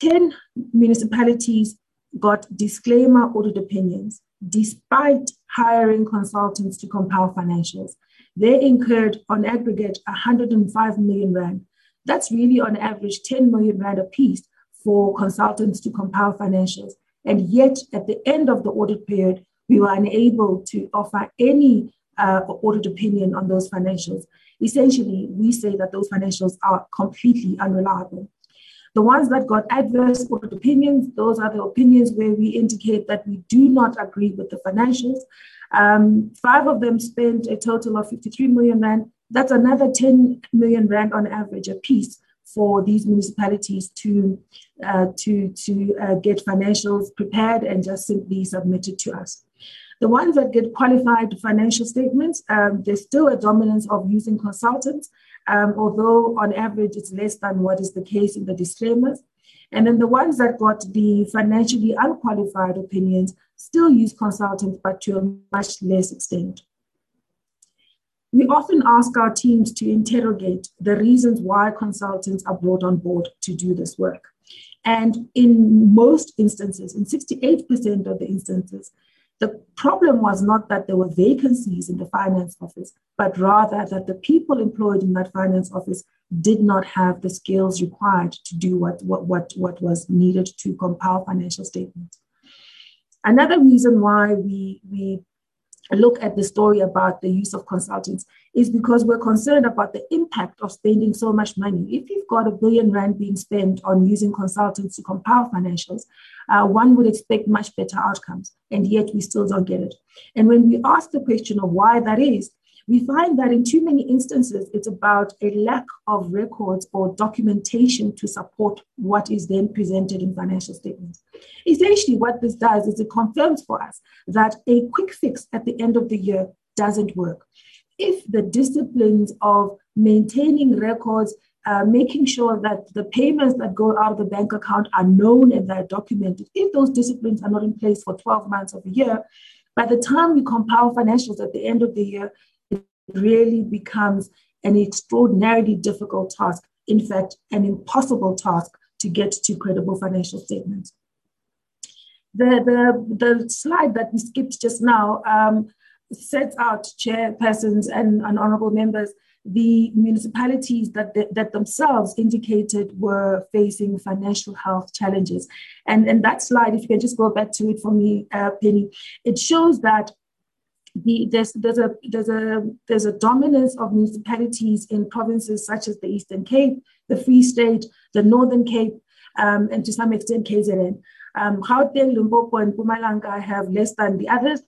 10 municipalities got disclaimer audit opinions despite hiring consultants to compile financials. They incurred on aggregate 105 million rand. That's really on average 10 million rand a piece for consultants to compile financials. And yet, at the end of the audit period, we were unable to offer any uh, audit opinion on those financials. Essentially, we say that those financials are completely unreliable. The ones that got adverse audit opinions, those are the opinions where we indicate that we do not agree with the financials. Um, five of them spent a total of 53 million rand. That's another 10 million rand on average a piece for these municipalities to uh, to to uh, get financials prepared and just simply submitted to us. The ones that get qualified financial statements, um, there's still a dominance of using consultants, um, although on average it's less than what is the case in the disclaimers. And then the ones that got the financially unqualified opinions still use consultants, but to a much less extent. We often ask our teams to interrogate the reasons why consultants are brought on board to do this work. And in most instances, in 68% of the instances, the problem was not that there were vacancies in the finance office, but rather that the people employed in that finance office did not have the skills required to do what, what, what, what was needed to compile financial statements. Another reason why we, we look at the story about the use of consultants is because we're concerned about the impact of spending so much money. If you've got a billion rand being spent on using consultants to compile financials, uh, one would expect much better outcomes, and yet we still don't get it. And when we ask the question of why that is, we find that in too many instances, it's about a lack of records or documentation to support what is then presented in financial statements. Essentially, what this does is it confirms for us that a quick fix at the end of the year doesn't work. If the disciplines of maintaining records, uh, making sure that the payments that go out of the bank account are known and they're documented, if those disciplines are not in place for 12 months of a year, by the time we compile financials at the end of the year, it really becomes an extraordinarily difficult task, in fact, an impossible task to get to credible financial statements. The, the, the slide that we skipped just now um, sets out chairpersons and, and honorable members the municipalities that, that themselves indicated were facing financial health challenges. And, and that slide, if you can just go back to it for me, uh, Penny, it shows that the, there's, there's, a, there's, a, there's a dominance of municipalities in provinces such as the Eastern Cape, the Free State, the Northern Cape, um, and to some extent KZN. Um, Gauteng, Limpopo, and Mpumalanga have less than the others,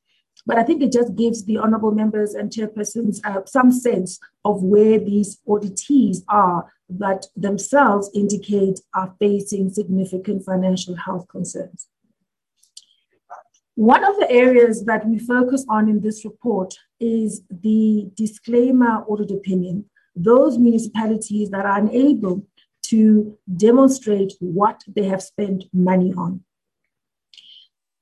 but I think it just gives the honorable members and chairpersons uh, some sense of where these auditees are that themselves indicate are facing significant financial health concerns. One of the areas that we focus on in this report is the disclaimer audit opinion. Those municipalities that are unable to demonstrate what they have spent money on.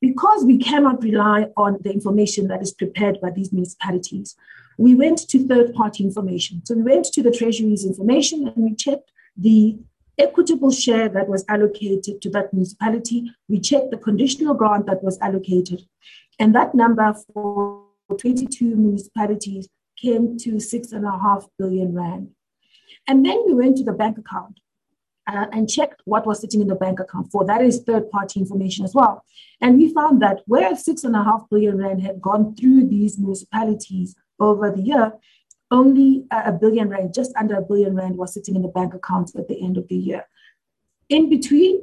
Because we cannot rely on the information that is prepared by these municipalities, we went to third party information. So we went to the Treasury's information and we checked the equitable share that was allocated to that municipality. We checked the conditional grant that was allocated. And that number for 22 municipalities came to six and a half billion rand. And then we went to the bank account uh, and checked what was sitting in the bank account for. That is third party information as well. And we found that where six and a half billion rand had gone through these municipalities over the year, only a billion rand, just under a billion rand, was sitting in the bank accounts at the end of the year. In between,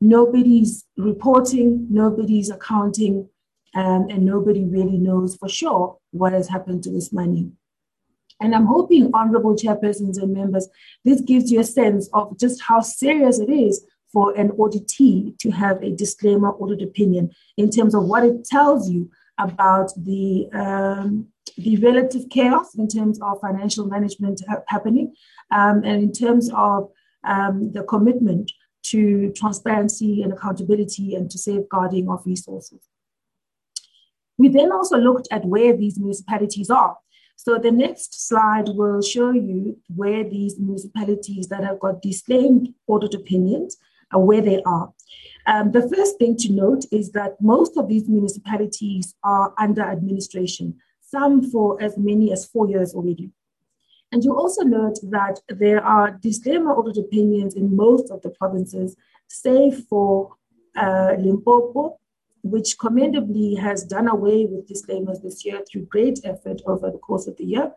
nobody's reporting, nobody's accounting, um, and nobody really knows for sure what has happened to this money. And I'm hoping, honorable chairpersons and members, this gives you a sense of just how serious it is for an auditee to have a disclaimer audit opinion in terms of what it tells you about the um, the relative chaos in terms of financial management ha- happening, um, and in terms of um, the commitment to transparency and accountability and to safeguarding of resources. We then also looked at where these municipalities are. So the next slide will show you where these municipalities that have got disclaimed audit opinions are where they are. Um, the first thing to note is that most of these municipalities are under administration, some for as many as four years already. And you also note that there are disclaimer audit opinions in most of the provinces, save for uh, Limpopo, which commendably has done away with disclaimers this year through great effort over the course of the year.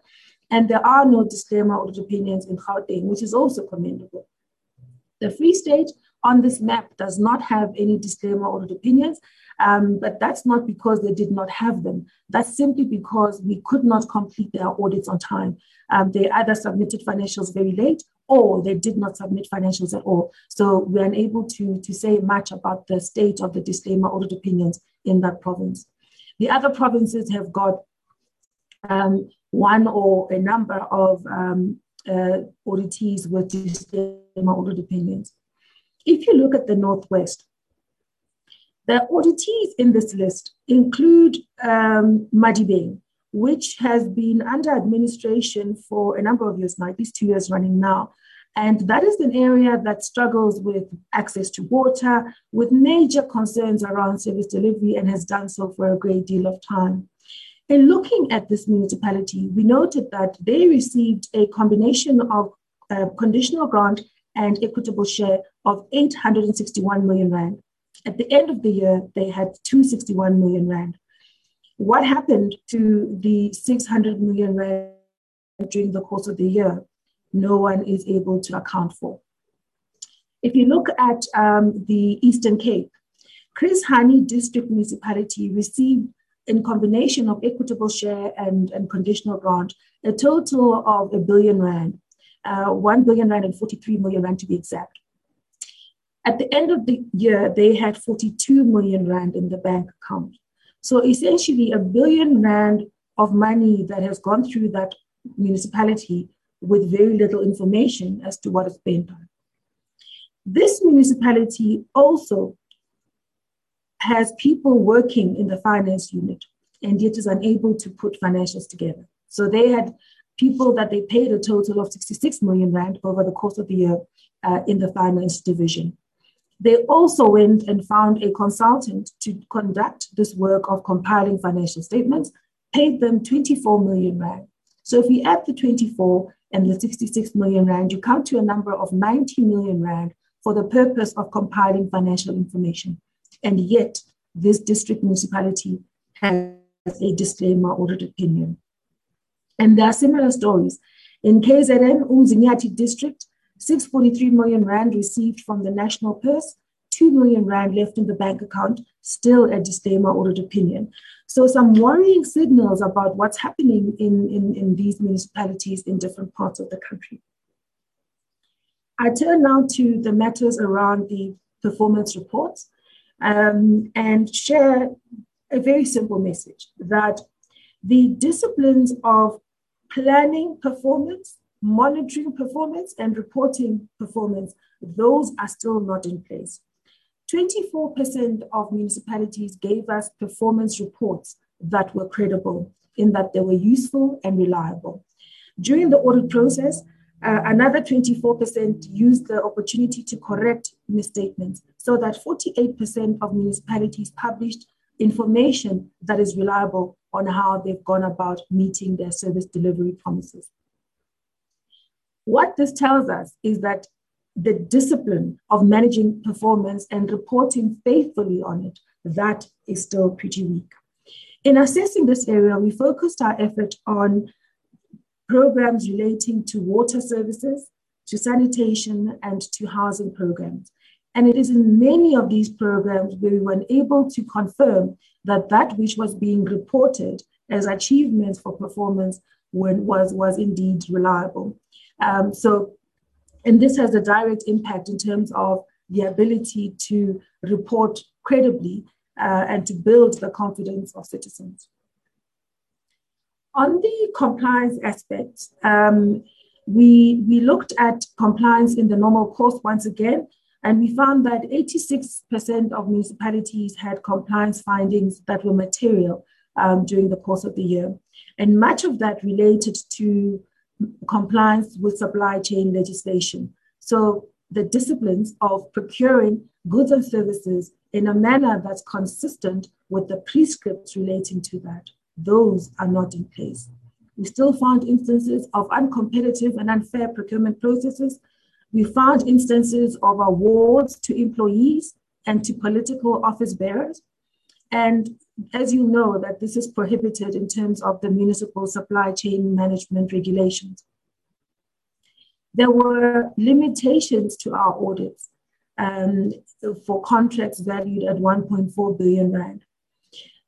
And there are no disclaimer audit opinions in Gauteng, which is also commendable. The Free State on this map does not have any disclaimer audit opinions, um, but that's not because they did not have them. That's simply because we could not complete their audits on time. Um, they either submitted financials very late or they did not submit financials at all. So we're unable to, to say much about the state of the disclaimer audit opinions in that province. The other provinces have got um, one or a number of um, uh, auditees with disclaimer audit opinions. If you look at the Northwest, the auditees in this list include um, Madibeng, which has been under administration for a number of years now, at least two years running now. And that is an area that struggles with access to water, with major concerns around service delivery, and has done so for a great deal of time. In looking at this municipality, we noted that they received a combination of uh, conditional grant and equitable share of 861 million rand. At the end of the year, they had 261 million rand. What happened to the 600 million rand during the course of the year? No one is able to account for. If you look at um, the Eastern Cape, Chris Hani District Municipality received, in combination of equitable share and, and conditional grant, a total of a billion rand, uh, 1 billion rand and 43 million rand to be exact. At the end of the year, they had 42 million rand in the bank account. So essentially, a billion rand of money that has gone through that municipality with very little information as to what is being done. This municipality also has people working in the finance unit and yet is unable to put financials together. So they had people that they paid a total of 66 million rand over the course of the year uh, in the finance division. They also went and found a consultant to conduct this work of compiling financial statements, paid them 24 million rand. So if you add the 24 and the 66 million rand, you come to a number of 90 million rand for the purpose of compiling financial information. And yet, this district municipality has a disclaimer audit opinion. And there are similar stories. In KZN, Umzinyathi district, 643 million rand received from the national purse, 2 million rand left in the bank account, still a disclaimer audit opinion. So some worrying signals about what's happening in, in, in these municipalities in different parts of the country. I turn now to the matters around the performance reports um, and share a very simple message that the disciplines of planning performance monitoring performance and reporting performance, those are still not in place. 24% of municipalities gave us performance reports that were credible, in that they were useful and reliable. During the audit process, uh, another 24% used the opportunity to correct misstatements, so that 48% of municipalities published information that is reliable on how they've gone about meeting their service delivery promises. What this tells us is that the discipline of managing performance and reporting faithfully on it, that is still pretty weak. In assessing this area, we focused our effort on programs relating to water services, to sanitation, and to housing programs. And it is in many of these programs where we were able to confirm that that which was being reported as achievements for performance was, was indeed reliable. Um, so, and this has a direct impact in terms of the ability to report credibly uh, and to build the confidence of citizens. On the compliance aspect, um, we, we looked at compliance in the normal course once again, and we found that 86% of municipalities had compliance findings that were material um, during the course of the year. And much of that related to compliance with supply chain legislation. So the disciplines of procuring goods and services in a manner that's consistent with the prescripts relating to that. Those are not in place. We still found instances of uncompetitive and unfair procurement processes. We found instances of awards to employees and to political office bearers. And as you know, that this is prohibited in terms of the municipal supply chain management regulations. There were limitations to our audits um, for contracts valued at 1.4 billion rand.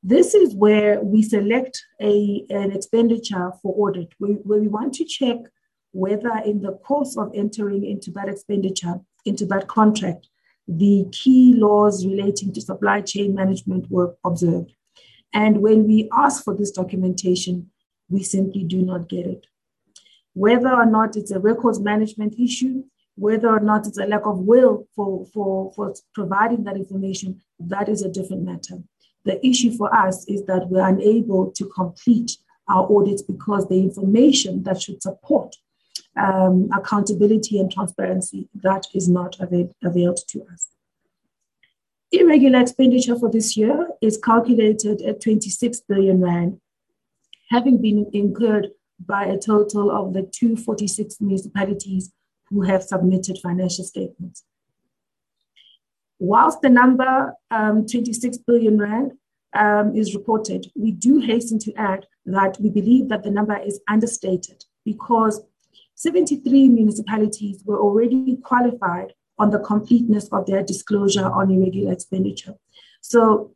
This is where we select a, an expenditure for audit, where, where we want to check whether in the course of entering into that expenditure, into that contract, the key laws relating to supply chain management were observed. And when we ask for this documentation, we simply do not get it. Whether or not it's a records management issue, whether or not it's a lack of will for, for, for providing that information, that is a different matter. The issue for us is that we're unable to complete our audits because the information that should support um, accountability and transparency, that is not avail- availed to us. Irregular expenditure for this year is calculated at 26 billion rand, having been incurred by a total of the 246 municipalities who have submitted financial statements. Whilst the number um, 26 billion rand um, is reported, we do hasten to add that we believe that the number is understated because 73 municipalities were already qualified on the completeness of their disclosure on irregular expenditure. So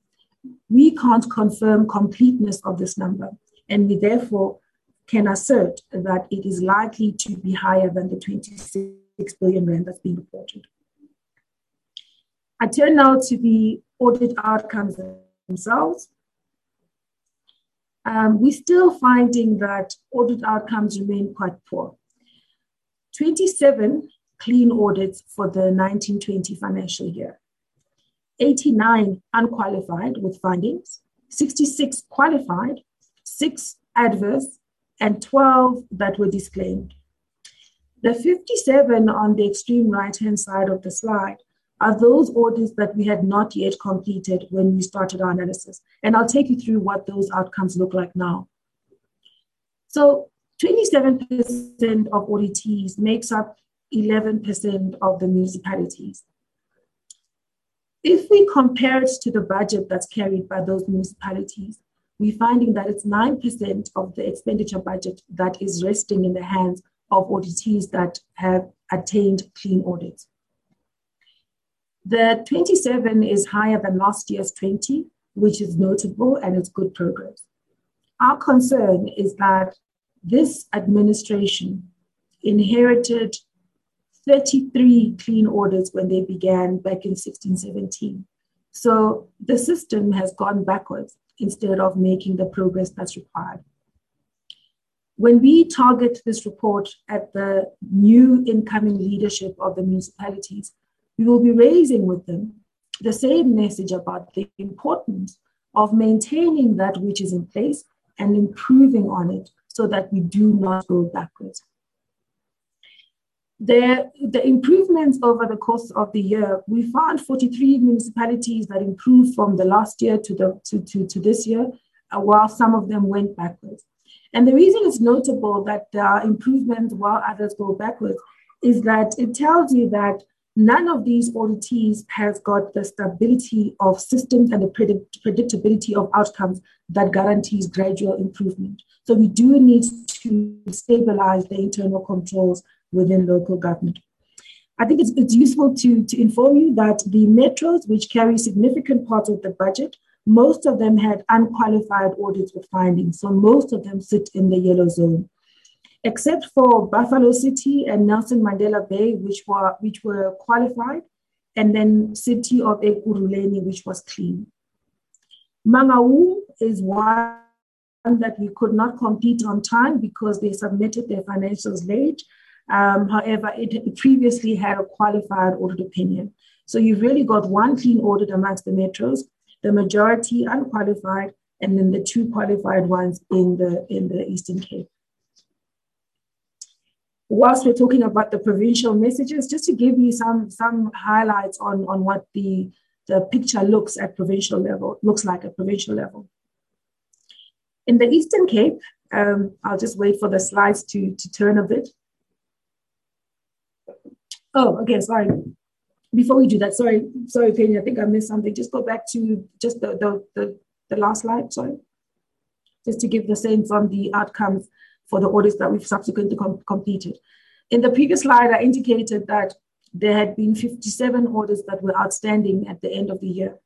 we can't confirm completeness of this number, and we therefore can assert that it is likely to be higher than the 26 billion rand that's being reported. I turn now to the audit outcomes themselves. Um, we're still finding that audit outcomes remain quite poor. 27 clean audits for the 1920 financial year, 89 unqualified with findings, 66 qualified, 6 adverse, and 12 that were disclaimed. The 57 on the extreme right hand side of the slide are those audits that we had not yet completed when we started our analysis. And I'll take you through what those outcomes look like now. So 27% of auditees makes up 11% of the municipalities. If we compare it to the budget that's carried by those municipalities, we're finding that it's 9% of the expenditure budget that is resting in the hands of auditees that have attained clean audits. The 27 is higher than last year's 20, which is notable and it's good progress. Our concern is that this administration inherited 33 clean orders when they began back in 1617. So the system has gone backwards instead of making the progress that's required. When we target this report at the new incoming leadership of the municipalities, we will be raising with them the same message about the importance of maintaining that which is in place and improving on it so that we do not go backwards. The, the improvements over the course of the year, we found 43 municipalities that improved from the last year to, the, to, to, to this year, uh, while some of them went backwards. And the reason it's notable that there are improvements while others go backwards is that it tells you that none of these auditees has got the stability of systems and the predict- predictability of outcomes that guarantees gradual improvement. So we do need to stabilize the internal controls within local government. I think it's, it's useful to, to inform you that the metros, which carry significant parts of the budget, most of them had unqualified audits with findings. So most of them sit in the yellow zone, except for Buffalo City and Nelson Mandela Bay, which were, which were qualified, and then City of Ekurhuleni, which was clean. Mangaung is one that we could not compete on time because they submitted their financials late um, however, it previously had a qualified audit opinion. So you've really got one clean audit amongst the metros, the majority unqualified, and then the two qualified ones in the in the Eastern Cape. Whilst we're talking about the provincial messages, just to give you some some highlights on, on what the, the picture looks at provincial level, looks like at provincial level. In the Eastern Cape, um, I'll just wait for the slides to, to turn a bit. Oh, okay, sorry. Before we do that, sorry, sorry, Penny, I think I missed something. Just go back to just the, the, the, the last slide, sorry. Just to give the sense on the outcomes for the audits that we've subsequently com- completed. In the previous slide, I indicated that there had been 57 audits that were outstanding at the end of the year,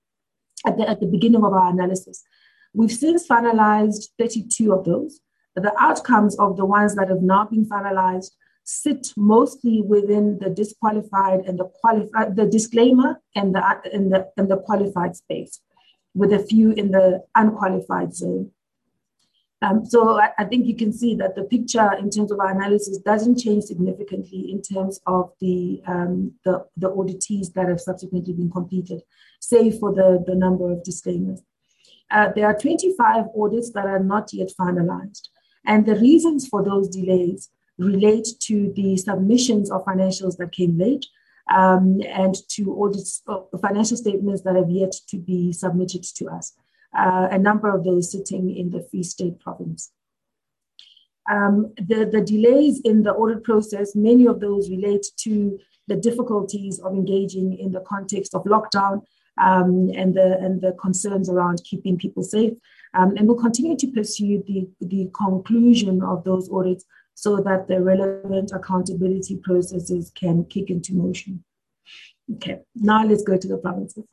at the, at the beginning of our analysis. We've since finalized 32 of those. The outcomes of the ones that have not been finalized sit mostly within the disqualified and the qualified, uh, the disclaimer and the, and the, and the qualified space, with a few in the unqualified zone. Um, so I, I, think you can see that the picture in terms of our analysis doesn't change significantly in terms of the, um, the, the auditees that have subsequently been completed, save for the, the number of disclaimers. Uh, there are 25 audits that are not yet finalized. And the reasons for those delays relate to the submissions of financials that came late um, and to audits, uh, financial statements that have yet to be submitted to us uh, a number of those sitting in the Free State province. Um, the, the delays in the audit process, many of those relate to the difficulties of engaging in the context of lockdown um, and, the, and the concerns around keeping people safe. Um, and we'll continue to pursue the, the conclusion of those audits so that the relevant accountability processes can kick into motion. Okay, now let's go to the provinces.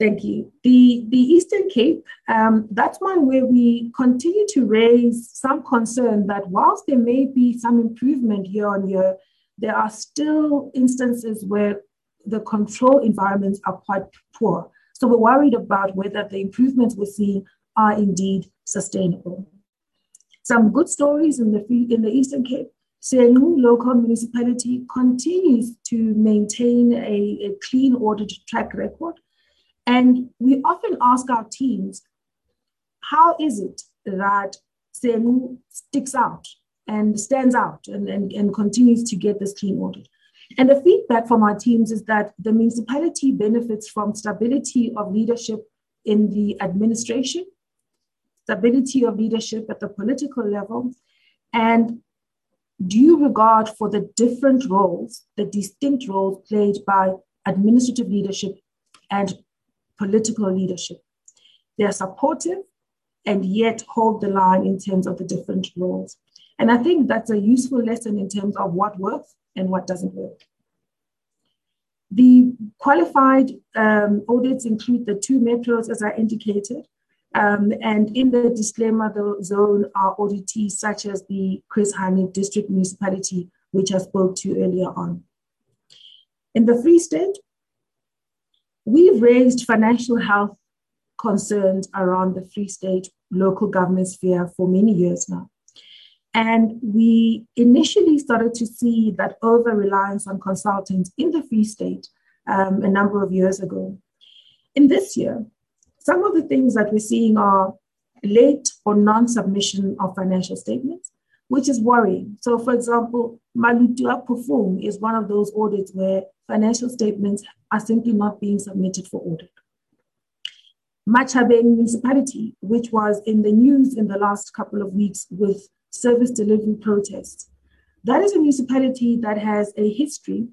Thank you. The, the Eastern Cape, um, that's one where we continue to raise some concern that whilst there may be some improvement year on year, there are still instances where the control environments are quite poor. So we're worried about whether the improvements we're seeing are indeed sustainable. Some good stories in the, in the Eastern Cape. Senqu local municipality continues to maintain a, a clean audit track record. And we often ask our teams, how is it that Senqu sticks out and stands out and, and, and continues to get this clean audit? And the feedback from our teams is that the municipality benefits from stability of leadership in the administration, stability of leadership at the political level, and due regard for the different roles, the distinct roles played by administrative leadership and political leadership. They are supportive and yet hold the line in terms of the different roles. And I think that's a useful lesson in terms of what works and what doesn't work. The qualified um, audits include the two metros, as I indicated, um, and in the disclaimer zone are auditees such as the Chris Hani District Municipality, which I spoke to earlier on. In the Free State, we've raised financial health concerns around the Free State local government sphere for many years now. And we initially started to see that over reliance on consultants in the Free State um, a number of years ago. In this year, some of the things that we're seeing are late or non submission of financial statements, which is worrying. So, for example, Maluti-a-Phofung is one of those audits where financial statements are simply not being submitted for audit. Matjhabeng municipality, which was in the news in the last couple of weeks with service delivery protests, that is a municipality that has a history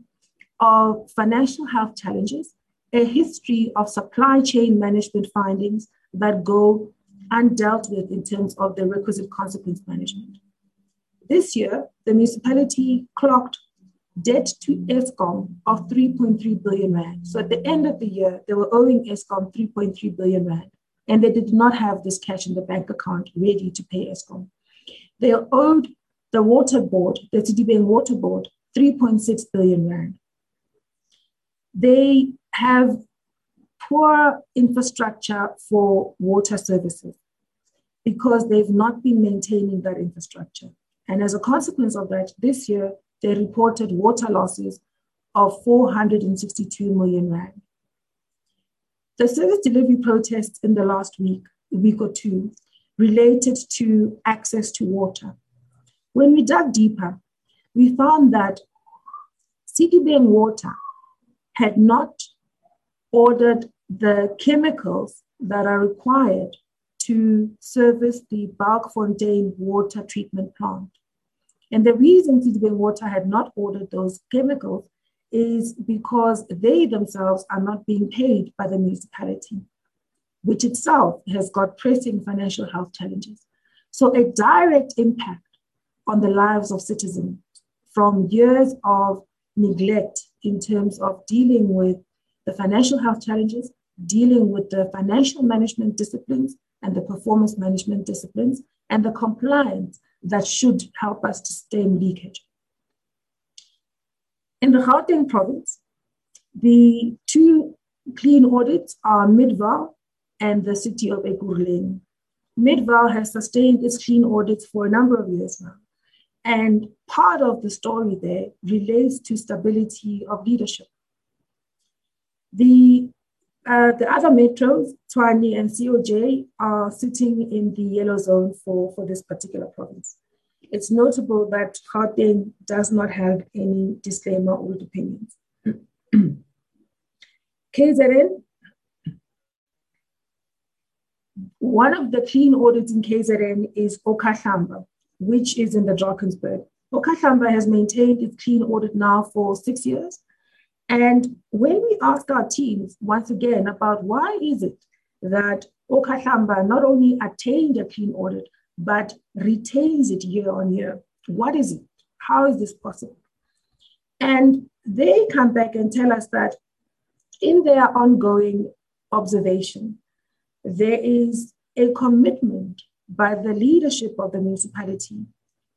of financial health challenges a history of supply chain management findings that go undealt with in terms of the requisite consequence management. This year, the municipality clocked debt to Eskom of 3.3 billion rand. So at the end of the year, they were owing Eskom 3.3 billion rand, and they did not have this cash in the bank account ready to pay Eskom. They owed the water board, the Sedibeng water board, 3.6 billion rand. They have poor infrastructure for water services because they've not been maintaining that infrastructure. And as a consequence of that, this year they reported water losses of 462 million rand. The service delivery protests in the last week, week or two, related to access to water. When we dug deeper, we found that Sedibeng Water had not ordered the chemicals that are required to service the Balkfontein water treatment plant. And the reason Sedibeng Water had not ordered those chemicals is because they themselves are not being paid by the municipality, which itself has got pressing financial health challenges. So, a direct impact on the lives of citizens from years of neglect in terms of dealing with the financial health challenges, dealing with the financial management disciplines and the performance management disciplines, and the compliance that should help us to stem leakage. In the Gauteng province, the two clean audits are Midvaal and the city of Ekurhuleni. Midvaal has sustained its clean audits for a number of years now. And part of the story there relates to stability of leadership. The, uh, the other metros, Tshwane and COJ, are sitting in the yellow zone for, for this particular province. It's notable that Gauteng does not have any disclaimer or opinions. KZN, one of the clean audits in KZN is Okhahlamba, which is in the Drakensberg. Okhahlamba has maintained its clean audit now for six years. And when we asked our teams once again about why is it that Okhahlamba not only attained a clean audit, but retains it year on year. What is it? How is this possible? And they come back and tell us that in their ongoing observation, there is a commitment by the leadership of the municipality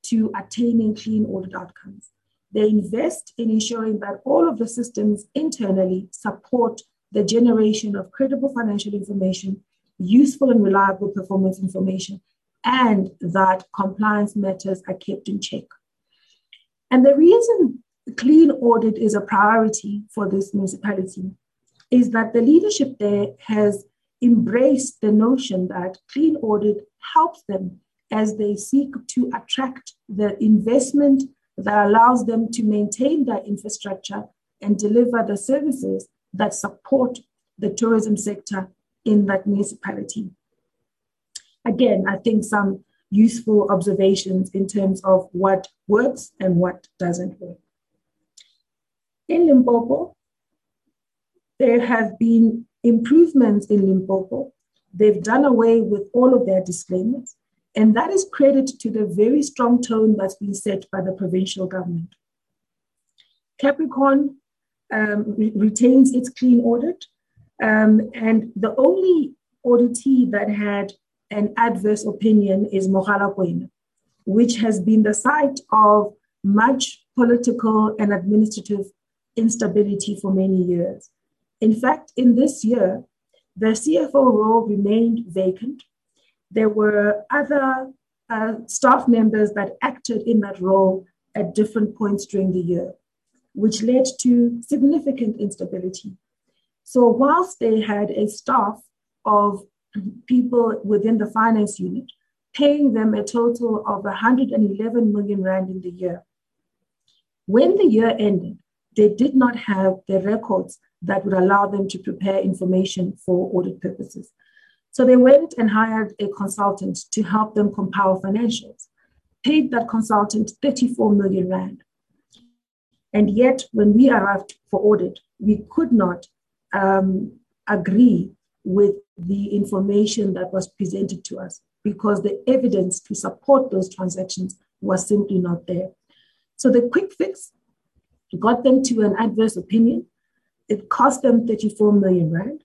to attaining clean audit outcomes. They invest in ensuring that all of the systems internally support the generation of credible financial information, useful and reliable performance information, and that compliance matters are kept in check. And the reason clean audit is a priority for this municipality is that the leadership there has embraced the notion that clean audit helps them as they seek to attract the investment that allows them to maintain their infrastructure and deliver the services that support the tourism sector in that municipality again, I think some useful observations in terms of what works and what doesn't work. In Limpopo, there have been improvements in Limpopo. They've done away with all of their disclaimers, and that is credit to the very strong tone that's been set by the provincial government. Capricorn um, re- retains its clean audit, um, and the only auditee that had an adverse opinion is Mogalakwena, which has been the site of much political and administrative instability for many years. In fact, in this year, the CFO role remained vacant. There were other uh, staff members that acted in that role at different points during the year, which led to significant instability. So, whilst they had a staff of people within the finance unit, paying them a total of 111 million rand in the year. When the year ended, they did not have the records that would allow them to prepare information for audit purposes. So they went and hired a consultant to help them compile financials, paid that consultant 34 million rand. And yet, when we arrived for audit, we could not um, agree with the information that was presented to us because the evidence to support those transactions was simply not there. So the quick fix got them to an adverse opinion. It cost them 34 million rand.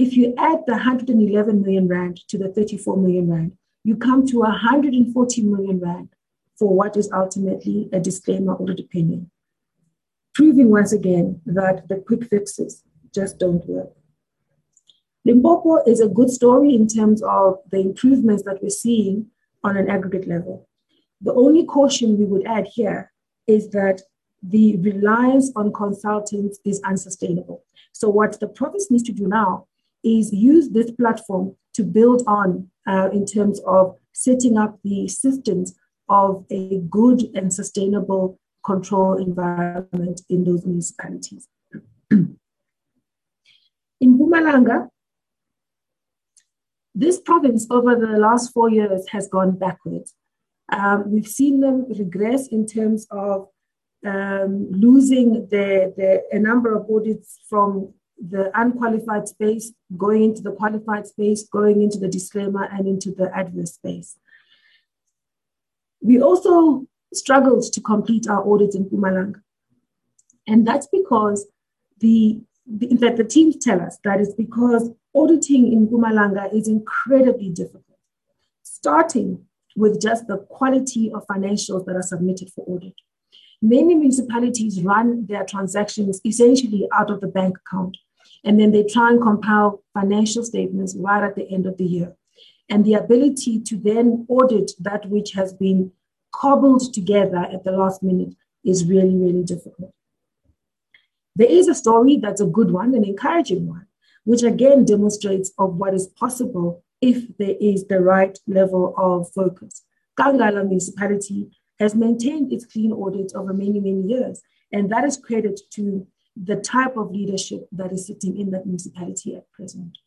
If you add the 111 million rand to the 34 million rand, you come to 140 million rand for what is ultimately a disclaimer audit opinion, proving once again that the quick fixes just don't work. Limpopo is a good story in terms of the improvements that we're seeing on an aggregate level. The only caution we would add here is that the reliance on consultants is unsustainable. So, what the province needs to do now is use this platform to build on uh, in terms of setting up the systems of a good and sustainable control environment in those municipalities. in Mpumalanga, this province over the last four years has gone backwards. Um, we've seen them regress in terms of um, losing the, a number of audits from the unqualified space, going into the qualified space, going into the disclaimer, and into the adverse space. We also struggled to complete our audits in Mpumalanga. And that's because the, the, in fact, the teams tell us that it's because auditing in Mpumalanga is incredibly difficult, starting with just the quality of financials that are submitted for audit. Many municipalities run their transactions essentially out of the bank account, and then they try and compile financial statements right at the end of the year. And the ability to then audit that which has been cobbled together at the last minute is really, really difficult. There is a story that's a good one, an encouraging one, which again demonstrates of what is possible if there is the right level of focus. Nkangala municipality has maintained its clean audit over many, many years, and that is credit to the type of leadership that is sitting in that municipality at present.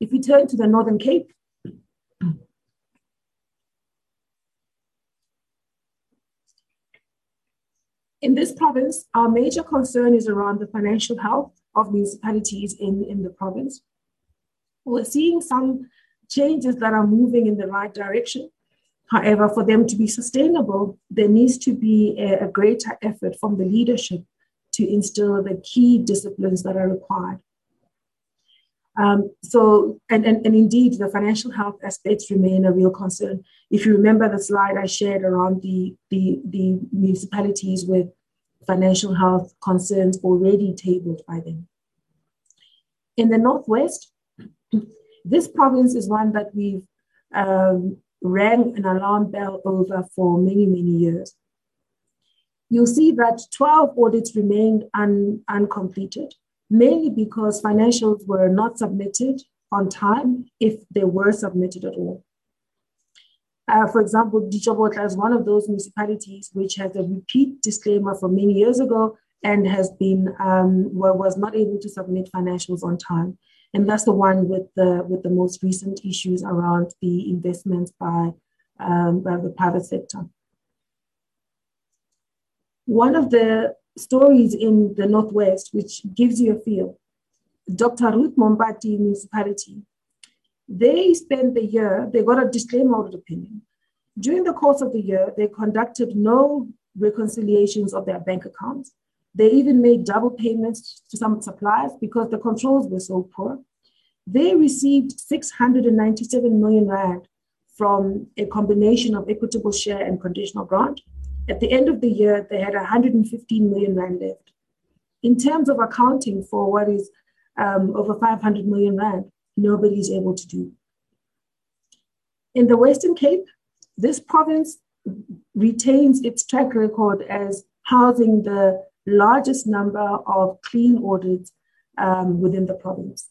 If we turn to the Northern Cape, In this province, our major concern is around the financial health of municipalities in, in the province. We're seeing some changes that are moving in the right direction. However, for them to be sustainable, there needs to be a, a greater effort from the leadership to instill the key disciplines that are required. Um, so, and, and, and indeed, the financial health aspects remain a real concern. If you remember the slide I shared around the, the, the municipalities with financial health concerns already tabled by them. In the Northwest, this province is one that we've um, rang an alarm bell over for many, many years. You'll see that 12 audits remained un, uncompleted mainly because financials were not submitted on time if they were submitted at all. Uh, for example, Ditsobotla is one of those municipalities which has a repeat disclaimer from many years ago and has been um, was not able to submit financials on time, and that's the one with the with the most recent issues around the investments by um, by the private sector. One of the stories in the Northwest, which gives you a feel. Dr. Ruth Mompati Municipality, they spent the year, they got a disclaimer audit opinion. During the course of the year, they conducted no reconciliations of their bank accounts. They even made double payments to some suppliers because the controls were so poor. They received 697 million rand from a combination of equitable share and conditional grant. At the end of the year, they had 115 million rand left. In terms of accounting for what is um, over 500 million rand, nobody is able to do. In the Western Cape, this province retains its track record as housing the largest number of clean audits um, within the province.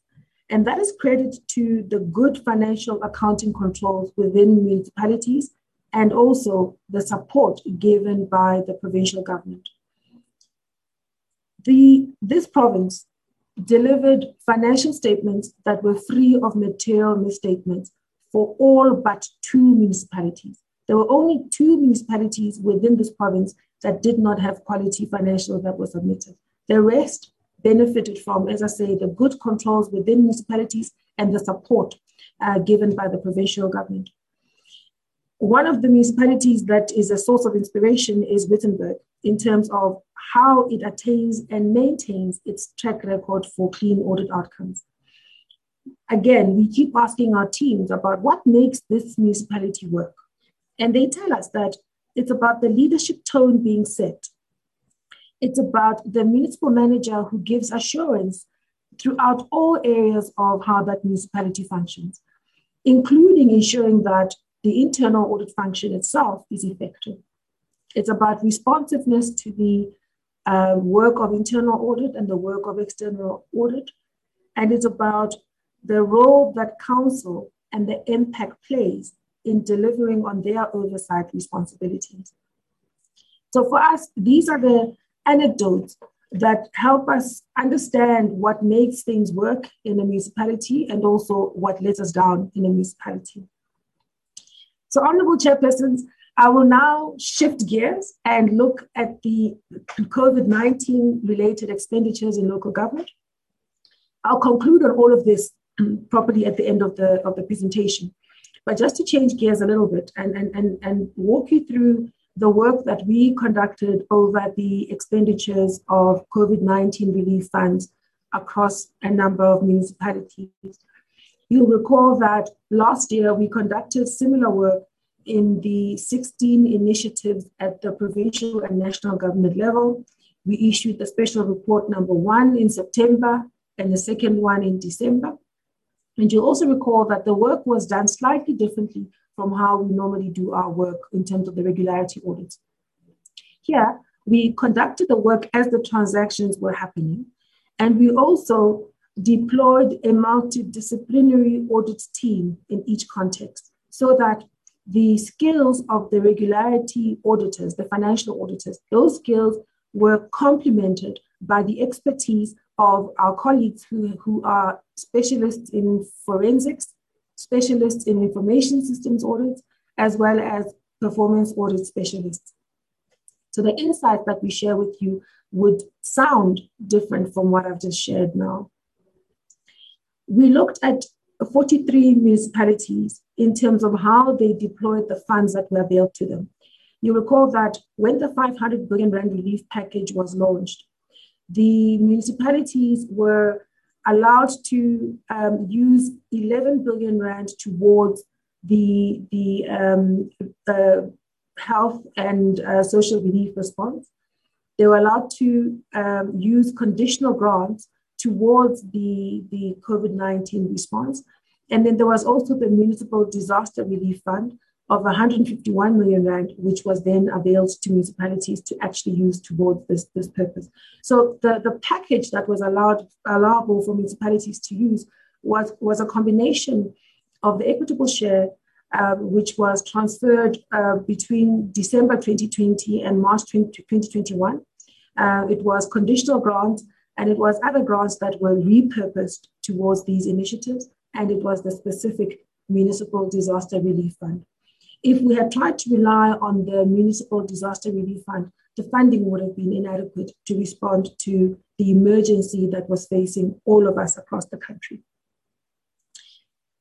And that is credit to the good financial accounting controls within municipalities and also the support given by the provincial government. The, this province delivered financial statements that were free of material misstatements for all but two municipalities. There were only two municipalities within this province that did not have quality financials that were submitted. The rest benefited from, as I say, the good controls within municipalities and the support uh, given by the provincial government. One of the municipalities that is a source of inspiration is Witzenberg in terms of how it attains and maintains its track record for clean audit outcomes. Again, we keep asking our teams about what makes this municipality work. And they tell us that it's about the leadership tone being set. It's about the municipal manager who gives assurance throughout all areas of how that municipality functions, including ensuring that the internal audit function itself is effective. It's about responsiveness to the uh, work of internal audit and the work of external audit. And it's about the role that council and the MPAC plays in delivering on their oversight responsibilities. So for us, these are the anecdotes that help us understand what makes things work in a municipality and also what lets us down in a municipality. So, Honorable Chairpersons, I will now shift gears and look at the COVID 19 related expenditures in local government. I'll conclude on all of this properly at the end of the, of the presentation. But just to change gears a little bit and, and, and, and walk you through the work that we conducted over the expenditures of COVID 19 relief funds across a number of municipalities. You'll recall that last year we conducted similar work in the 16 initiatives at the provincial and national government level. We issued the special report number one in September and the second one in December. And you'll also recall that the work was done slightly differently from how we normally do our work in terms of the regularity audit. Here, we conducted the work as the transactions were happening, and we also deployed a multidisciplinary audit team in each context so that the skills of the regularity auditors, the financial auditors, those skills were complemented by the expertise of our colleagues who, who are specialists in forensics, specialists in information systems audits, as well as performance audit specialists. So the insights that we share with you would sound different from what I've just shared now. We looked at 43 municipalities in terms of how they deployed the funds that were available to them. You recall that when the 500 billion rand relief package was launched, the municipalities were allowed to um, use 11 billion rand towards the, the um, uh, health and uh, social relief response. They were allowed to um, use conditional grants towards the, the COVID 19 response. And then there was also the Municipal Disaster Relief Fund, of 151 million rand, which was then availed to municipalities to actually use towards this, this purpose. So the, the package that was allowed allowable for municipalities to use was, was a combination of the equitable share, um, which was transferred uh, between December 2020 and March 20, 2021. Uh, it was conditional grants and it was other grants that were repurposed towards these initiatives, and it was the specific municipal disaster relief fund. If we had tried to rely on the Municipal Disaster Relief Fund, the funding would have been inadequate to respond to the emergency that was facing all of us across the country.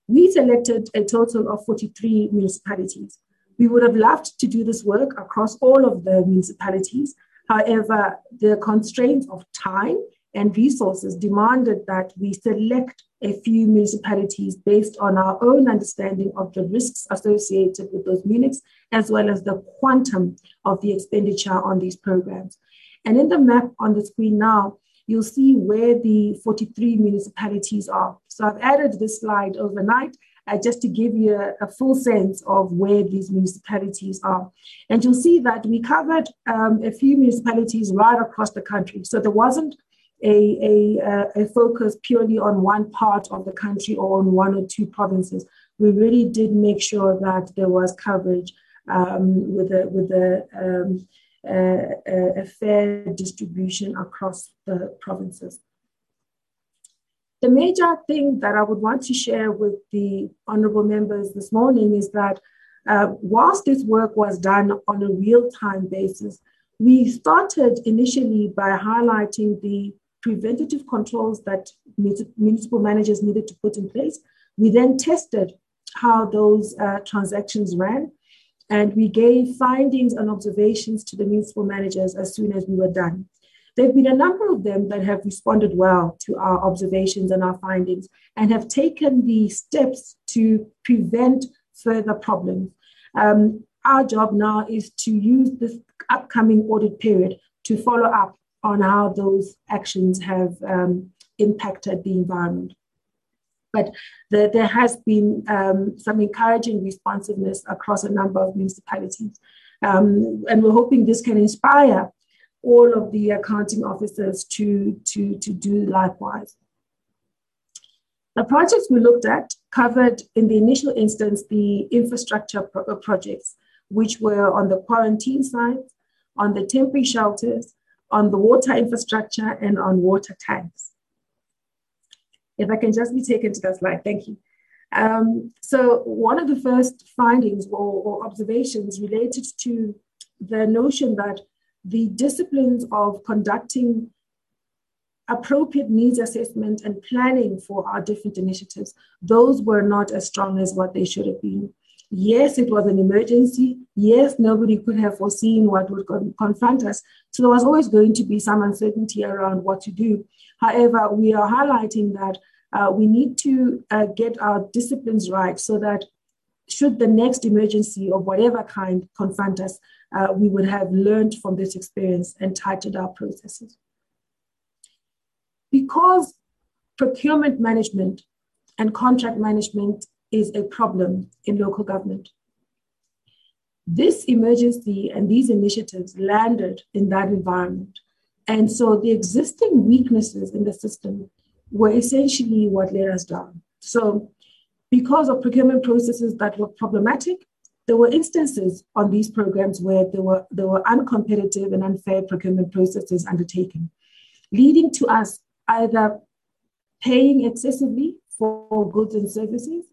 We selected a total of 43 municipalities. We would have loved to do this work across all of the municipalities. However, the constraints of time and resources demanded that we select a few municipalities based on our own understanding of the risks associated with those units, as well as the quantum of the expenditure on these programs. And in the map on the screen now, you'll see where the 43 municipalities are. So I've added this slide overnight uh, just to give you a, a, full sense of where these municipalities are. And you'll see that we covered um, a few municipalities right across the country. So there wasn't a, a, a focus purely on one part of the country or on one or two provinces. We really did make sure that there was coverage um, with a, with a, um, a, a fair distribution across the provinces. The major thing that I would want to share with the honorable members this morning is that uh, whilst this work was done on a real time basis, we started initially by highlighting the preventative controls that municipal managers needed to put in place. We then tested how those uh, transactions ran, and we gave findings and observations to the municipal managers as soon as we were done. There have been a number of them that have responded well to our observations and our findings and have taken the steps to prevent further problems. Um, our job now is to use this upcoming audit period to follow up on how those actions have um, impacted the environment. But the, there has been um, some encouraging responsiveness across a number of municipalities. Um, and we're hoping this can inspire all of the accounting officers to, to, to do likewise. The projects we looked at covered in the initial instance the infrastructure pro- projects, which were on the quarantine sites, on the temporary shelters, on the water infrastructure, and on water tanks. If I can just be taken to that slide, thank you. Um, so, one of the first findings or, or observations related to the notion that the disciplines of conducting appropriate needs assessment and planning for our different initiatives, those were not as strong as what they should have been. Yes, it was an emergency. Yes, nobody could have foreseen what would confront us. So there was always going to be some uncertainty around what to do. However, we are highlighting that uh, we need to uh, get our disciplines right so that should the next emergency of whatever kind confront us, uh, we would have learned from this experience and tightened our processes. Because procurement management and contract management is a problem in local government. This emergency and these initiatives landed in that environment. And so the existing weaknesses in the system were essentially what let us down. So, because of procurement processes that were problematic, there were instances on these programs where there were, there were uncompetitive and unfair procurement processes undertaken, leading to us either paying excessively for goods and services,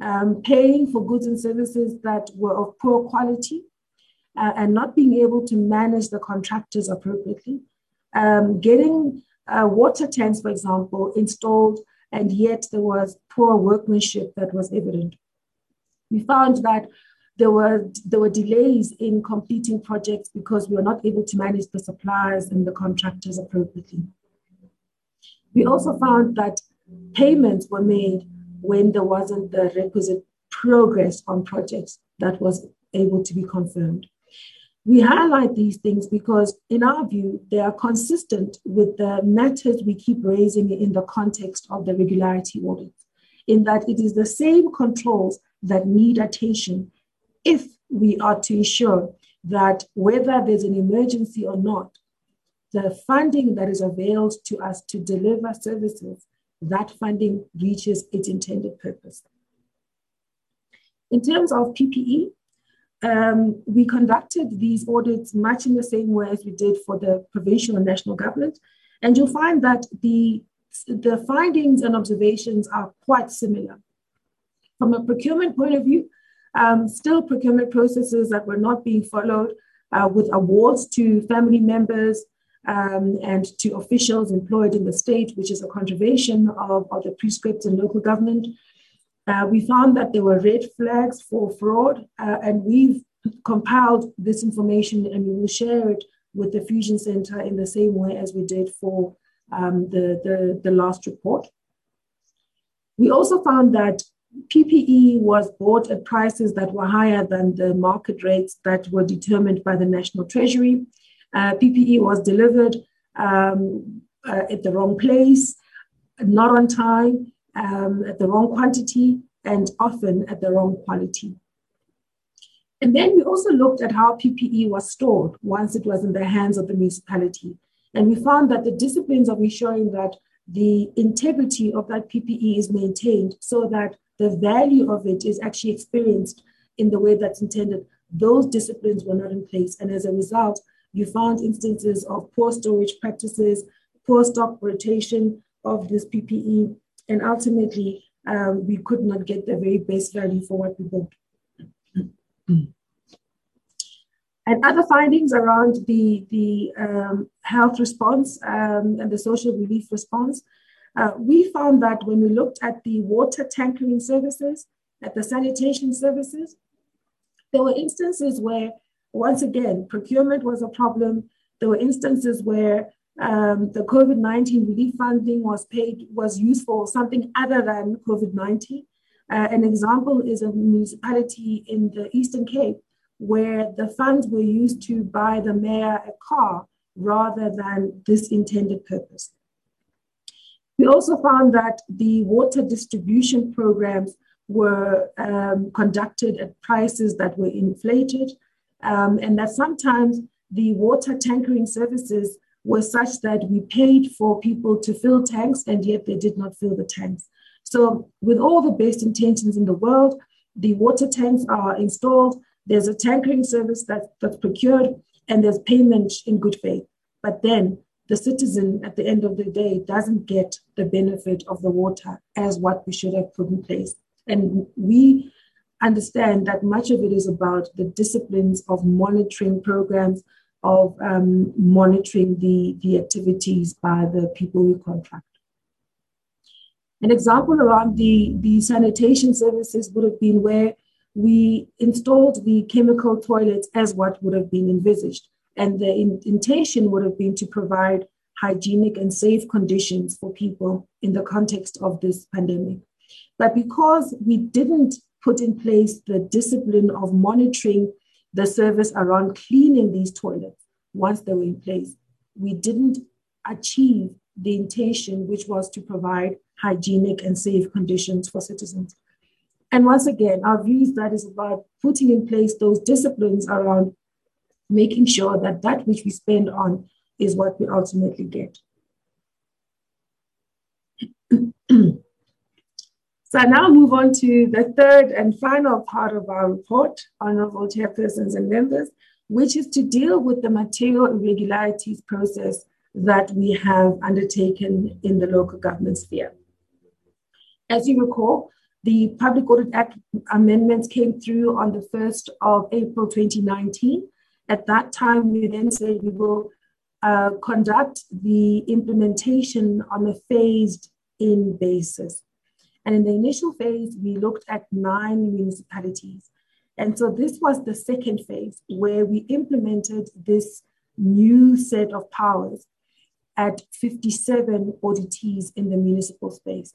um, paying for goods and services that were of poor quality, uh, and not being able to manage the contractors appropriately, um, getting uh, water tanks, for example, installed, and yet there was poor workmanship that was evident. We found that there were there were delays in completing projects because we were not able to manage the suppliers and the contractors appropriately. We also found that payments were made when there wasn't the requisite progress on projects that was able to be confirmed. We highlight these things because, in our view, they are consistent with the matters we keep raising in the context of the regularity audit, in that it is the same controls that need attention if we are to ensure that whether there's an emergency or not, the funding that is availed to us to deliver services, that funding reaches its intended purpose. In terms of PPE, um, we conducted these audits much in the same way as we did for the provincial and national government. And you'll find that the, the findings and observations are quite similar. From a procurement point of view, um, still procurement processes that were not being followed uh, with awards to family members, um, and to officials employed in the state, which is a contravention of, of the prescripts in local government. Uh, we found that there were red flags for fraud, uh, and we've compiled this information and we will share it with the Fusion Center in the same way as we did for um, the, the, the last report. We also found that PPE was bought at prices that were higher than the market rates that were determined by the National Treasury. Uh, PPE was delivered um, uh, at the wrong place, not on time, um, at the wrong quantity, and often at the wrong quality. And then we also looked at how PPE was stored once it was in the hands of the municipality. And we found that the disciplines of ensuring that the integrity of that PPE is maintained so that the value of it is actually experienced in the way that's intended, those disciplines were not in place. And as a result, you found instances of poor storage practices, poor stock rotation of this PPE, and ultimately um, we could not get the very best value for what we bought. and other findings around the, the um, health response um, and the social relief response, uh, we found that when we looked at the water tankering services, at the sanitation services, there were instances where once again, procurement was a problem. There were instances where um, the COVID 19 relief funding was paid, was used for something other than COVID 19. Uh, an example is a municipality in the Eastern Cape where the funds were used to buy the mayor a car rather than this intended purpose. We also found that the water distribution programs were um, conducted at prices that were inflated um, and that sometimes the water tankering services were such that we paid for people to fill tanks and yet they did not fill the tanks. So, with all the best intentions in the world, the water tanks are installed, there's a tankering service that, that's procured, and there's payment in good faith. But then the citizen at the end of the day doesn't get the benefit of the water as what we should have put in place. And we understand that much of it is about the disciplines of monitoring programs, of um, monitoring the, the activities by the people we contract. An example around the, the sanitation services would have been where we installed the chemical toilets as what would have been envisaged. And the in, intention would have been to provide hygienic and safe conditions for people in the context of this pandemic. But because we didn't put in place the discipline of monitoring the service around cleaning these toilets once they were in place, we didn't achieve the intention, which was to provide hygienic and safe conditions for citizens. And once again, our view is that is about putting in place those disciplines around making sure that that which we spend on is what we ultimately get. So I now move on to the third and final part of our report, honorable chairpersons and members, which is to deal with the material irregularities process that we have undertaken in the local government sphere. As you recall, the Public Audit Act amendments came through on the 1st of April 2019. At that time, we then said we will uh, conduct the implementation on a phased in basis. And in the initial phase, we looked at nine municipalities. And so this was the second phase where we implemented this new set of powers at 57 auditees in the municipal space.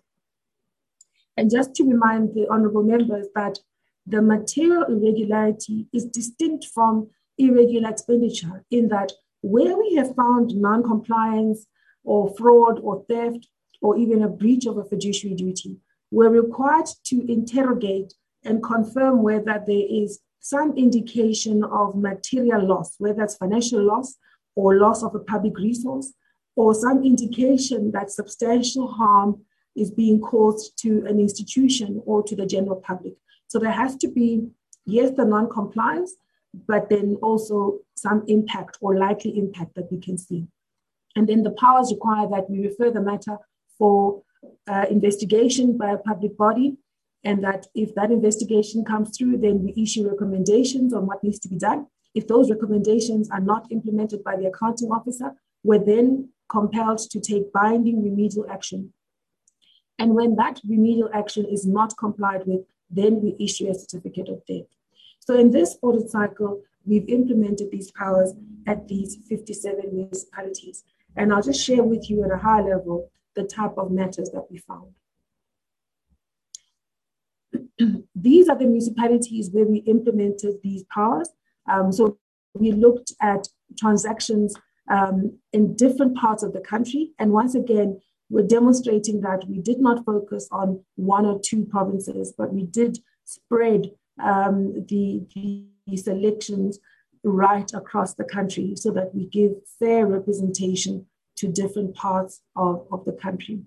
And just to remind the honorable members that the material irregularity is distinct from irregular expenditure in that where we have found non-compliance or fraud or theft or even a breach of a fiduciary duty, we're required to interrogate and confirm whether there is some indication of material loss, whether it's financial loss or loss of a public resource, or some indication that substantial harm is being caused to an institution or to the general public. So there has to be, yes, the non compliance, but then also some impact or likely impact that we can see. And then the powers require that we refer the matter for uh, investigation by a public body, and that if that investigation comes through, then we issue recommendations on what needs to be done. If those recommendations are not implemented by the accounting officer, we're then compelled to take binding remedial action. And when that remedial action is not complied with, then we issue a certificate of debt. So in this audit cycle, we've implemented these powers at these 57 municipalities. And I'll just share with you at a high level the type of matters that we found. these are the municipalities where we implemented these powers. Um, so we looked at transactions um, in different parts of the country. And once again, we're demonstrating that we did not focus on one or two provinces, but we did spread um, the, the selections right across the country so that we give fair representation to different parts of, of the country.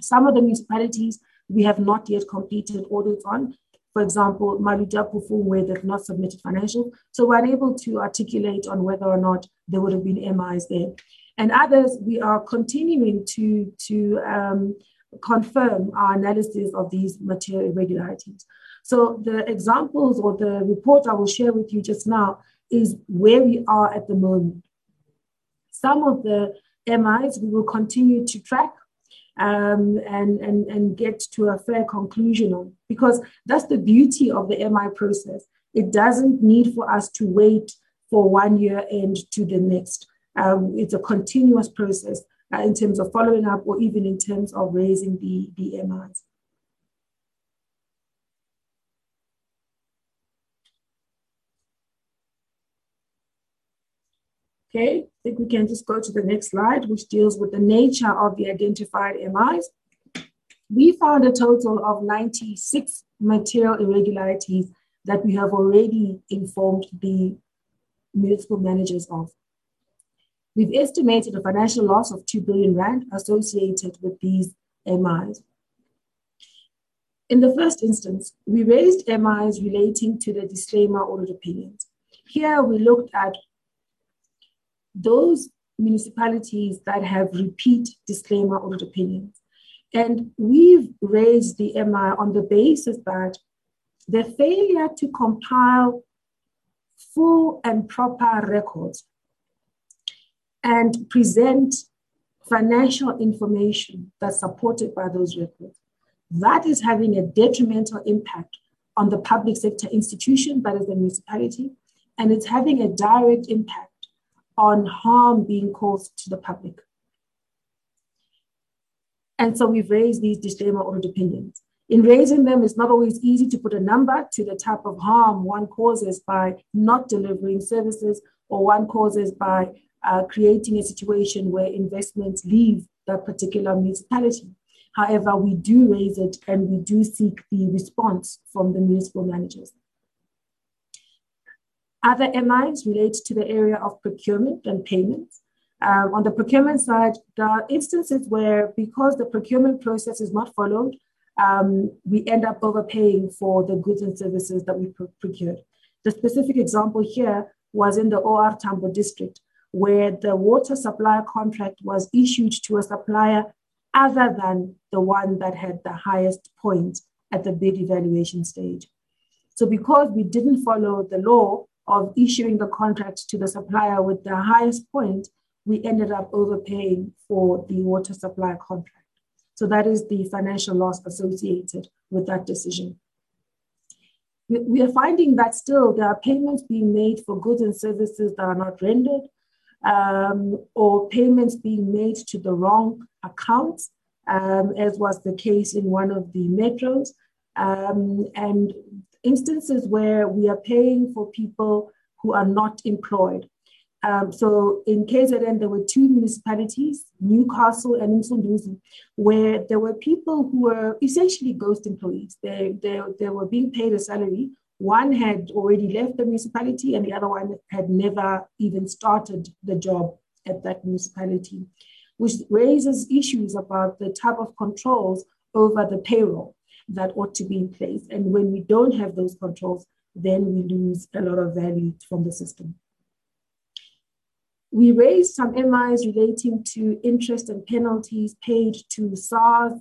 Some of the municipalities we have not yet completed audits on. For example, Maluti-a-Phofung, where they've not submitted financials. So we're able to articulate on whether or not there would have been MIs there. And others, we are continuing to, to um, confirm our analysis of these material irregularities. So the examples or the report I will share with you just now is where we are at the moment. Some of the MIs we will continue to track um, and, and, and get to a fair conclusion on, because that's the beauty of the MI process. It doesn't need for us to wait for one year end to the next. Um, it's a continuous process uh, in terms of following up or even in terms of raising the, the MIs. Okay, I think we can just go to the next slide, which deals with the nature of the identified MIs. We found a total of 96 material irregularities that we have already informed the municipal managers of. We've estimated a financial loss of 2 billion Rand associated with these MIs. In the first instance, we raised MIs relating to the disclaimer audit opinions. Here we looked at those municipalities that have repeat disclaimer audit opinions. And we've raised the MI on the basis that the failure to compile full and proper records and present financial information that's supported by those records, that is having a detrimental impact on the public sector institution, that is the municipality, and it's having a direct impact on harm being caused to the public. And so we've raised these disclaimer audit opinions. In raising them, it's not always easy to put a number to the type of harm one causes by not delivering services or one causes by uh, creating a situation where investments leave that particular municipality. However, we do raise it and we do seek the response from the municipal managers. Other MIs relate to the area of procurement and payments. Um, on the procurement side, there are instances where, because the procurement process is not followed, um, we end up overpaying for the goods and services that we pr- procured. The specific example here was in the OR Tambo district, where the water supply contract was issued to a supplier other than the one that had the highest point at the bid evaluation stage. So, because we didn't follow the law, of issuing the contract to the supplier with the highest point, we ended up overpaying for the water supply contract. So that is the financial loss associated with that decision. We are finding that still there are payments being made for goods and services that are not rendered, um, or payments being made to the wrong accounts, um, as was the case in one of the metros. Um, and instances where we are paying for people who are not employed. Um, so in KZN, there were two municipalities, Newcastle and Msunduzi, where there were people who were essentially ghost employees. They, they, they were being paid a salary. One had already left the municipality, and the other one had never even started the job at that municipality, which raises issues about the type of controls over the payroll that ought to be in place. And when we don't have those controls, then we lose a lot of value from the system. We raised some MIs relating to interest and penalties paid to SARS,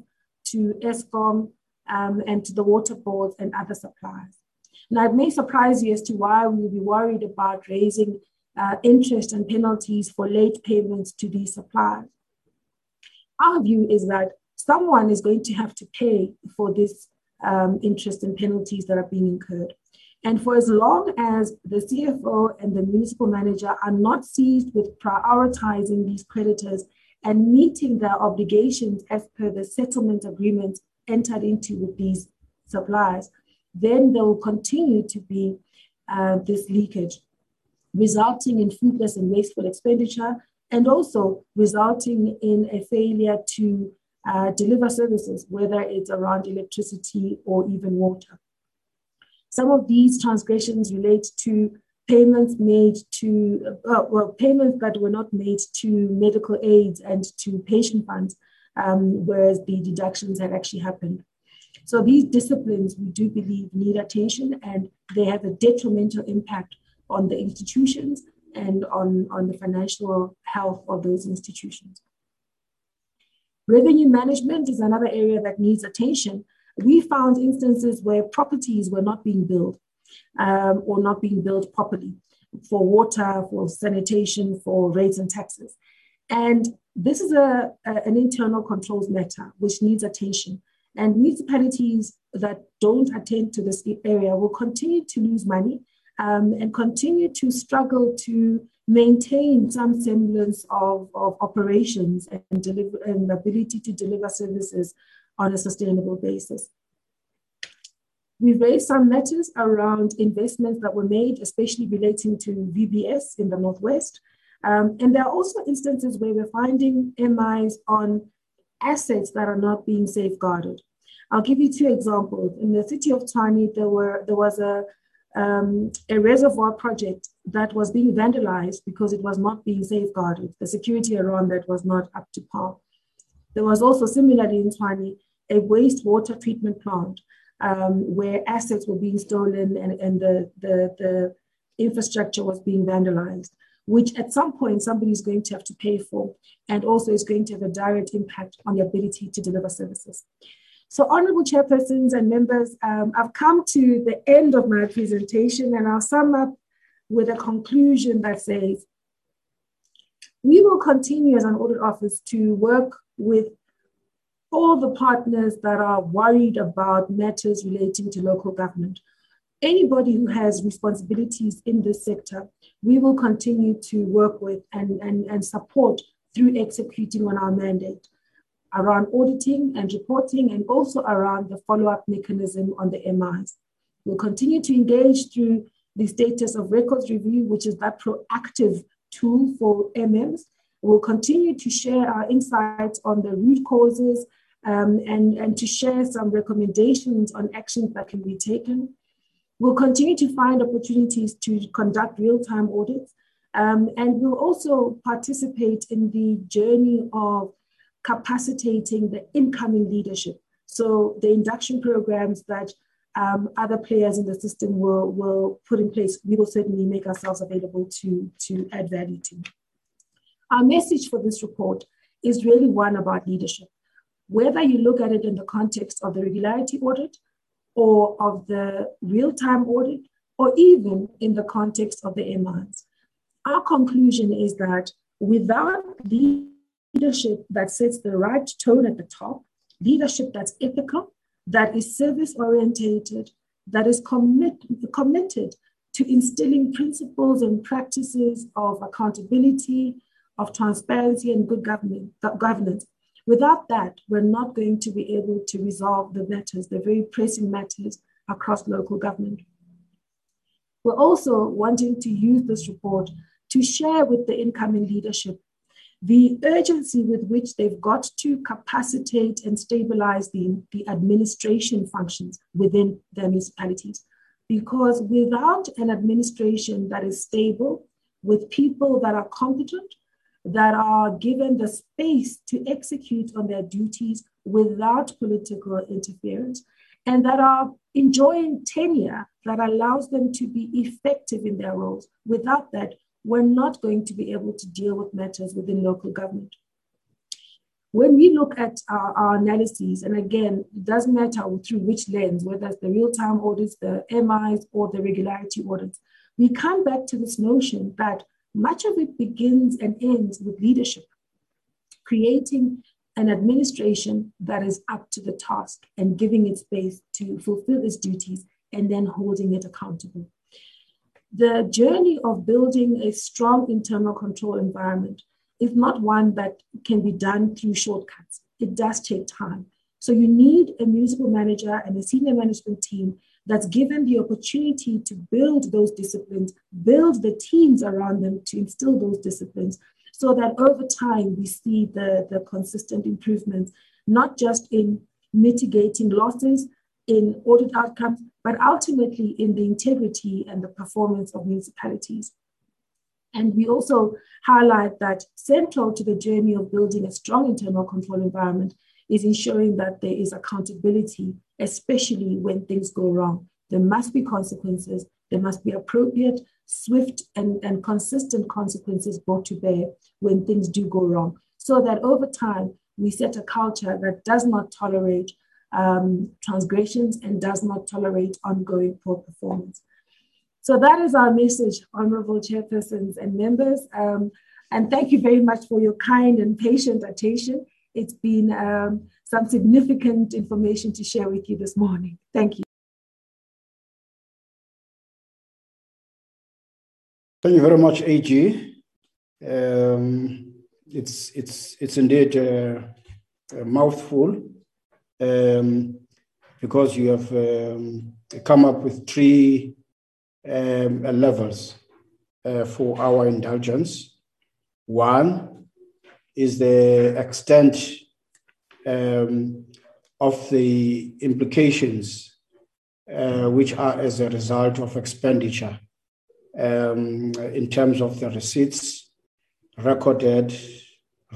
to Eskom, um, and to the water boards and other suppliers. Now, it may surprise you as to why we would be worried about raising uh, interest and penalties for late payments to these suppliers. Our view is that someone is going to have to pay for this um, interest and penalties that are being incurred. And for as long as the CFO and the municipal manager are not seized with prioritizing these creditors and meeting their obligations as per the settlement agreement entered into with these suppliers, then there will continue to be uh, this leakage, resulting in fruitless and wasteful expenditure, and also resulting in a failure to uh, deliver services, whether it's around electricity or even water. Some of these transgressions relate to payments made to, uh, well, payments that were not made to medical aids and to patient funds, um, whereas the deductions had actually happened. So these disciplines, we do believe, need attention and they have a detrimental impact on the institutions and on, on the financial health of those institutions. Revenue management is another area that needs attention. We found instances where properties were not being built um, or not being built properly for water, for sanitation, for rates and taxes. And this is a, a, an internal controls matter which needs attention. And municipalities that don't attend to this area will continue to lose money um, and continue to struggle to maintain some semblance of, of operations and, deliver, and ability to deliver services on a sustainable basis. We've raised some matters around investments that were made, especially relating to VBS in the Northwest. Um, and there are also instances where we're finding MIs on assets that are not being safeguarded. I'll give you two examples. In the city of Tshwane, there were there was a um, a reservoir project that was being vandalized because it was not being safeguarded. The security around that was not up to par. There was also similarly in Tshwane a wastewater treatment plant um, where assets were being stolen and, and the, the, the infrastructure was being vandalized, which at some point somebody is going to have to pay for, and also is going to have a direct impact on the ability to deliver services. So, honorable chairpersons and members, um, I've come to the end of my presentation and I'll sum up with a conclusion that says we will continue as an audit office to work with all the partners that are worried about matters relating to local government. Anybody who has responsibilities in this sector, we will continue to work with and, and, and support through executing on our mandate around auditing and reporting and also around the follow-up mechanism on the MIs. We'll continue to engage through the status of records review, which is that proactive tool for MMs. We'll continue to share our insights on the root causes um, and, and to share some recommendations on actions that can be taken. We'll continue to find opportunities to conduct real-time audits. Um, and we'll also participate in the journey of capacitating the incoming leadership. So the induction programs that um, other players in the system will, will put in place, we will certainly make ourselves available to, to add value to. Our message for this report is really one about leadership. Whether you look at it in the context of the regularity audit or of the real time audit, or even in the context of the MIs, our conclusion is that without leadership that sets the right tone at the top, leadership that's ethical, that is service orientated, that is commit, committed to instilling principles and practices of accountability, of transparency, and good governance. Without that, we're not going to be able to resolve the matters, the very pressing matters across local government. We're also wanting to use this report to share with the incoming leadership the urgency with which they've got to capacitate and stabilize the, the administration functions within their municipalities. Because without an administration that is stable, with people that are competent, that are given the space to execute on their duties without political interference, and that are enjoying tenure that allows them to be effective in their roles. Without that, we're not going to be able to deal with matters within local government. When we look at our, our analyses, and again, it doesn't matter through which lens, whether it's the real time audits, the MIs, or the regularity audits, we come back to this notion that much of it begins and ends with leadership, creating an administration that is up to the task and giving it space to fulfill its duties and then holding it accountable the journey of building a strong internal control environment is not one that can be done through shortcuts. It does take time. So you need a municipal manager and a senior management team that's given the opportunity to build those disciplines, build the teams around them to instill those disciplines, so that over time we see the, the consistent improvements, not just in mitigating losses, in audit outcomes, but ultimately in the integrity and the performance of municipalities. And we also highlight that central to the journey of building a strong internal control environment is ensuring that there is accountability, especially when things go wrong. There must be consequences, there must be appropriate, swift, and, and consistent consequences brought to bear when things do go wrong, so that over time we set a culture that does not tolerate um, transgressions and does not tolerate ongoing poor performance. So that is our message, honorable chairpersons and members. Um, and thank you very much for your kind and patient attention. It's been um, some significant information to share with you this morning. Thank you. Thank you very much, AG. Um, it's it's it's indeed a, a mouthful um, because you have um, come up with three um, levels uh, for our indulgence. One is the extent um, of the implications uh, which are as a result of expenditure um, in terms of the receipts recorded,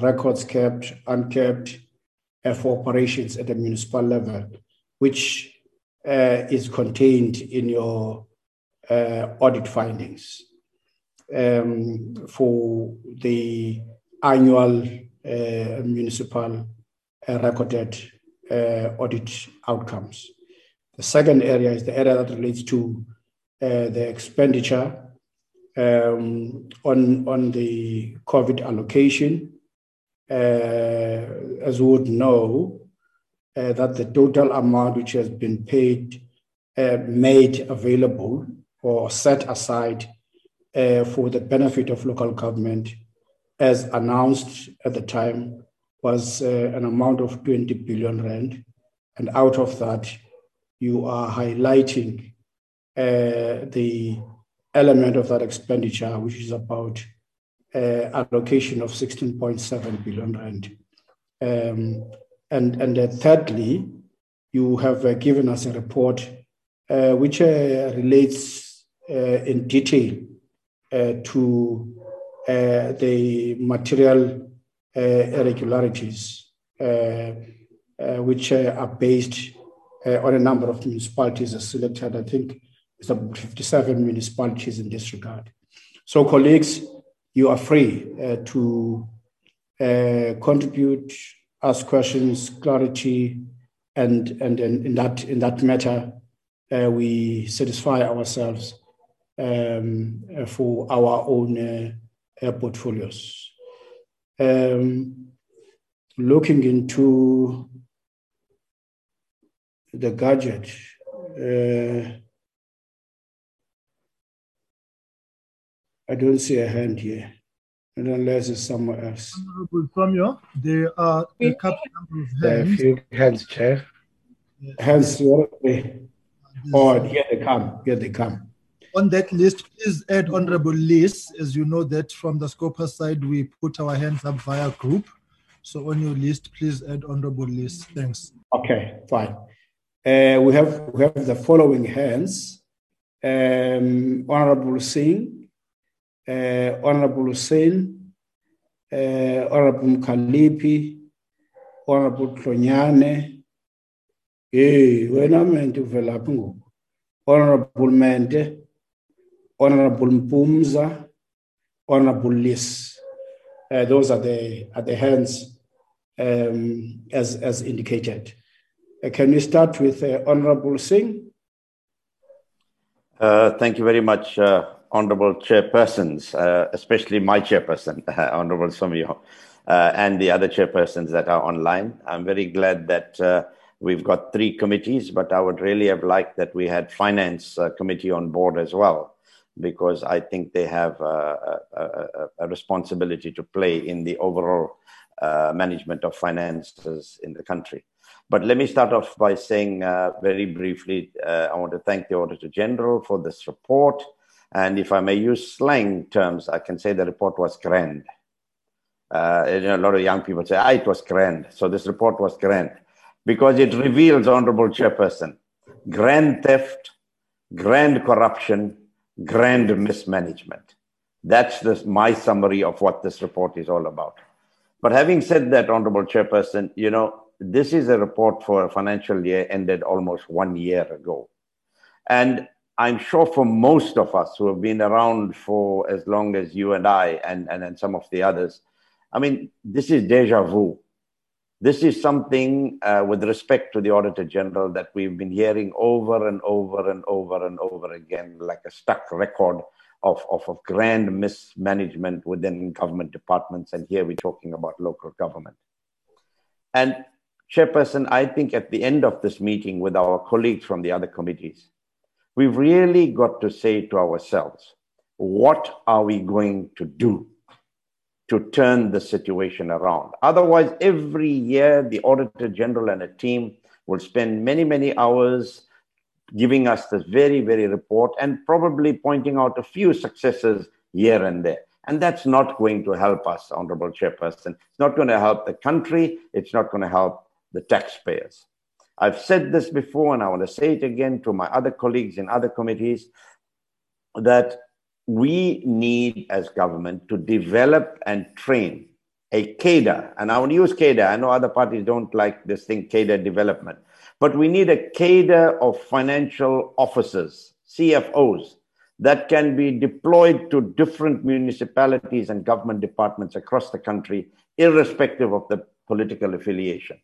records kept, unkept, for operations at the municipal level, which uh, is contained in your uh, audit findings um, for the annual uh, municipal recorded audit outcomes. The second area is the area that relates to uh, the expenditure um, on, on the COVID allocation. As we would know, that the total amount which has been paid, made available or set aside uh, for the benefit of local government, as announced at the time, was uh, an amount of 20 billion rand. And out of that, you are highlighting uh, the element of that expenditure, which is about uh, allocation of 16.7 billion rand. Um, and and uh, thirdly, you have uh, given us a report uh, which uh, relates in detail to the material irregularities, which are based on a number of municipalities as selected. I think it's about 57 municipalities in this regard. So, colleagues, you are free uh, to uh, contribute, ask questions, clarity, and and, and in that in that matter, uh, we satisfy ourselves um, for our own portfolios. Um, looking into the gadget. Uh, I don't see a hand here, unless it's somewhere else. Honorable Somyo, there are a couple of hands. There are a few hands, Chair. Yes. Hands, oh, here they come, here they come. On that list, please add Honorable Liz. As you know that from the Scopa side, we put our hands up via group. So on your list, please add Honorable Liz. Thanks. Okay, fine. Uh, we have we have the following hands: um, Honorable Singh, uh, Honorable Hussein, uh, Honorable Mkhaliphi, Honorable Klonyane, hey? Honorable Mente, Honorable Mpumza, Honorable Lis. Uh, those are the are the hands um, as as indicated. Uh, can we start with uh, Honorable Singh? Thank you very much, uh, honorable chairpersons, uh, especially my chairperson, Honorable Somyo, uh, and the other chairpersons that are online. I'm very glad that uh, we've got three committees, but I would really have liked that we had finance uh, committee on board as well, because I think they have a, a, a responsibility to play in the overall uh, management of finances in the country. But let me start off by saying uh, very briefly, I want to thank the Auditor General for this report. And if I may use slang terms, I can say the report was grand. Uh, you know, a lot of young people say, ah, it was grand. So this report was grand because it reveals, Honorable Chairperson, grand theft, grand corruption, grand mismanagement. That's the, my summary of what this report is all about. But having said that, Honorable Chairperson, you know, this is a report for a financial year ended almost one year ago. And I'm sure for most of us who have been around for as long as you and I and, and, and some of the others, I mean, this is deja vu. This is something uh, with respect to the Auditor General that we've been hearing over and over and over and over again, like a stuck record of, of, of grand mismanagement within government departments. And here we're talking about local government. And Chairperson, I think at the end of this meeting with our colleagues from the other committees, we've really got to say to ourselves, what are we going to do to turn the situation around? Otherwise, every year, the Auditor General and a team will spend many, many hours giving us this very, very report and probably pointing out a few successes here and there. And that's not going to help us, Honorable Chairperson. It's not going to help the country. It's not going to help the taxpayers. I've said this before, and I want to say it again to my other colleagues in other committees that we need, as government, to develop and train a cadre, and I want to use cadre. I know other parties don't like this thing, cadre development, but we need a cadre of financial officers, CFOs, that can be deployed to different municipalities and government departments across the country, irrespective of the political affiliation.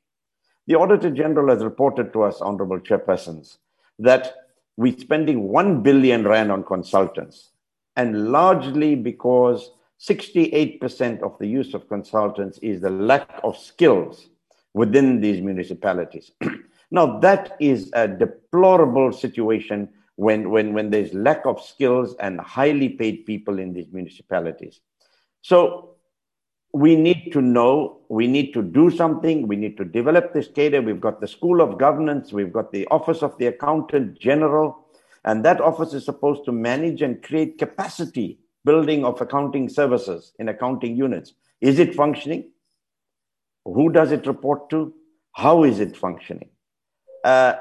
The Auditor General has reported to us, Honorable Chairpersons, that we're spending 1 billion Rand on consultants, and largely because 68% of the use of consultants is the lack of skills within these municipalities. now, that is a deplorable situation when, when, when there's lack of skills and highly paid people in these municipalities. So we need to know, we need to do something, we need to develop this data. We've got the School of Governance, we've got the Office of the Accountant General, and that office is supposed to manage and create capacity building of accounting services in accounting units. Is it functioning? Who does it report to? How is it functioning? Uh,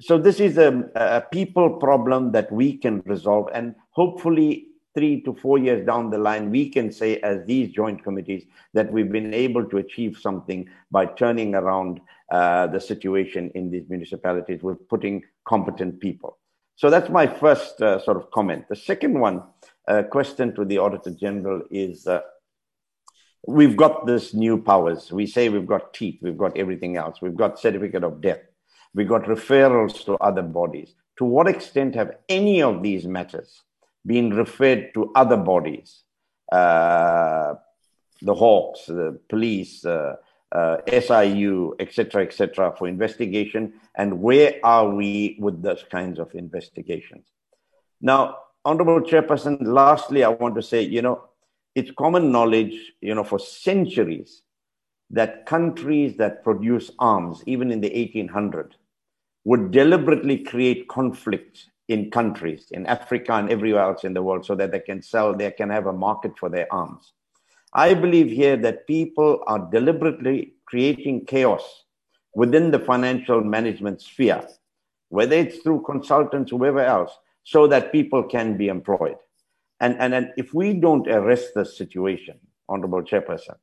so this is a, a people problem that we can resolve, and hopefully three to four years down the line, we can say, as these joint committees, that we've been able to achieve something by turning around uh, the situation in these municipalities with putting competent people. So that's my first uh, sort of comment. The second one, uh, question to the Auditor General is uh, we've got this new powers. We say we've got teeth, we've got everything else, we've got certificate of debt, we've got referrals to other bodies. To what extent have any of these matters been referred to other bodies, uh, the Hawks, the police, uh, uh, SIU, etc., etc., for investigation? And where are we with those kinds of investigations? Now, Honorable Chairperson, lastly, I want to say, you know, it's common knowledge, you know, for centuries that countries that produce arms, even in the 1800s, would deliberately create conflict in countries in Africa and everywhere else in the world so that they can sell, they can have a market for their arms. I believe here that people are deliberately creating chaos within the financial management sphere, whether it's through consultants, whoever else, so that people can be employed. And, and, and if we don't arrest the situation, Honorable Chairperson,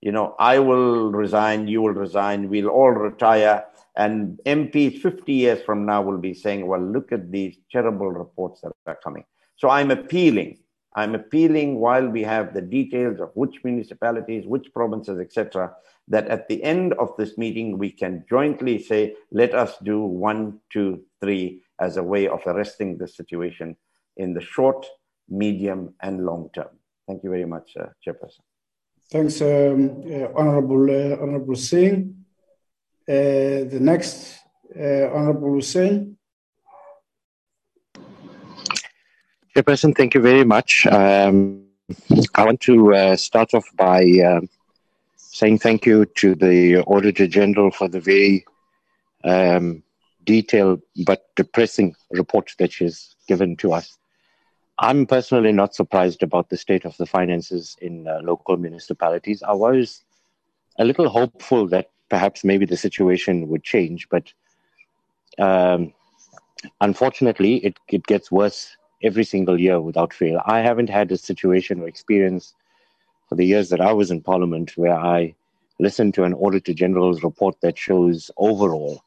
you know, I will resign, you will resign, we'll all retire, and MPs 50 years from now will be saying, well, look at these terrible reports that are coming. So I'm appealing. I'm appealing while we have the details of which municipalities, which provinces, etc., that at the end of this meeting, we can jointly say, let us do one, two, three as a way of arresting the situation in the short, medium, and long term. Thank you very much, uh, Chairperson. Thanks, um, uh, Honorable, uh, Honorable Singh. Uh, the next, uh, Honorable Hussein. Chairperson, thank you very much. Um, I want to uh, start off by uh, saying thank you to the Auditor General for the very um, detailed but depressing report that she's given to us. I'm personally not surprised about the state of the finances in uh, local municipalities. I was a little hopeful that perhaps maybe the situation would change. But um, unfortunately, it, it gets worse every single year without fail. I haven't had a situation or experience for the years that I was in Parliament where I listened to an Auditor General's report that shows overall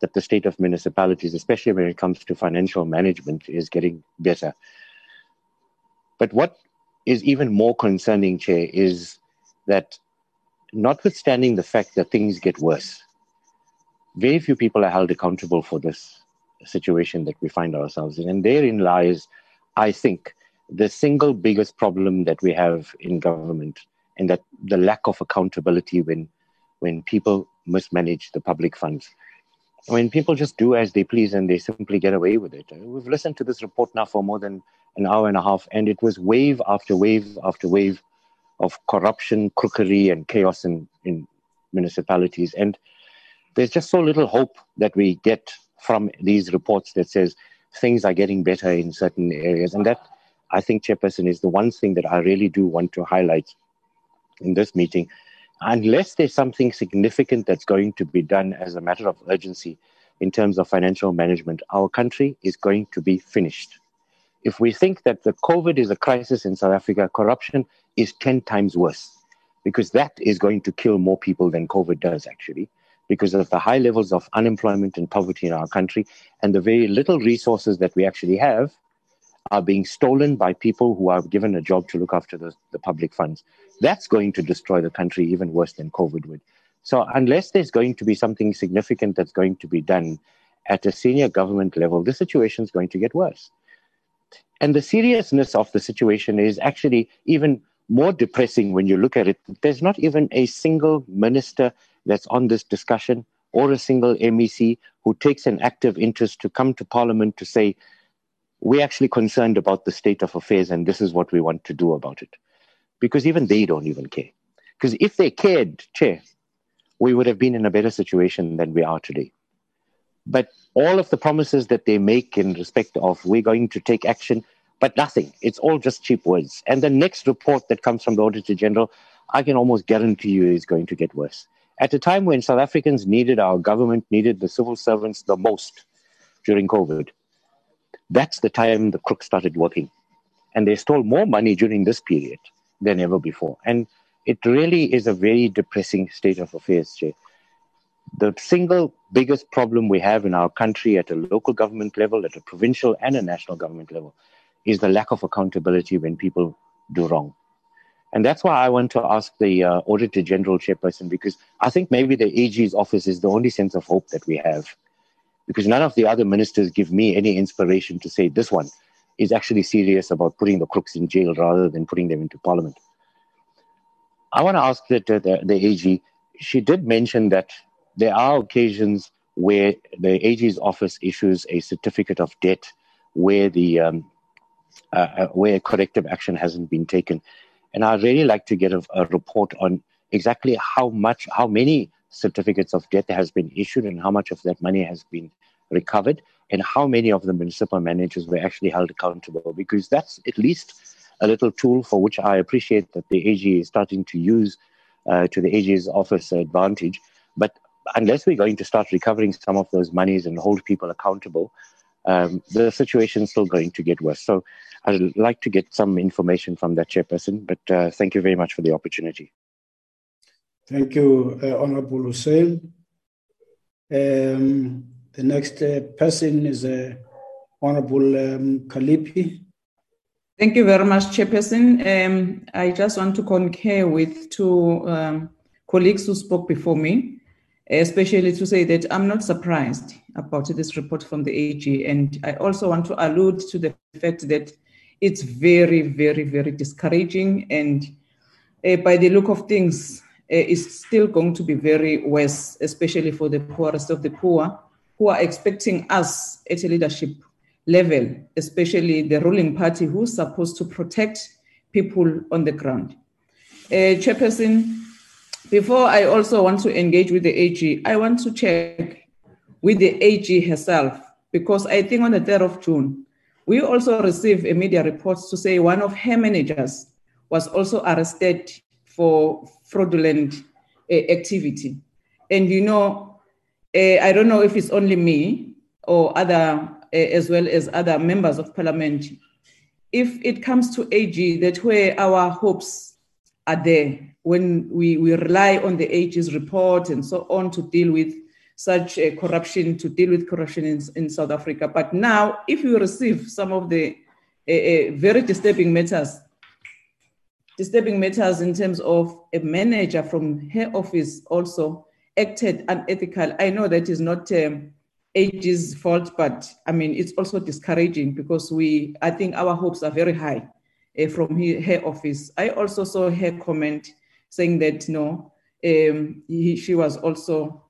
that the state of municipalities, especially when it comes to financial management, is getting better. But what is even more concerning, Chair, is that notwithstanding the fact that things get worse, very few people are held accountable for this situation that we find ourselves in. And therein lies, I think, the single biggest problem that we have in government, and that the lack of accountability when when people mismanage the public funds. When people just do as they please and they simply get away with it. We've listened to this report now for more than an hour and a half, and it was wave after wave after wave of corruption, crookery, and chaos in, in municipalities. And there's just so little hope that we get from these reports that says things are getting better in certain areas. And that, I think, Chairperson, is the one thing that I really do want to highlight in this meeting. Unless there's something significant that's going to be done as a matter of urgency in terms of financial management, our country is going to be finished. If we think that the COVID is a crisis in South Africa, corruption is 10 times worse. because that is going to kill more people than COVID does, actually, because of the high levels of unemployment and poverty in our country and the very little resources that we actually have are being stolen by people who are given a job to look after the, the public funds. That's going to destroy the country even worse than COVID would. So, unless there's going to be something significant that's going to be done at a senior government level, the situation is going to get worse. And the seriousness of the situation is actually even more depressing when you look at it. There's not even a single minister that's on this discussion or a single MEC who takes an active interest to come to Parliament to say, we're actually concerned about the state of affairs and this is what we want to do about it. Because even they don't even care. Because if they cared, Chair, we would have been in a better situation than we are today. But all of the promises that they make in respect of we're going to take action, but nothing. It's all just cheap words. And the next report that comes from the Auditor General, I can almost guarantee you is going to get worse. At a time when South Africans needed our government, needed the civil servants the most during COVID, that's the time the crooks started working. And they stole more money during this period than ever before. And it really is a very depressing state of affairs, Jay the single biggest problem we have in our country at a local government level, at a provincial and a national government level, is the lack of accountability when people do wrong. And that's why I want to ask the uh, Auditor General chairperson, because I think maybe the AG's office is the only sense of hope that we have. Because none of the other ministers give me any inspiration to say this one is actually serious about putting the crooks in jail rather than putting them into parliament. I want to ask that uh, the, the AG, she did mention that there are occasions where the AG's office issues a certificate of debt where the um, uh, uh, where corrective action hasn't been taken, and I'd really like to get a, a, report on exactly how much, how many certificates of debt has been issued, and how much of that money has been recovered, and how many of the municipal managers were actually held accountable. Because that's at least a little tool for which I appreciate that the AG is starting to use uh, to the AG's office advantage. But unless we're going to start recovering some of those monies and hold people accountable, um, the situation is still going to get worse. So I'd like to get some information from that chairperson, but uh, thank you very much for the opportunity. Thank you, uh, Honorable Hussein. Um, the next uh, person is uh, Honorable um, Mkhaliphi. Thank you very much, Chairperson. Um, I just want to concur with two um, colleagues who spoke before me especially to say that I'm not surprised about this report from the AG. And I also want to allude to the fact that it's very, very, very discouraging. And uh, by the look of things, uh, it's still going to be very worse, especially for the poorest of the poor who are expecting us at a leadership level, especially the ruling party who's supposed to protect people on the ground. Uh, Chairperson, before I also want to engage with the AG, I want to check with the AG herself because I think on the 3rd of June, we also received a media report to say one of her managers was also arrested for fraudulent uh, activity. And you know, uh, I don't know if it's only me or other, uh, as well as other members of parliament. If it comes to AG, that where our hopes are there when we, we rely on the AG's report and so on to deal with such uh, corruption, to deal with corruption in, in South Africa. But now, if you receive some of the very disturbing matters, disturbing matters in terms of a manager from her office also acted unethical, I know that is not um, AG's fault, but I mean, it's also discouraging because we, I think our hopes are very high uh, from her office. I also saw her comment saying that no, um, he, she was also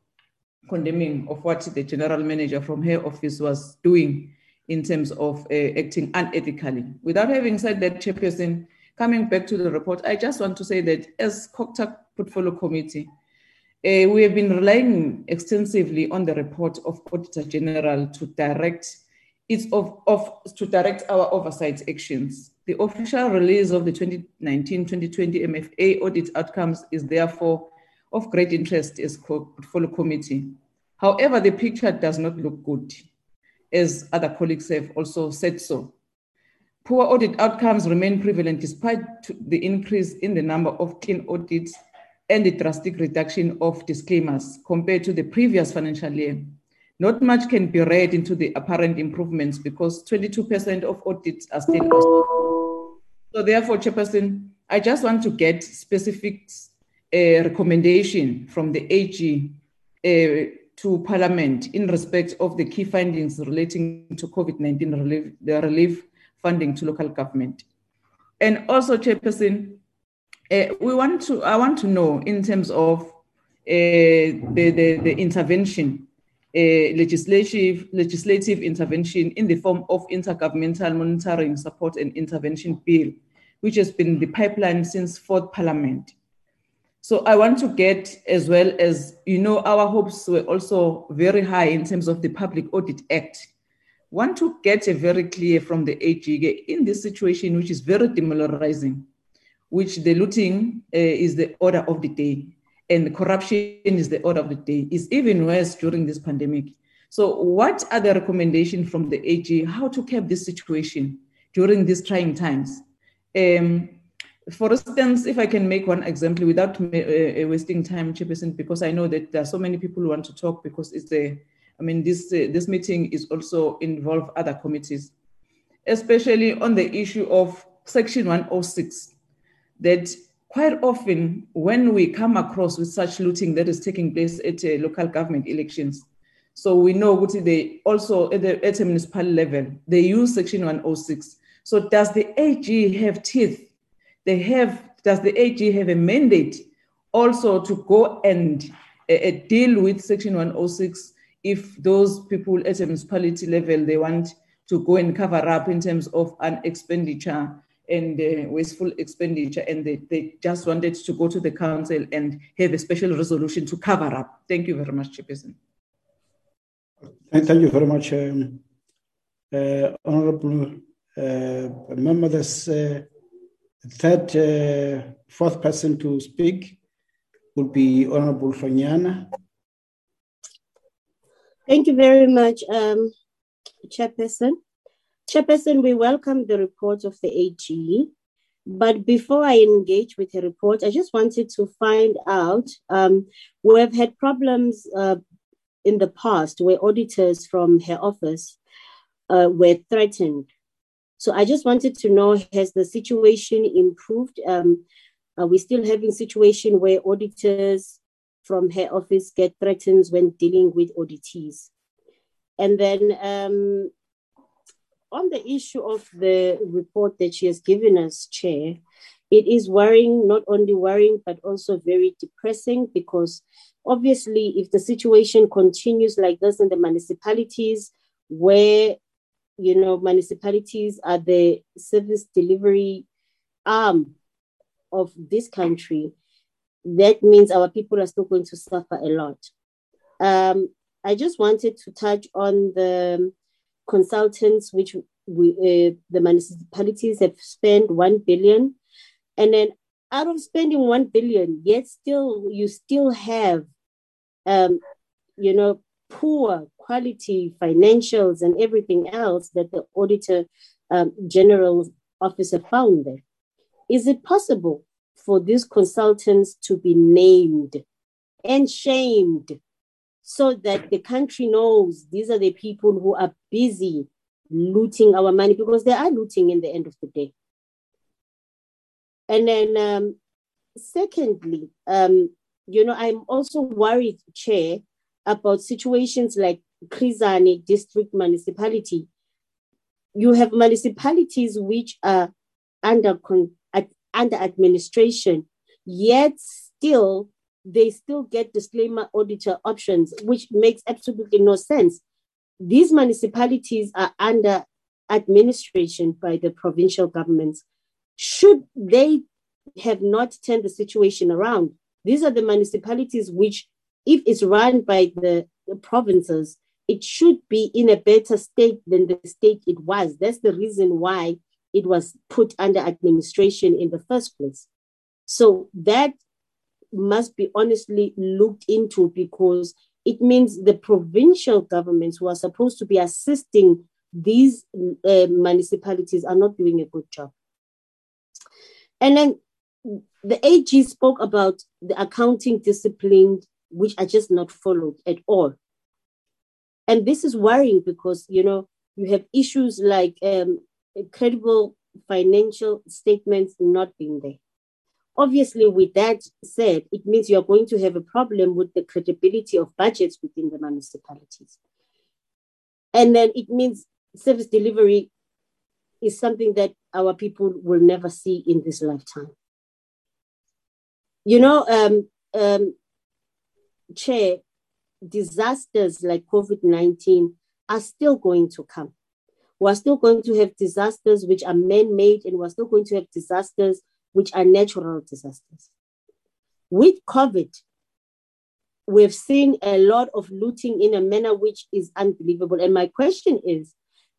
condemning of what the general manager from her office was doing in terms of uh, acting unethically. Without having said that, Chairperson, coming back to the report, I just want to say that as COGTA Portfolio Committee, uh, we have been relying extensively on the report of Auditor General to direct its of, of to direct our oversight actions. The official release of the 2019-2020 MFMA audit outcomes is therefore of great interest as portfolio committee. However, the picture does not look good, as other colleagues have also said so. Poor audit outcomes remain prevalent despite the increase in the number of clean audits and the drastic reduction of disclaimers compared to the previous financial year. Not much can be read into the apparent improvements because 22% of audits are still So therefore, Chairperson, I just want to get specific uh, recommendation from the AG uh, to Parliament in respect of the key findings relating to COVID-19 relief, the relief funding to local government. And also, Chairperson, uh, we want to, I want to know in terms of uh, the, the, the intervention, uh, legislative, legislative intervention in the form of intergovernmental monitoring support and intervention bill, which has been the pipeline since fourth parliament. So I want to get as well as, you know, our hopes were also very high in terms of the Public Audit Act. Want to get a very clear from the AG in this situation, which is very demoralizing, which the looting uh, is the order of the day and the corruption is the order of the day, is even worse during this pandemic. So what are the recommendations from the AG, how to keep this situation during these trying times? Um, for instance, if I can make one example without uh, wasting time, Chairperson, because I know that there are so many people who want to talk because it's a, I mean, this uh, this meeting is also involve other committees, especially on the issue of Section 106. That quite often, when we come across with such looting that is taking place at uh, local government elections, so we know they also at, the, at municipal level they use Section 106. So does the AG have teeth? they have, does the AG have a mandate also to go and uh, deal with Section 106 if those people at a municipality level, they want to go and cover up in terms of an expenditure and uh, wasteful expenditure, and they, they just wanted to go to the council and have a special resolution to cover up. Thank you very much, Chairperson. Thank you very much, um, uh, Honorable uh, Member. There's uh, third, uh, fourth person to speak would be Honorable Fanyana. Thank you very much, um, Chairperson. Chairperson, we welcome the report of the AG. But before I engage with the report, I just wanted to find out um, we have had problems uh, in the past where auditors from her office uh, were threatened so I just wanted to know, has the situation improved? Um, are we still having situation where auditors from her office get threatened when dealing with auditees? And then um, on the issue of the report that she has given us, Chair, it is worrying, not only worrying, but also very depressing because obviously, if the situation continues like this in the municipalities where you know, municipalities are the service delivery arm of this country, that means our people are still going to suffer a lot. Um, I just wanted to touch on the consultants, which we, uh, the municipalities have spent 1 billion. And then out of spending 1 billion, yet still, you still have, um, you know, poor quality financials and everything else that the auditor um, general officer found there. Is it possible for these consultants to be named and shamed so that the country knows these are the people who are busy looting our money because they are looting in the end of the day. And then, um, secondly, um, you know, I'm also worried, Chair, about situations like Chris Hani district municipality. You have municipalities which are under, under administration, yet still they still get disclaimer auditor options, which makes absolutely no sense. These municipalities are under administration by the provincial governments. Should they have not turned the situation around, these are the municipalities which if it's run by the, the provinces, it should be in a better state than the state it was. That's the reason why it was put under administration in the first place. So that must be honestly looked into because it means the provincial governments who are supposed to be assisting these uh, municipalities are not doing a good job. And then the AG spoke about the accounting discipline, which are just not followed at all. And this is worrying because, you know, you have issues like um, credible financial statements not being there. Obviously, with that said, it means you're going to have a problem with the credibility of budgets within the municipalities. And then it means service delivery is something that our people will never see in this lifetime. You know, um, um, Chair, disasters like COVID 19 are still going to come. We're still going to have disasters which are man made, and we're still going to have disasters which are natural disasters. With COVID, we've seen a lot of looting in a manner which is unbelievable. And my question is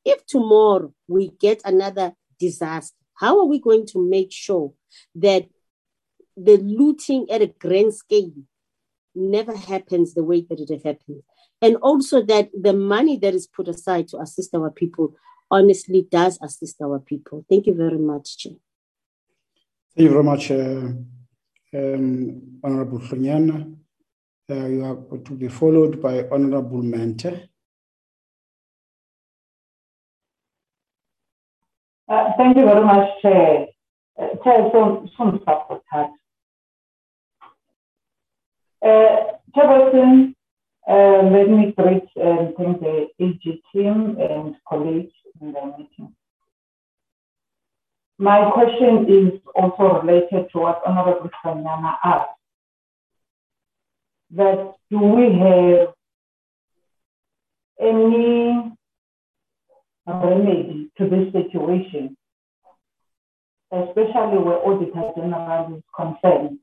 if tomorrow we get another disaster, how are we going to make sure that the looting at a grand scale never happens the way that it happened? And also that the money that is put aside to assist our people honestly does assist our people. Thank you very much, Chair. Thank you very much, uh, um, Honorable Hlonyana. Uh, you are to be followed by Honorable Mente. Uh, thank you very much, Chair. Uh, Chair, some, some support. Uh, Chairperson, uh, let me greet and thank the AG team and colleagues in the meeting. My question is also related to what Honorable Hlonyana asked. That do we have any remedy to this situation, especially where Auditor General is concerned,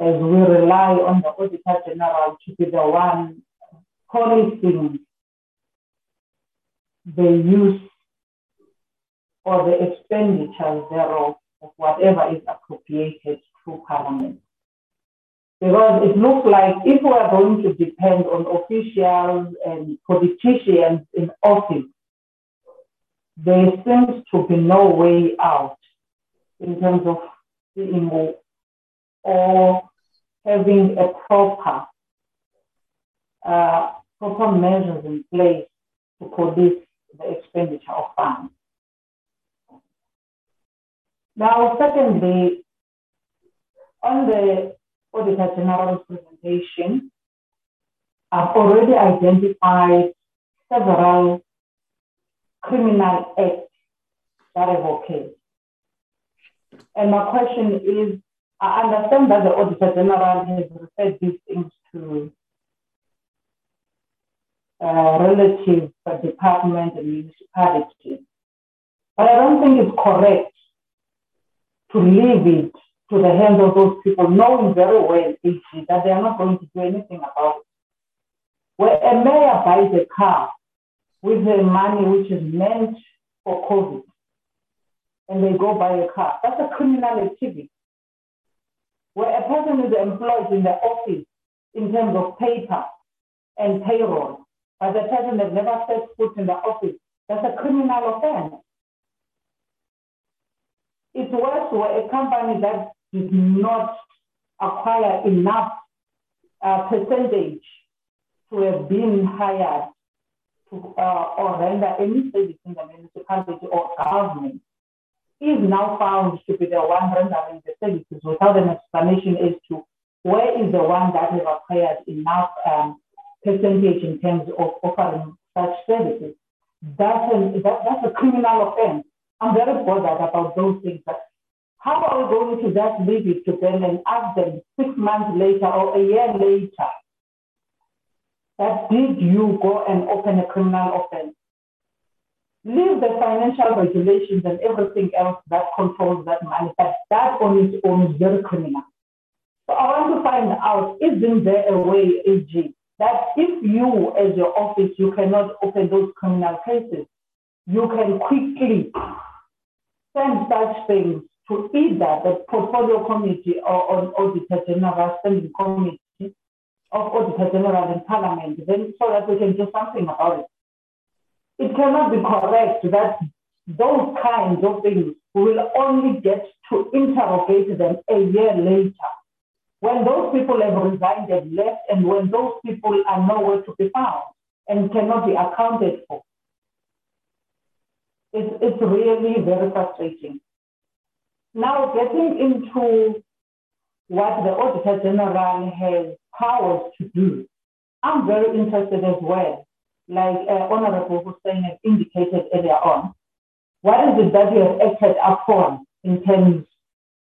as we rely on the Auditor General to be the one policing the use or the expenditures thereof of whatever is appropriated through Parliament. Because it looks like if we are going to depend on officials and politicians in office there seems to be no way out in terms of being or having a proper uh, proper measures in place to police the expenditure of funds. Now, secondly, on the Auditor General's presentation, I've already identified several criminal acts that have occurred. And my question is, I understand that the Auditor General has referred these things to uh, relative department and municipality. But I don't think it's correct to leave it to the hands of those people, knowing very well that they are not going to do anything about it. Where a mayor buys a car with the money which is meant for COVID and they go buy a car. That's a criminal activity. Where a person is employed in the office in terms of paper and payroll, but the person has never set foot in the office, that's a criminal offense. It's worse where a company that did not acquire enough uh, percentage to have been hired to, uh, or render any service in the municipality or government is now found to be the one rendering the services without an explanation as to where is the one that has acquired enough um, percentage in terms of offering such services. That's, an, that, that's a criminal offense. I'm very bothered about those things. But how are we going to just leave it to them and ask them six months later or a year later that did you go and open a criminal offense? Leave the financial regulations and everything else that controls that money, but that on its own is very criminal. So I want to find out, isn't there a way, AG, that if you as your office, you cannot open those criminal cases, you can quickly send such things to either the portfolio committee or on auditor general standing committee of Auditor General in Parliament, then so that we can do something about it. It cannot be correct that those kinds of things will only get to interrogate them a year later when those people have resigned and left and when those people are nowhere to be found and cannot be accounted for. It's, it's really very frustrating. Now, getting into what the Auditor General has powers to do, I'm very interested as well, like uh, Honorable Hussein has indicated earlier on. What is it that you have acted upon in terms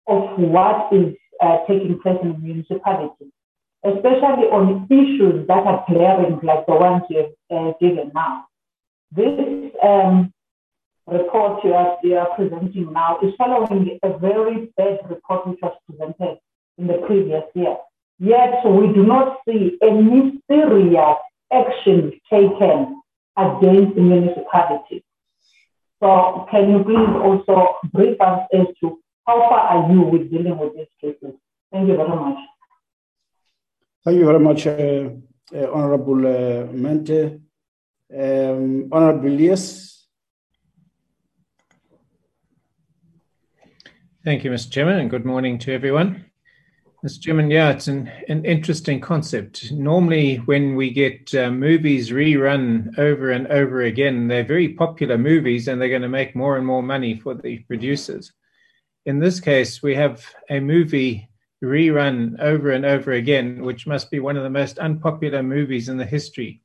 of what is uh, taking place in the municipality, especially on issues that are glaring like the ones you have uh, given now? This um, report you are, you are presenting now is following a very bad report which was presented in the previous year. Yet we do not see any serious action taken against the municipality. So can you please also brief us as to how far are you with dealing with these cases? Thank you very much. Thank you very much, uh, uh, Honorable uh, Mente. Um, Honorable Elias. Thank you, Mr. Chairman, and good morning to everyone. Mr. Chairman, yeah, it's an, an interesting concept. Normally, when we get uh, movies rerun over and over again, they're very popular movies and they're going to make more and more money for the producers. In this case, we have a movie rerun over and over again, which must be one of the most unpopular movies in the history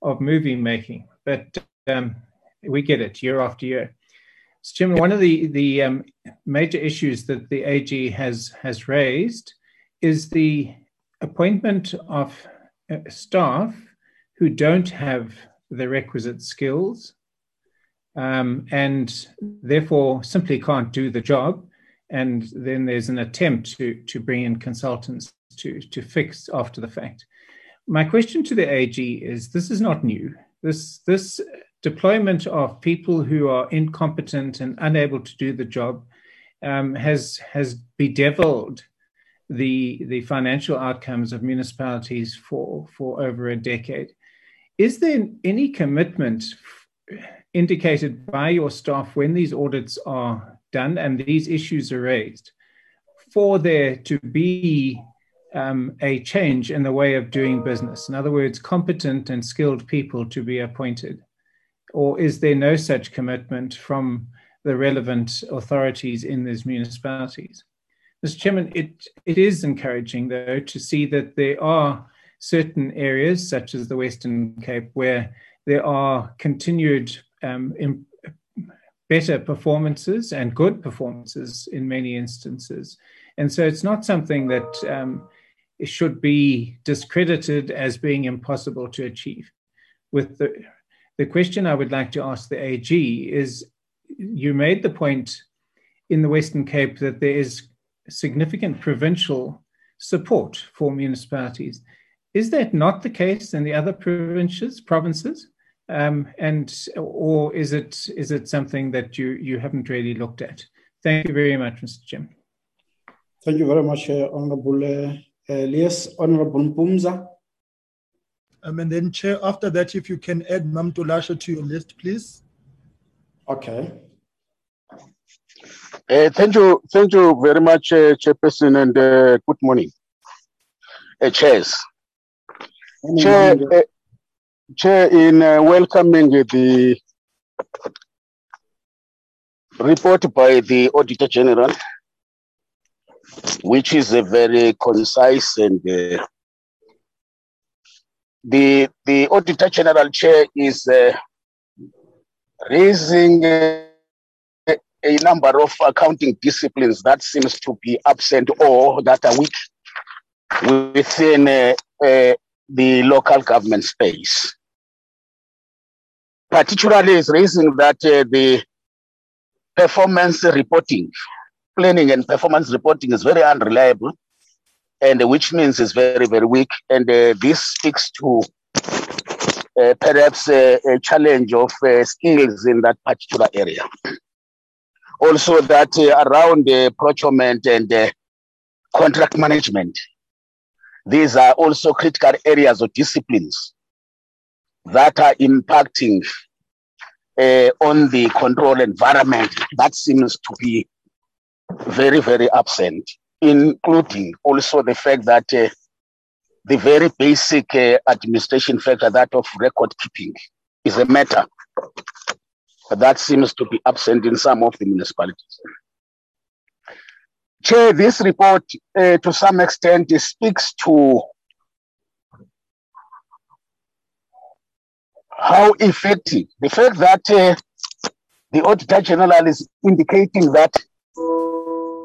of movie making. But um, we get it year after year. So, Jim, one of the the um, major issues that the AG has has raised is the appointment of uh, staff who don't have the requisite skills um, and therefore simply can't do the job. And then there's an attempt to to bring in consultants to to fix after the fact. My question to the AG is: This is not new. This this deployment of people who are incompetent and unable to do the job um, has has bedeviled the the financial outcomes of municipalities for for over a decade. Is there any commitment indicated by your staff when these audits are done and these issues are raised for there to be um, a change in the way of doing business? In other words, competent and skilled people to be appointed or is there no such commitment from the relevant authorities in these municipalities? Mr. Chairman, it, it is encouraging, though, to see that there are certain areas, such as the Western Cape, where there are continued um, in, better performances and good performances in many instances. And so it's not something that um, should be discredited as being impossible to achieve. With the the question I would like to ask the AG is you made the point in the Western Cape that there is significant provincial support for municipalities. Is that not the case in the other provinces, provinces? Um, and or is it is it something that you you haven't really looked at? Thank you very much, Mr. Jim. Thank you very much, uh, Honorable uh, Elias. Honorable Mpumza. Um, and then, Chair, after that, if you can add Mamtolashe to your list, please. Okay. Uh, thank you, thank you very much, uh, Chairperson, and uh, good morning, uh, Chairs. Chair, uh, Chair, in uh, welcoming the report by the Auditor General, which is a very concise and uh, the the Auditor General Chair is uh, raising a, number of accounting disciplines that seems to be absent or that are weak within uh, uh, the local government space. Particularly, is raising that uh, the performance reporting, planning and performance reporting is very unreliable and which means is very, very weak. And uh, this speaks to uh, perhaps a, a, challenge of uh, skills in that particular area. Also, that uh, around procurement and uh, contract management, these are also critical areas of disciplines that are impacting uh, on the control environment, that seems to be very, very absent, including also the fact that uh, the very basic uh, administration factor, that of record keeping, is a matter that seems to be absent in some of the municipalities. Chair, this report uh, to some extent speaks to how effective the fact that uh, the Auditor General is indicating that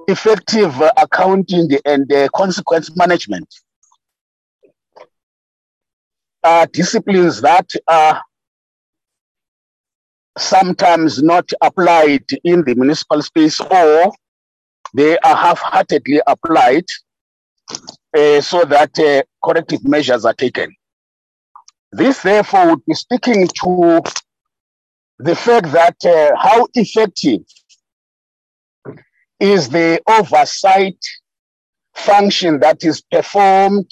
effective accounting and uh, consequence management are disciplines that are sometimes not applied in the municipal space or they are half-heartedly applied uh, so that uh, corrective measures are taken. This therefore would be speaking to the fact that uh, how effective is the oversight function that is performed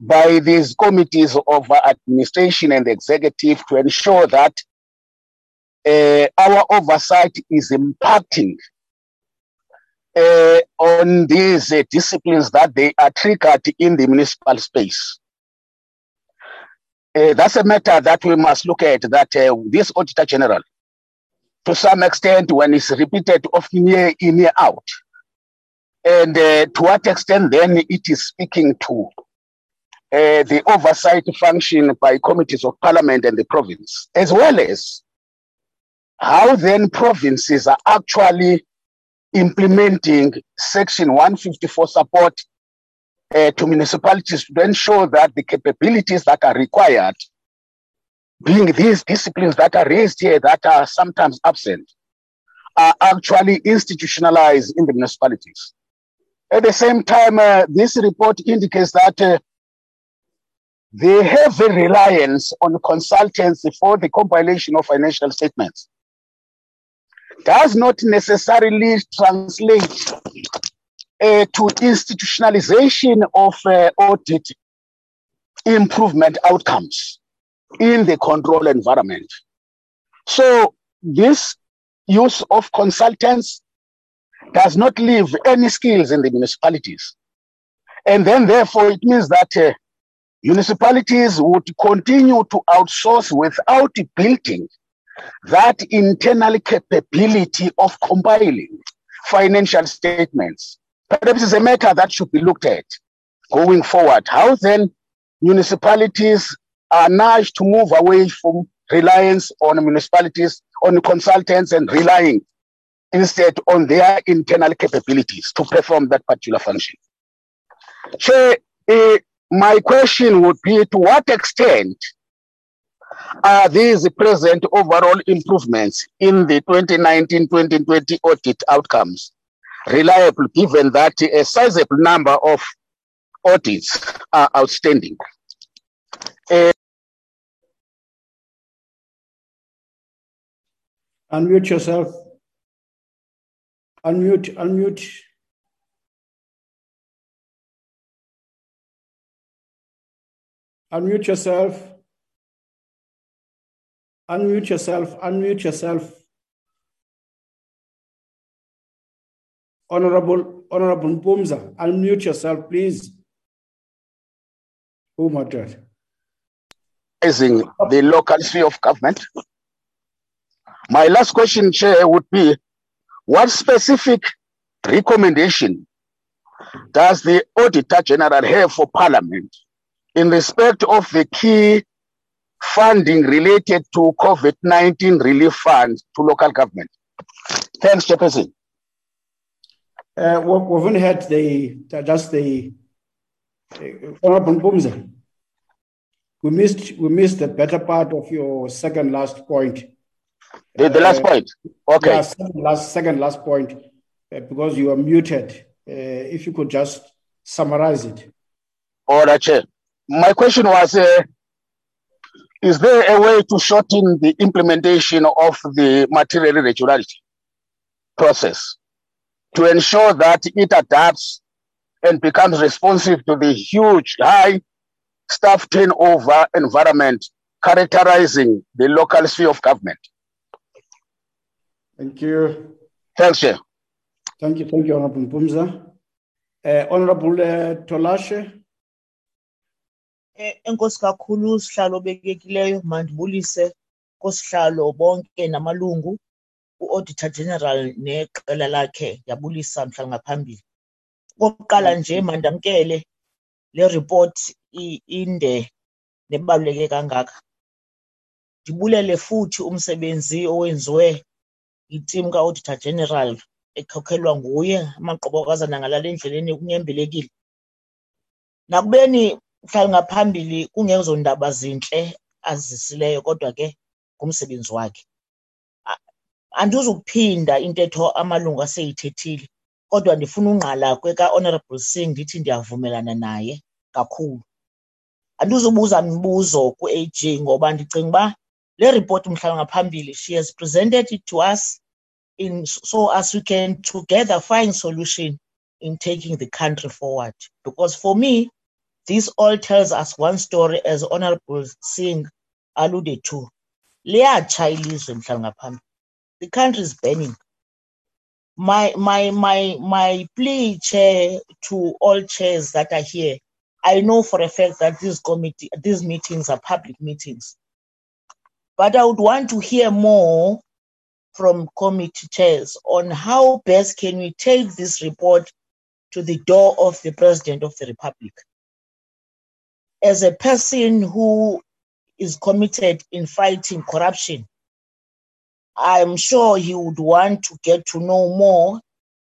by these committees of administration and executive to ensure that uh, our oversight is impacting uh, on these uh, disciplines that they are triggered in the municipal space. Uh, that's a matter that we must look at that this auditor general to some extent when it's repeated often year in year out and to what extent then it is speaking to the oversight function by committees of parliament and the province as well as how then provinces are actually implementing Section 154 support uh, to municipalities to ensure that the capabilities that are required, being these disciplines that are raised here that are sometimes absent, are actually institutionalized in the municipalities. At the same time, uh, this report indicates that uh, the heavy reliance on consultants for the compilation of financial statements does not necessarily translate uh, to institutionalization of uh, audit improvement outcomes in the control environment. So this use of consultants does not leave any skills in the municipalities. And then therefore it means that uh, municipalities would continue to outsource without building that internal capability of compiling financial statements. Perhaps it's a matter that should be looked at going forward. How then municipalities are nudged to move away from reliance on municipalities, on consultants, and relying instead on their internal capabilities to perform that particular function. So, uh, my question would be to what extent are these present overall improvements in the 2019-2020 audit outcomes reliable given that a sizable number of audits are outstanding? Uh, unmute yourself. Unmute, unmute. Unmute yourself. Unmute yourself, unmute yourself. Honorable, Honorable Mpumza, unmute yourself, please. Who muttered? The local sphere of government. My last question, Chair, would be what specific recommendation does the Auditor General have for Parliament in respect of the key funding related to COVID-19 relief funds to local government. Thanks, Chairperson. Uh, we've only had the just the uh, Honorable Mpumza. We missed we missed the better part of your second last point. The, the last uh, point. Okay. Yeah, second last second last point uh, because you are muted. Uh, if you could just summarize it. All right, Chair. My question was uh, is there a way to shorten the implementation of the material irregularity process to ensure that it adapts and becomes responsive to the huge, high staff turnover environment characterizing the local sphere of government. Thank you. Thanks, Chair. Thank you. Thank you, Honorable Mpumza. Uh, Honorable uh, Tolashe. Eh, enkosi kakhulu sihlalo obekekileyo mandibulise kosihlalo bonke namalungu. U-auditor general neqela lakhe yabulisa mhla ngaphambili okokuqala nje mandamkele le report i- inde nebaluleke kangaka. Ndibulele futhi umsebenzi owenziwe yitim ka-auditor general ekhokhelwa nguye amaqobokazana ngalala endleleni kunyembelekile nakubeni mhlawumbi ngaphambili kungezo ndaba zintle azisileyo kodwa ke ngumsebenzi wakhe. A- andizukuphinda intetho amalungu aseyithethile kodwa ndifuna ungqala kweka-honorable singh ndithi ndiyavumelana naye kakhulu. Andizubuza mibuzo ku-ag ngoba ndicinga uba le report mhlawumbi ngaphambili she has presented it to us in so as we can together find solution in taking the country forward. Because for me this all tells us one story as honorable singh alluded to. Liyatsha ilizwe ngaphambili the country is burning. My my my my plea chair to all chairs that are here i know for a fact that this committee these meetings are public meetings. But i would want to hear more from committee chairs on how best can we take this report to the door of the president of the republic as a person who is committed in fighting corruption i'm sure he would want to get to know more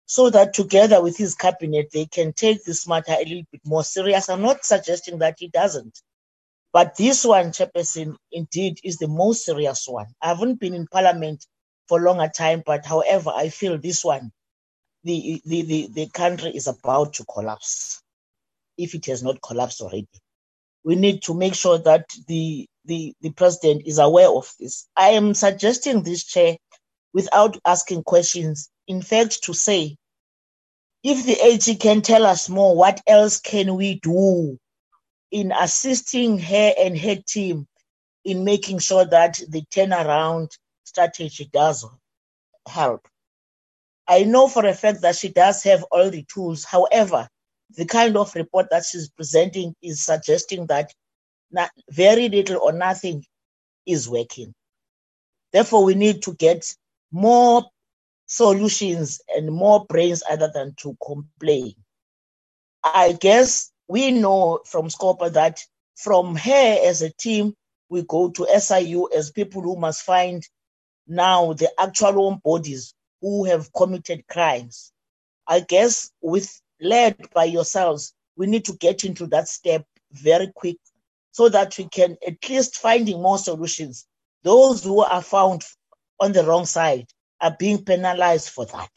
so that together with his cabinet they can take this matter a little bit more serious. I'm not suggesting that he doesn't but this one chairperson indeed is the most serious one. I haven't been in parliament for a longer time but however i feel this one the, the, the, the country is about to collapse if it has not collapsed already we need to make sure that the, the, the president is aware of this. I am suggesting this chair without asking questions. In fact, to say, if the AG can tell us more, what else can we do in assisting her and her team in making sure that the turnaround strategy does help? I know for a fact that she does have all the tools. However, the kind of report that she's presenting is suggesting that not, very little or nothing is working. Therefore, we need to get more solutions and more brains other than to complain. I guess we know from Scopa that from her as a team, we go to SIU as people who must find now the actual own bodies who have committed crimes. I guess with led by yourselves, we need to get into that step very quick so that we can at least finding more solutions. Those who are found on the wrong side are being penalized for that.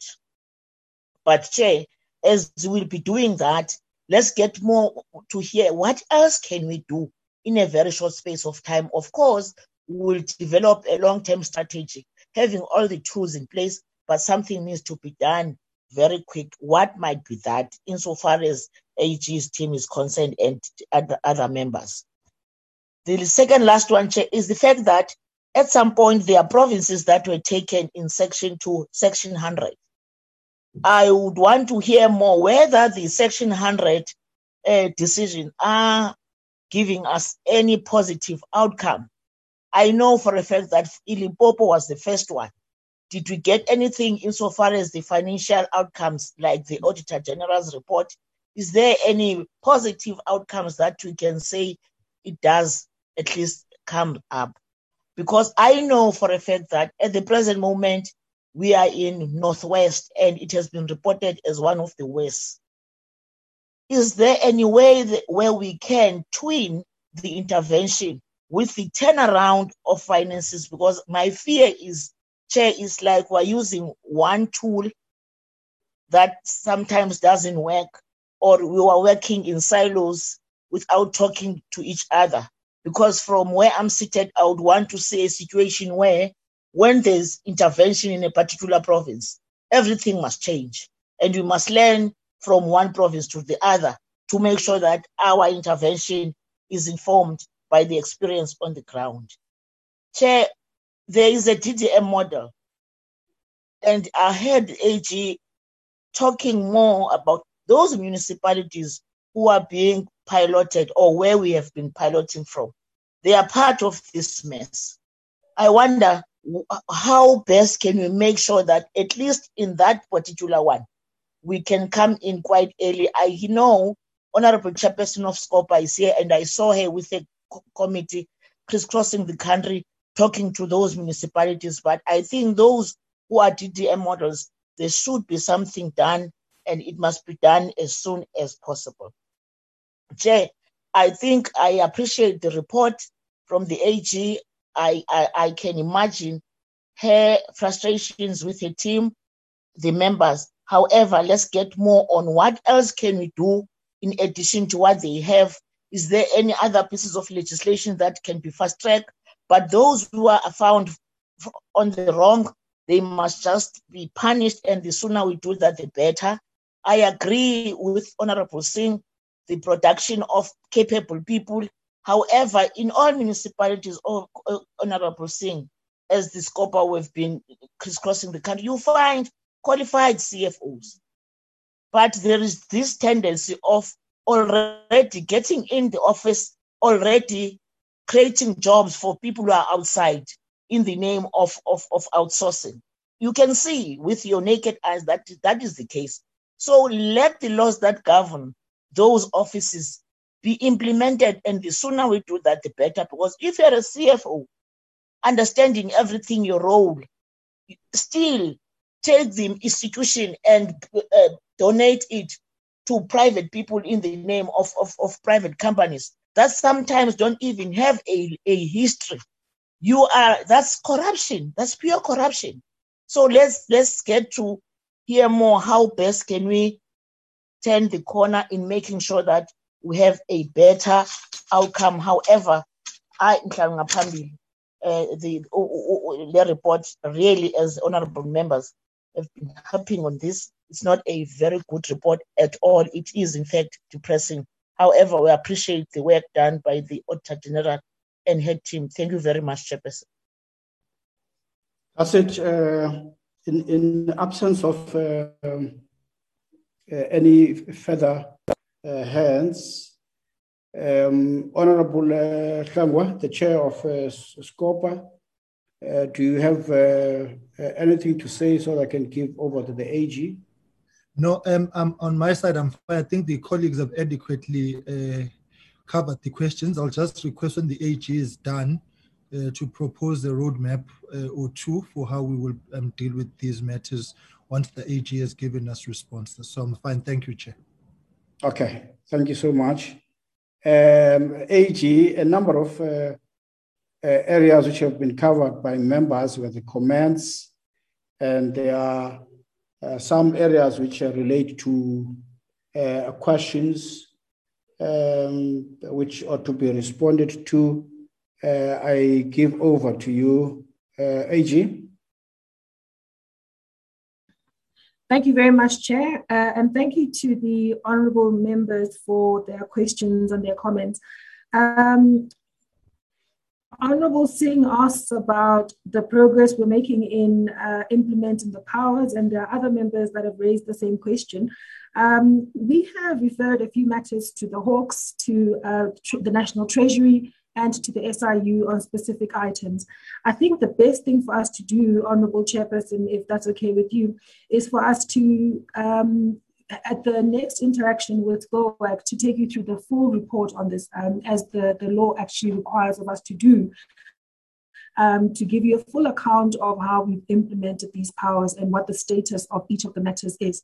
But Chair, as we'll be doing that, let's get more to hear what else can we do in a very short space of time. Of course, we'll develop a long-term strategy, having all the tools in place, but something needs to be done very quick. What might be that insofar as AG's team is concerned and other, members? The second last one is the fact that at some point there are provinces that were taken in section 2, section 100. I would want to hear more whether the section 100 uh, decision are giving us any positive outcome. I know for a fact that Ilimpopo was the first one. Did we get anything insofar as the financial outcomes, like the Auditor General's report? Is there any positive outcomes that we can say it does at least come up? Because I know for a fact that at the present moment, we are in Northwest and it has been reported as one of the worst. Is there any way that, where we can twin the intervention with the turnaround of finances? Because my fear is, Chair, is like we're using one tool that sometimes doesn't work, or we were working in silos without talking to each other. Because from where I'm seated, I would want to see a situation where when there's intervention in a particular province, everything must change. And we must learn from one province to the other to make sure that our intervention is informed by the experience on the ground. Chair, there is a DDM model, and I heard AG talking more about those municipalities who are being piloted or where we have been piloting from. They are part of this mess. I wonder how best can we make sure that at least in that particular one, we can come in quite early. I know Honorable Chairperson of SCOPA is here, and I saw her with a committee crisscrossing the country talking to those municipalities. But I think those who are DDM models, there should be something done, and it must be done as soon as possible. Jay, I think I appreciate the report from the AG. I, I, I can imagine her frustrations with her team, the members. However, let's get more on what else can we do in addition to what they have. Is there any other pieces of legislation that can be fast tracked? But those who are found on the wrong, they must just be punished. And the sooner we do that, the better. I agree with Honorable Singh the production of capable people. However, in all municipalities, or Honorable Singh, as the SCOPA we've been crisscrossing the country, you find qualified CFOs. But there is this tendency of already getting in the office, already creating jobs for people who are outside in the name of, of, of outsourcing. You can see with your naked eyes that that is the case. So let the laws that govern those offices be implemented. And the sooner we do that, the better. Because if you're a CFO, understanding everything, your role, still take the institution and uh, donate it to private people in the name of, of, of private companies that sometimes don't even have a, a history. You are that's corruption. That's pure corruption. So let's let's get to hear more how best can we turn the corner in making sure that we have a better outcome. However, I ngaphambi uh, the the report really as honorable members have been helping on this. It's not a very good report at all. It is in fact depressing. However, we appreciate the work done by the Auditor General and her team. Thank you very much, Chairperson. That's it. Uh, in, in absence of uh, um, uh, any further uh, hands. Um, Honorable uh, Hlengwa, the chair of uh, SCOPA, do you have anything to say so that I can give over to the AG? No, um, I'm on my side. I'm. I think the colleagues have adequately covered the questions. I'll just request when the AG is done to propose the roadmap or two for how we will um, deal with these matters once the AG has given us responses. So I'm fine. Thank you, Chair. Okay. Thank you so much. Um, AG, a number of uh, uh, areas which have been covered by members with the comments, and they are uh, some areas which relate to uh, questions um, which ought to be responded to. Uh, I give over to you, uh, AG. Thank you very much, Chair, uh, and thank you to the honourable members for their questions and their comments. Um, Honourable Singh asks about the progress we're making in uh, implementing the powers, and there are other members that have raised the same question. Um, we have referred a few matters to the Hawks, to uh, tr- the National Treasury, and to the SIU on specific items. I think the best thing for us to do, Honorable Chairperson, if that's okay with you, is for us to, um, at the next interaction with SCOAG, to take you through the full report on this, um, as the, the law actually requires of us to do. Um, to give you a full account of how we've implemented these powers and what the status of each of the matters is.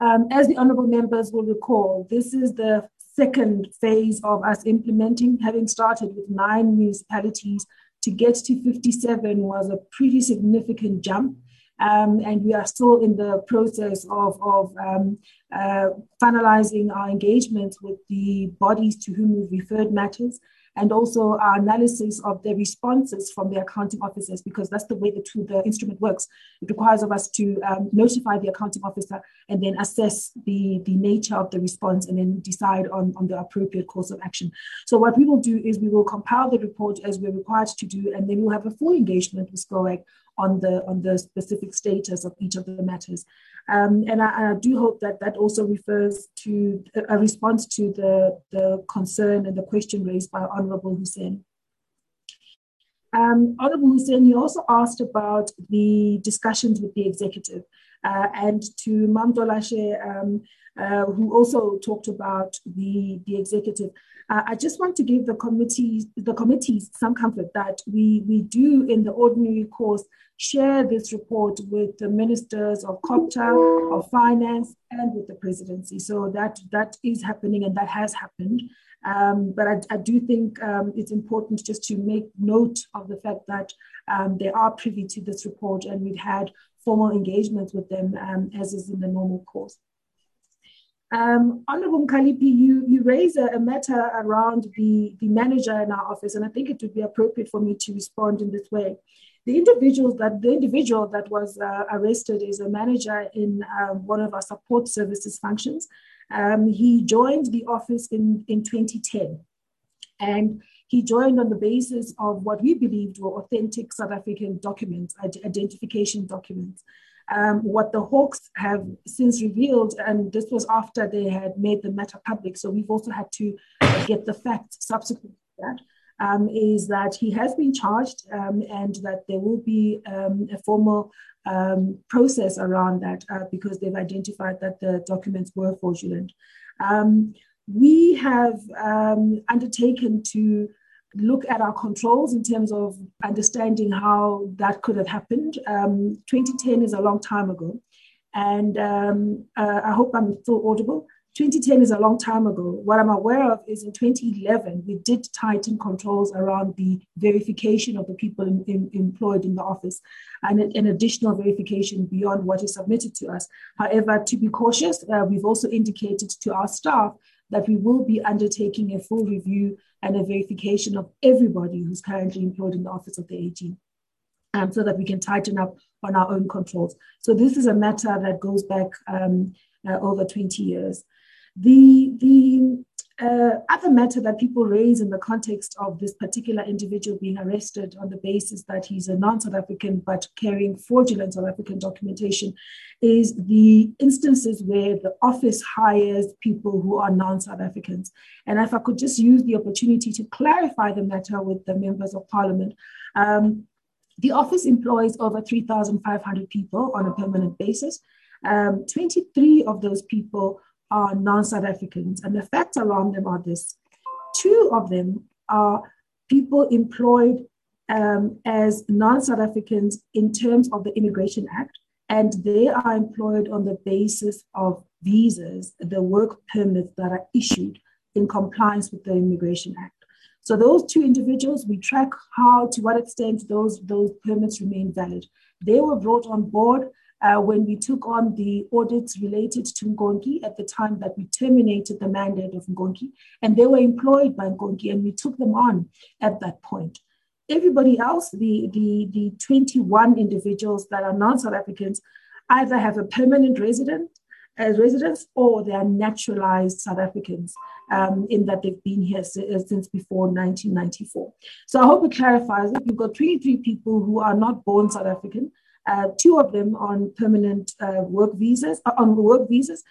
Um, as the honourable members will recall, this is the second phase of us implementing, having started with nine municipalities to get to 57 was a pretty significant jump. Um, and we are still in the process of, of um, uh, finalizing our engagements with the bodies to whom we've referred matters. and also our analysis of the responses from the accounting officers, because that's the way the, the instrument works. It requires of us to um, notify the accounting officer and then assess the, the nature of the response and then decide on, on the appropriate course of action. So what we will do is we will compile the report as we're required to do, and then we'll have a full engagement with SCOAG on the on the specific status of each of the matters. Um, and I, I, do hope that that also refers to a response to the, the concern and the question raised by Honorable Hussein. Um, Honorable Hussein, you also asked about the discussions with the executive uh, and to Dolashe, um, uh, who also talked about the, the executive. Uh, I just want to give the committee the committees some comfort that we, we do in the ordinary course share this report with the ministers of COGTA, of finance, and with the presidency. So that that is happening and that has happened. Um, but I, I, do think um, it's important just to make note of the fact that um, they are privy to this report and we've had formal engagements with them um, as is in the normal course. Um, Honorable Mkhaliphi, you, you raise a, a, matter around the, the manager in our office, and I think it would be appropriate for me to respond in this way. The individual that the individual that was uh, arrested is a manager in um, one of our support services functions. Um, he joined the office in, in 2010, and he joined on the basis of what we believed were authentic South African documents, identification documents. Um, what the Hawks have since revealed, and this was after they had made the matter public, so we've also had to get the facts subsequent to that um, is that he has been charged um, and that there will be um, a formal um, process around that uh, because they've identified that the documents were fraudulent. Um, we have um, undertaken to look at our controls in terms of understanding how that could have happened. 2010 is a long time ago. And uh, I hope I'm still audible. 2010 is a long time ago. What I'm aware of is in 2011, we did tighten controls around the verification of the people in, in, employed in the office and an additional verification beyond what is submitted to us. However, to be cautious, uh, we've also indicated to our staff that we will be undertaking a full review and a verification of everybody who's currently employed in the office of the AG. Um, so that we can tighten up on our own controls. So this is a matter that goes back um, uh, over 20 years. The, the uh, other matter that people raise in the context of this particular individual being arrested on the basis that he's a non South African but carrying fraudulent South African documentation is the instances where the office hires people who are non South Africans. And if I could just use the opportunity to clarify the matter with the members of parliament. Um, the office employs over 3,500 people on a permanent basis. Um, 23 of those people are non South Africans. And the facts around them are this two of them are people employed um, as non South Africans in terms of the Immigration Act, and they are employed on the basis of visas, the work permits that are issued in compliance with the Immigration Act. So those two individuals, we track how, to what extent those, those permits remain valid. They were brought on board uh, when we took on the audits related to Nkonki at the time that we terminated the mandate of Nkonki, and they were employed by Nkonki, and we took them on at that point. Everybody else, the, the, the 21 individuals that are non South Africans, either have a permanent resident, uh, residents or they are naturalized South Africans um, in that they've been here since before 1994. So I hope it clarifies that we've got 23 people who are not born South African, uh, two of them on permanent uh, work visas, uh, on work visas,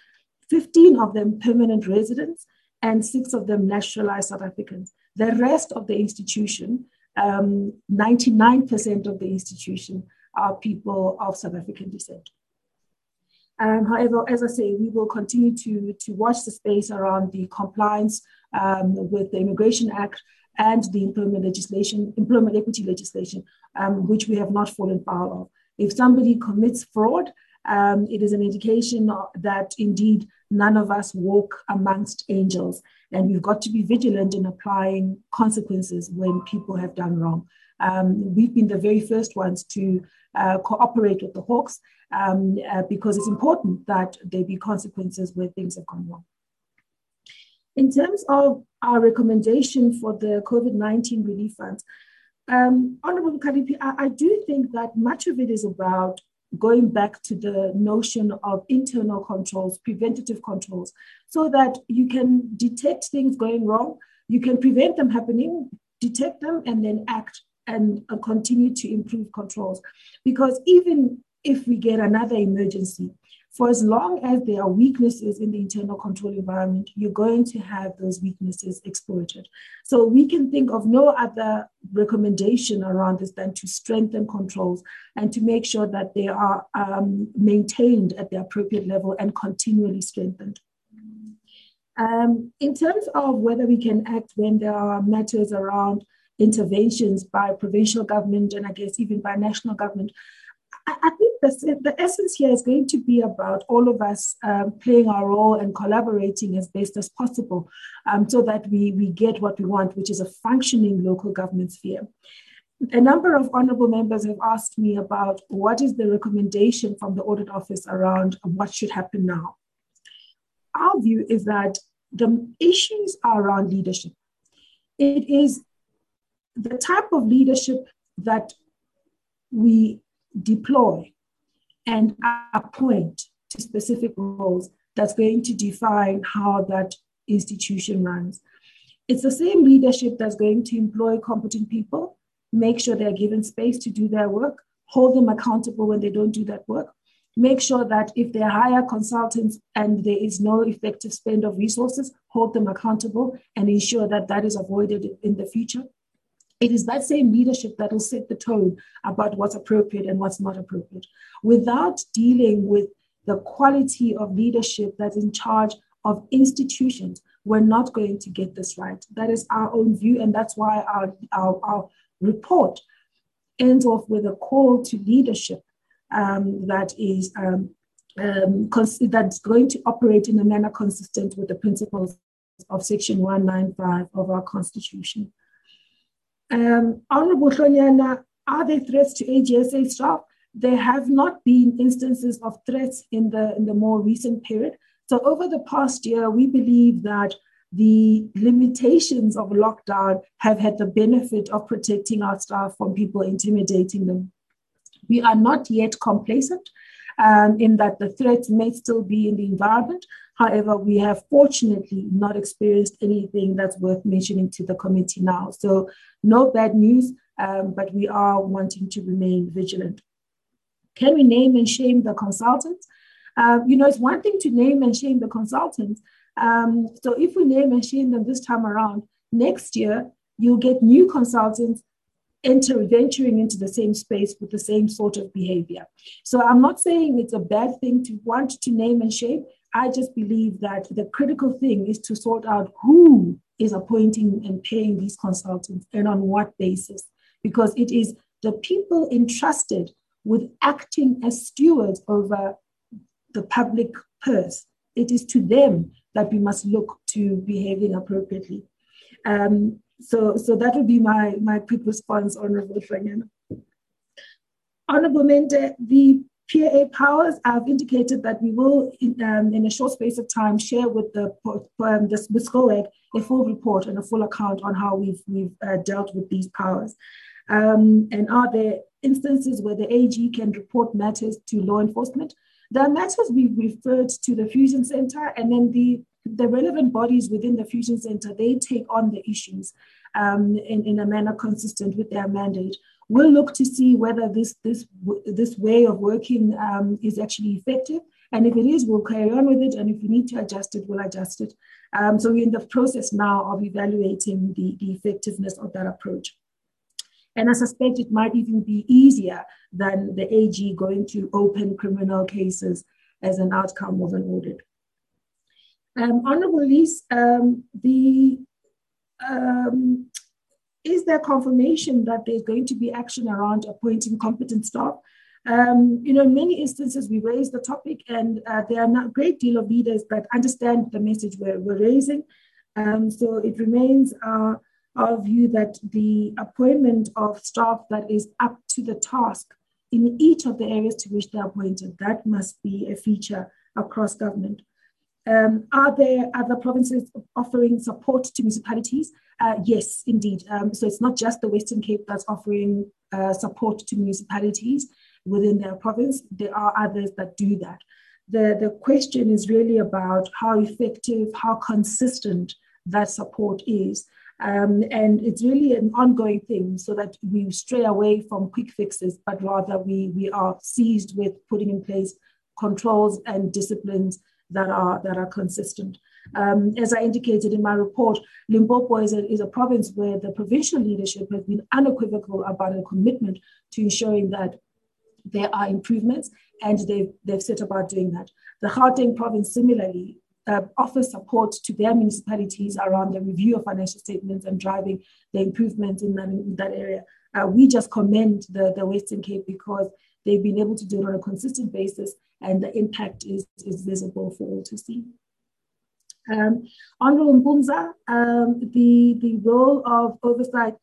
15 of them permanent residents, and six of them naturalized South Africans. The rest of the institution, um, 99% of the institution, are people of South African descent. Um, however, as I say, we will continue to, to watch the space around the compliance um, with the Immigration Act and the employment legislation, employment equity legislation, um, which we have not fallen foul of. If somebody commits fraud, um, it is an indication that indeed none of us walk amongst angels. And we've got to be vigilant in applying consequences when people have done wrong. Um, we've been the very first ones to uh, cooperate with the Hawks um, uh, because it's important that there be consequences where things have gone wrong. In terms of our recommendation for the COVID 19 relief funds, um, Honorable Kalipi, I, I do think that much of it is about going back to the notion of internal controls, preventative controls, so that you can detect things going wrong, you can prevent them happening, detect them, and then act and uh, continue to improve controls. Because even if we get another emergency, for as long as there are weaknesses in the internal control environment, you're going to have those weaknesses exploited. So we can think of no other recommendation around this than to strengthen controls and to make sure that they are um, maintained at the appropriate level and continually strengthened. Um, in terms of whether we can act when there are matters around interventions by provincial government and I guess even by national government, I, think the, the essence here is going to be about all of us um, playing our role and collaborating as best as possible um, so that we, we get what we want, which is a functioning local government sphere. A number of honorable members have asked me about what is the recommendation from the audit office around what should happen now. Our view is that the issues are around leadership. It is the type of leadership that we deploy and appoint to specific roles that's going to define how that institution runs. It's the same leadership that's going to employ competent people, make sure they're given space to do their work, hold them accountable when they don't do that work, make sure that if they hire consultants and there is no effective spend of resources, hold them accountable and ensure that that is avoided in the future. It is that same leadership that will set the tone about what's appropriate and what's not appropriate. Without dealing with the quality of leadership that's in charge of institutions, we're not going to get this right. That is our own view, and that's why our, our, our report ends off with a call to leadership um, that is um, um, cons- that's going to operate in a manner consistent with the principles of Section 195 of our Constitution. Um, Honorable Hlonyana, are there threats to AGSA staff? There have not been instances of threats in the, in the more recent period. So over the past year, we believe that the limitations of lockdown have had the benefit of protecting our staff from people intimidating them. We are not yet complacent um, in that the threats may still be in the environment. However, we have fortunately not experienced anything that's worth mentioning to the committee now. So, no bad news, um, but we are wanting to remain vigilant. Can we name and shame the consultants? Uh, you know, it's one thing to name and shame the consultants. Um, so, if we name and shame them this time around, next year you'll get new consultants enter venturing into the same space with the same sort of behavior. So I'm not saying it's a bad thing to want to name and shame. I just believe that the critical thing is to sort out who is appointing and paying these consultants and on what basis, because it is the people entrusted with acting as stewards over the public purse. It is to them that we must look to behaving appropriately. Um, so, so that would be my, my quick response, Honorable Hlonyana. Honorable Mente, the PA powers, I've indicated that we will, in, um, in a short space of time, share with the um, this, with SCOAG a full report and a full account on how we've, we've uh, dealt with these powers. Um, and are there instances where the AG can report matters to law enforcement? Are matters we've referred to the Fusion Center, and then the the relevant bodies within the Fusion Center, they take on the issues um, in, in a manner consistent with their mandate. We'll look to see whether this, this, this way of working um, is actually effective. And if it is, we'll carry on with it. And if we need to adjust it, we'll adjust it. Um, so we're in the process now of evaluating the, the effectiveness of that approach. And I suspect it might even be easier than the AG going to open criminal cases as an outcome of an audit. Um, Honorable Lees, um, the um, is there confirmation that there's going to be action around appointing competent staff? Um, you know, in many instances, we raise the topic, and uh, there are not a great deal of leaders that understand the message we're, we're raising. Um, so it remains our, our view that the appointment of staff that is up to the task in each of the areas to which they're appointed, that must be a feature across government. Um, are there other provinces offering support to municipalities? Uh, yes, indeed. Um, so it's not just the Western Cape that's offering uh, support to municipalities within their province. There are others that do that. The, the question is really about how effective, how consistent that support is. Um, and it's really an ongoing thing so that we stray away from quick fixes, but rather we, we are seized with putting in place controls and disciplines that are, that are consistent. Um, as I indicated in my report, Limpopo is a, is a province where the provincial leadership has been unequivocal about a commitment to ensuring that there are improvements, and they've, they've set about doing that. The Gauteng province, similarly, uh, offers support to their municipalities around the review of financial statements and driving the improvement in that, in that area. Uh, we just commend the, the Western Cape because they've been able to do it on a consistent basis and the impact is, is visible for all to see. Um, Honorable um, the, the role of oversight,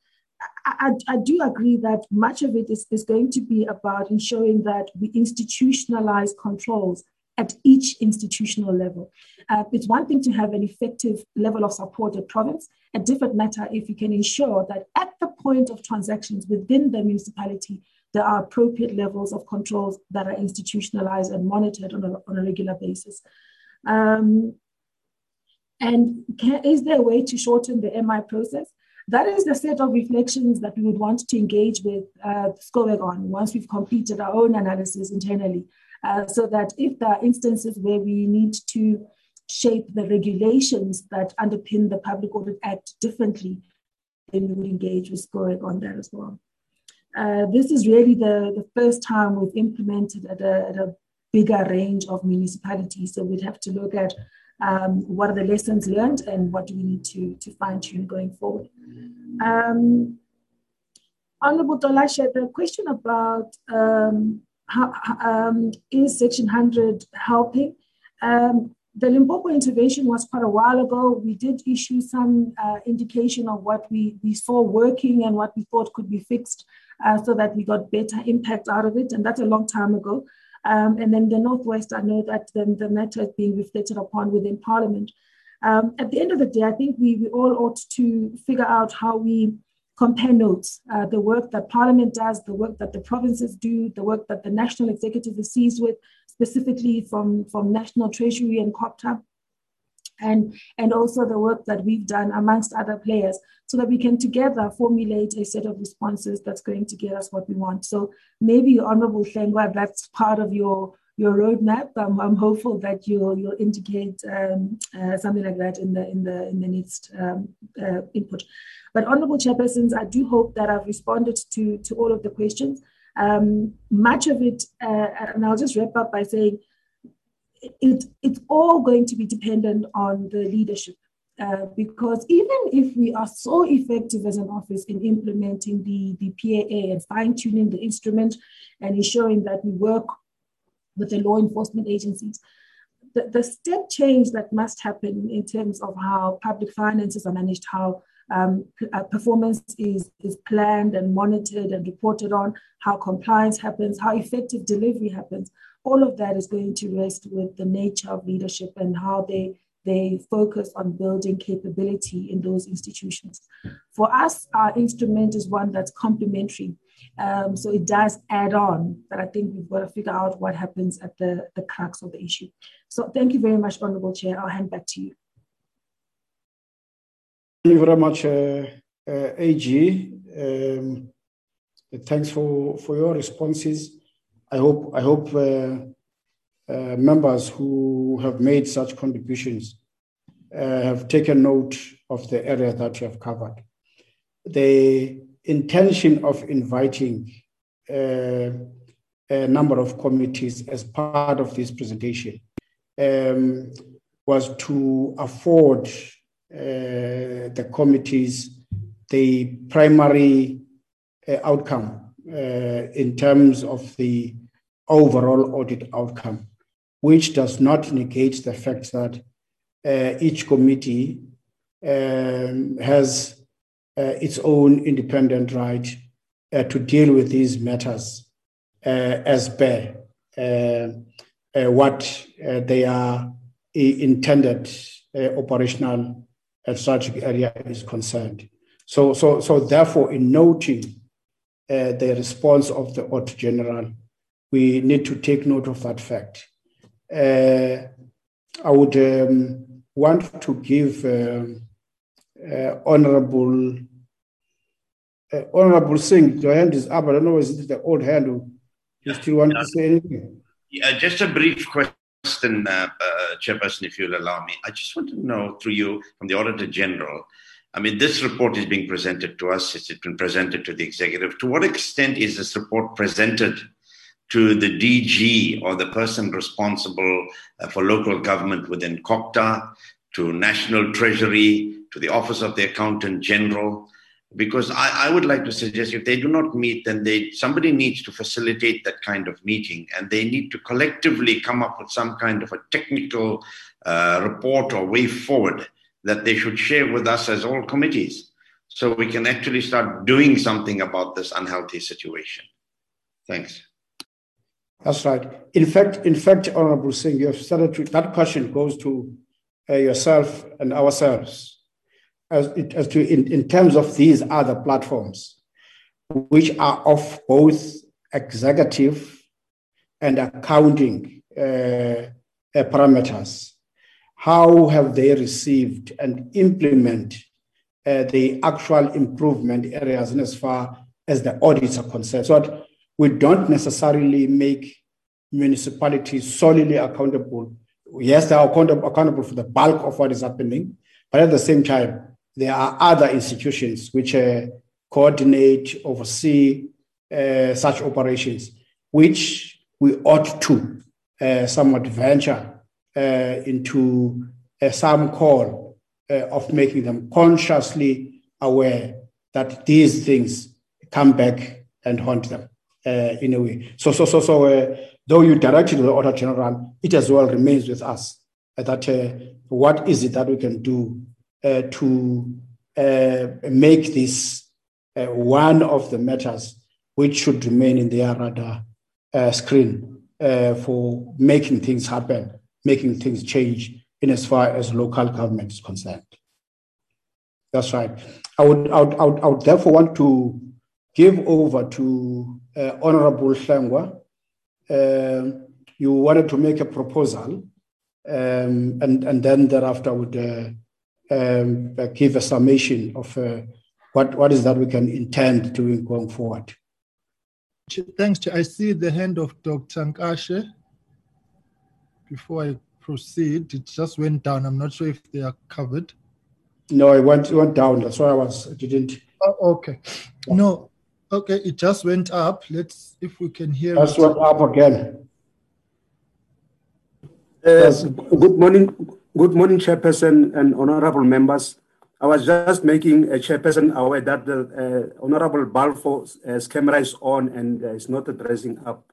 I, I, I, do agree that much of it is, is going to be about ensuring that we institutionalize controls at each institutional level. Uh, it's one thing to have an effective level of support at province, a different matter if you can ensure that at the point of transactions within the municipality, there are appropriate levels of controls that are institutionalized and monitored on a, on a regular basis. Um, and can, is there a way to shorten the MI process? That is the set of reflections that we would want to engage with uh, on once we've completed our own analysis internally, uh, so that if there are instances where we need to shape the regulations that underpin the Public Audit Act differently, then we would engage with SCOAG on that as well. Uh, this is really the, the first time we've implemented at a, at a bigger range of municipalities. So we'd have to look at um, what are the lessons learned and what do we need to, to fine tune going forward. Um, Honorable Dolashe, the question about um, how, um, is Section 100 helping? Um, the Limpopo intervention was quite a while ago. We did issue some uh, indication of what we, we saw working and what we thought could be fixed uh, so that we got better impact out of it. And that's a long time ago. Um, and then the Northwest, I know that the, the matter is being reflected upon within Parliament. Um, at the end of the day, I think we, we all ought to figure out how we compare notes, uh, the work that Parliament does, the work that the provinces do, the work that the National Executive is seized with, specifically from, from National Treasury and COGTA, and, and also the work that we've done amongst other players so that we can together formulate a set of responses that's going to get us what we want. So maybe Honorable Hlengwa, that's part of your your roadmap. Um, I'm hopeful that you'll you'll indicate um, uh, something like that in the in the in the next um, uh, input. But honourable chairpersons, I do hope that I've responded to to all of the questions. Um, much of it, uh, and I'll just wrap up by saying it, it's all going to be dependent on the leadership. Uh, because even if we are so effective as an office in implementing the, the PAA and fine tuning the instrument and ensuring that we work with the law enforcement agencies, the, the step change that must happen in terms of how public finances are managed, how um, uh, performance is, is planned and monitored and reported on, how compliance happens, how effective delivery happens, all of that is going to rest with the nature of leadership and how they they focus on building capability in those institutions. For us, our instrument is one that's complementary. Um, so it does add on, but I think we've got to figure out what happens at the, the crux of the issue. So thank you very much, Honorable Chair. I'll hand back to you. Thank you very much, uh, uh, AG. Um, thanks for, for your responses. I hope I hope uh, uh, members who have made such contributions uh, have taken note of the area that you have covered. The intention of inviting a number of committees as part of this presentation um, was to afford the committees the primary uh, outcome in terms of the overall audit outcome, which does not negate the fact that uh, each committee um, has uh, its own independent right uh, to deal with these matters uh, as per uh, what they are intended uh, operational and strategic area is concerned. So, so, so therefore, in noting uh, the response of the Auditor General, we need to take note of that fact. Uh, I would um, want to give um, uh, Honorable uh, Honorable Singh, your hand is up. I don't know, is it the old hand? Or you still want to say anything? Yeah, just a brief question, uh, uh, Chairperson, if you'll allow me. I just want to know through you from the Auditor General. I mean, this report is being presented to us. It's been presented to the executive. To what extent is this report presented to the DG or the person responsible uh, for local government within COGTA, to National Treasury, to the Office of the Accountant General? because I, I, would like to suggest if they do not meet, then they somebody needs to facilitate that kind of meeting, and they need to collectively come up with some kind of a technical uh, report or way forward that they should share with us as all committees, so we can actually start doing something about this unhealthy situation. Thanks. That's right. In fact, in fact, Honorable Singh, you have to, that question goes to uh, yourself and ourselves as, it, as to in, in terms of these other platforms, which are of both executive and accounting uh, uh, parameters. How have they received and implement uh, the actual improvement areas in as far as the audits are concerned? So we don't necessarily make municipalities solely accountable. Yes, they are accountable, for the bulk of what is happening, but at the same time, there are other institutions which uh, coordinate, oversee uh, such operations, which we ought to uh, somewhat venture into uh, some call uh, of making them consciously aware that these things come back and haunt them in a way. So, so, so, so though you directed the Auditor General, it as well remains with us that what is it that we can do uh, to uh, make this uh, one of the matters which should remain in their radar screen for making things happen, making things change in as far as local government is concerned. That's right. I would, I would, I would, I would therefore want to give over to uh, Honorable Hlengwa. Uh, you wanted to make a proposal, um, and, and then thereafter I would uh, um, give a summation of uh, what, what is that we can intend doing going forward. Thanks. I see the hand of Dr. Nkashe. Before I proceed, it just went down. I'm not sure if they are covered. No, it went, it went down. That's why I was, I didn't. Oh, okay. No, okay, it just went up. Let's, if we can hear That's it. went up again. Uh, good morning, Good morning, Chairperson and honorable members. I was just making a Chairperson aware that the uh, Honorable Balfour's uh, camera is on and uh, is not addressing up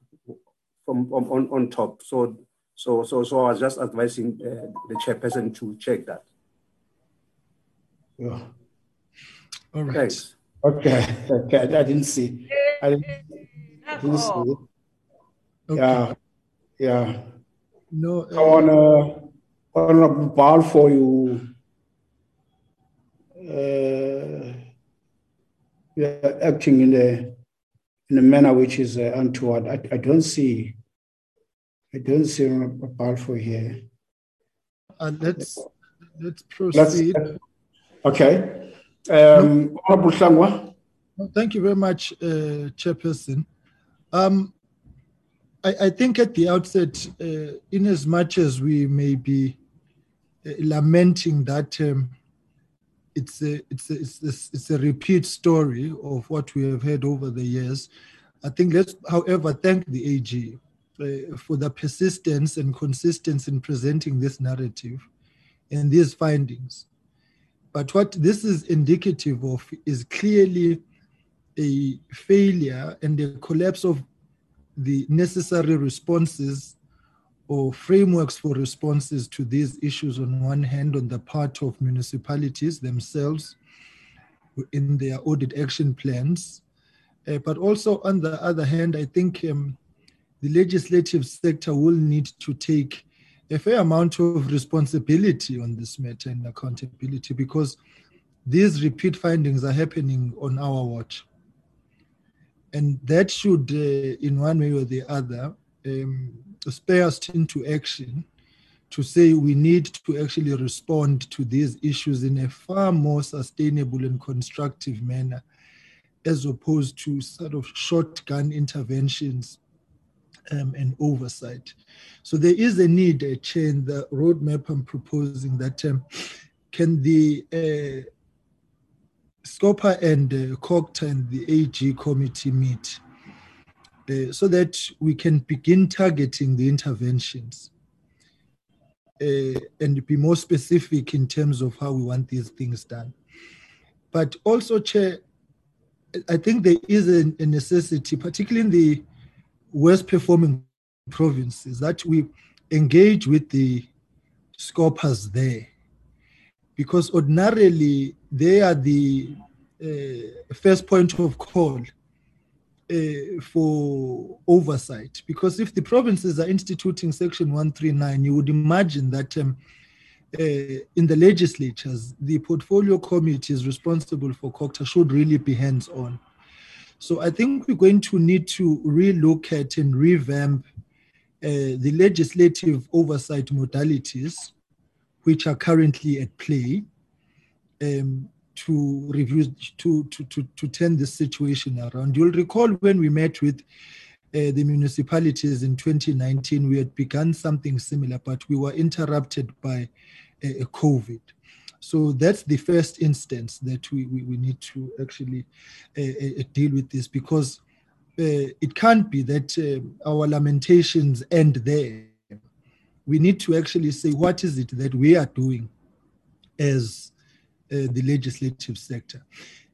from, from on, on top. So, so, so, so I was just advising uh, the Chairperson to check that. Yeah. All right. Thanks. Okay. Okay. I didn't see. I didn't, I didn't see. Okay. Yeah. Yeah. No. Uh, I wanna Honorable Balfour you uh, you are acting in a in a manner which is uh, untoward. I, I don't see I don't see Honorable Balfour here. Uh, let's let's proceed. Let's, okay. Um, Hlengwa. Thank you very much, uh, Chairperson. Um, I, I, think at the outset, uh, in as much as we may be lamenting that um, it's a, it's, a, it's, a, it's a repeat story of what we have heard over the years. I think let's, however, thank the AG uh, for the persistence and consistency in presenting this narrative and these findings. But what this is indicative of is clearly a failure and a collapse of the necessary responses or frameworks for responses to these issues on one hand on the part of municipalities themselves in their audit action plans uh, but also on the other hand i think um, the legislative sector will need to take a fair amount of responsibility on this matter and accountability because these repeat findings are happening on our watch. And that should, uh, in one way or the other, um, spur us into action to say we need to actually respond to these issues in a far more sustainable and constructive manner as opposed to sort of shotgun interventions um, and oversight. So there is a need, a change, the roadmap I'm proposing that um, can the uh, SCOPA and uh, COGTA and the AG committee meet uh, so that we can begin targeting the interventions uh, and be more specific in terms of how we want these things done. But also, Chair, I think there is a, a necessity, particularly in the worst performing provinces, that we engage with the SCOPAs there. Because ordinarily, they are the uh, first point of call uh, for oversight. Because if the provinces are instituting Section 139, you would imagine that um, uh, in the legislatures, the portfolio committee is responsible for COGTA should really be hands on. So I think we're going to need to relook at and revamp uh, the legislative oversight modalities which are currently at play um, to review to, to, to, to turn this situation around. You'll recall when we met with uh, the municipalities in 2019, we had begun something similar, but we were interrupted by uh, COVID. So that's the first instance that we, we, we need to actually uh, uh, deal with this because uh, it can't be that uh, our lamentations end there. We need to actually say what is it that we are doing as the legislative sector.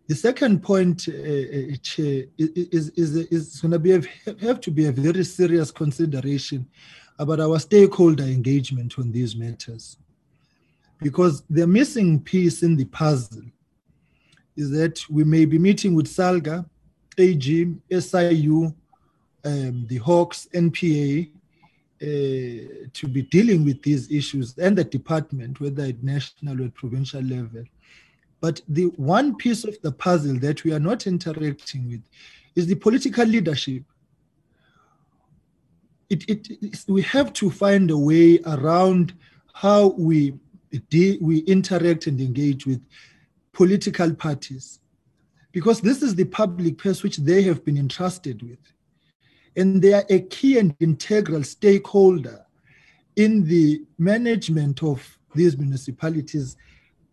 The second point, uh, is, is, is going to have to be a very serious consideration about our stakeholder engagement on these matters because the missing piece in the puzzle is that we may be meeting with SALGA, AG, SIU, um, the Hawks, NPA, uh, to be dealing with these issues and the department, whether at national or provincial level. But the one piece of the puzzle that we are not interacting with is the political leadership. It, it, we have to find a way around how we we interact and engage with political parties because this is the public purse which they have been entrusted with. And they are a key and integral stakeholder in the management of these municipalities,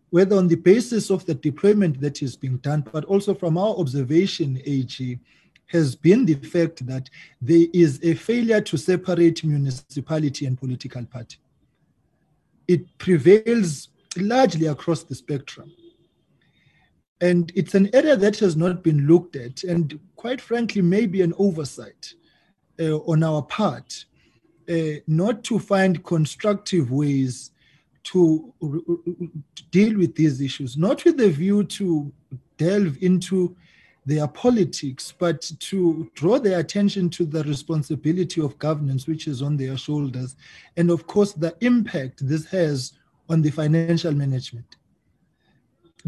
whether on the basis of the deployment that is being done, but also from our observation, AG, has been the fact that there is a failure to separate municipality and political party it prevails largely across the spectrum. And it's an area that has not been looked at, and quite frankly, maybe an oversight uh, on our part, uh, not to find constructive ways to, to, deal with these issues, not with a view to delve into their politics, but to draw their attention to the responsibility of governance, which is on their shoulders, and of course, the impact this has on the financial management.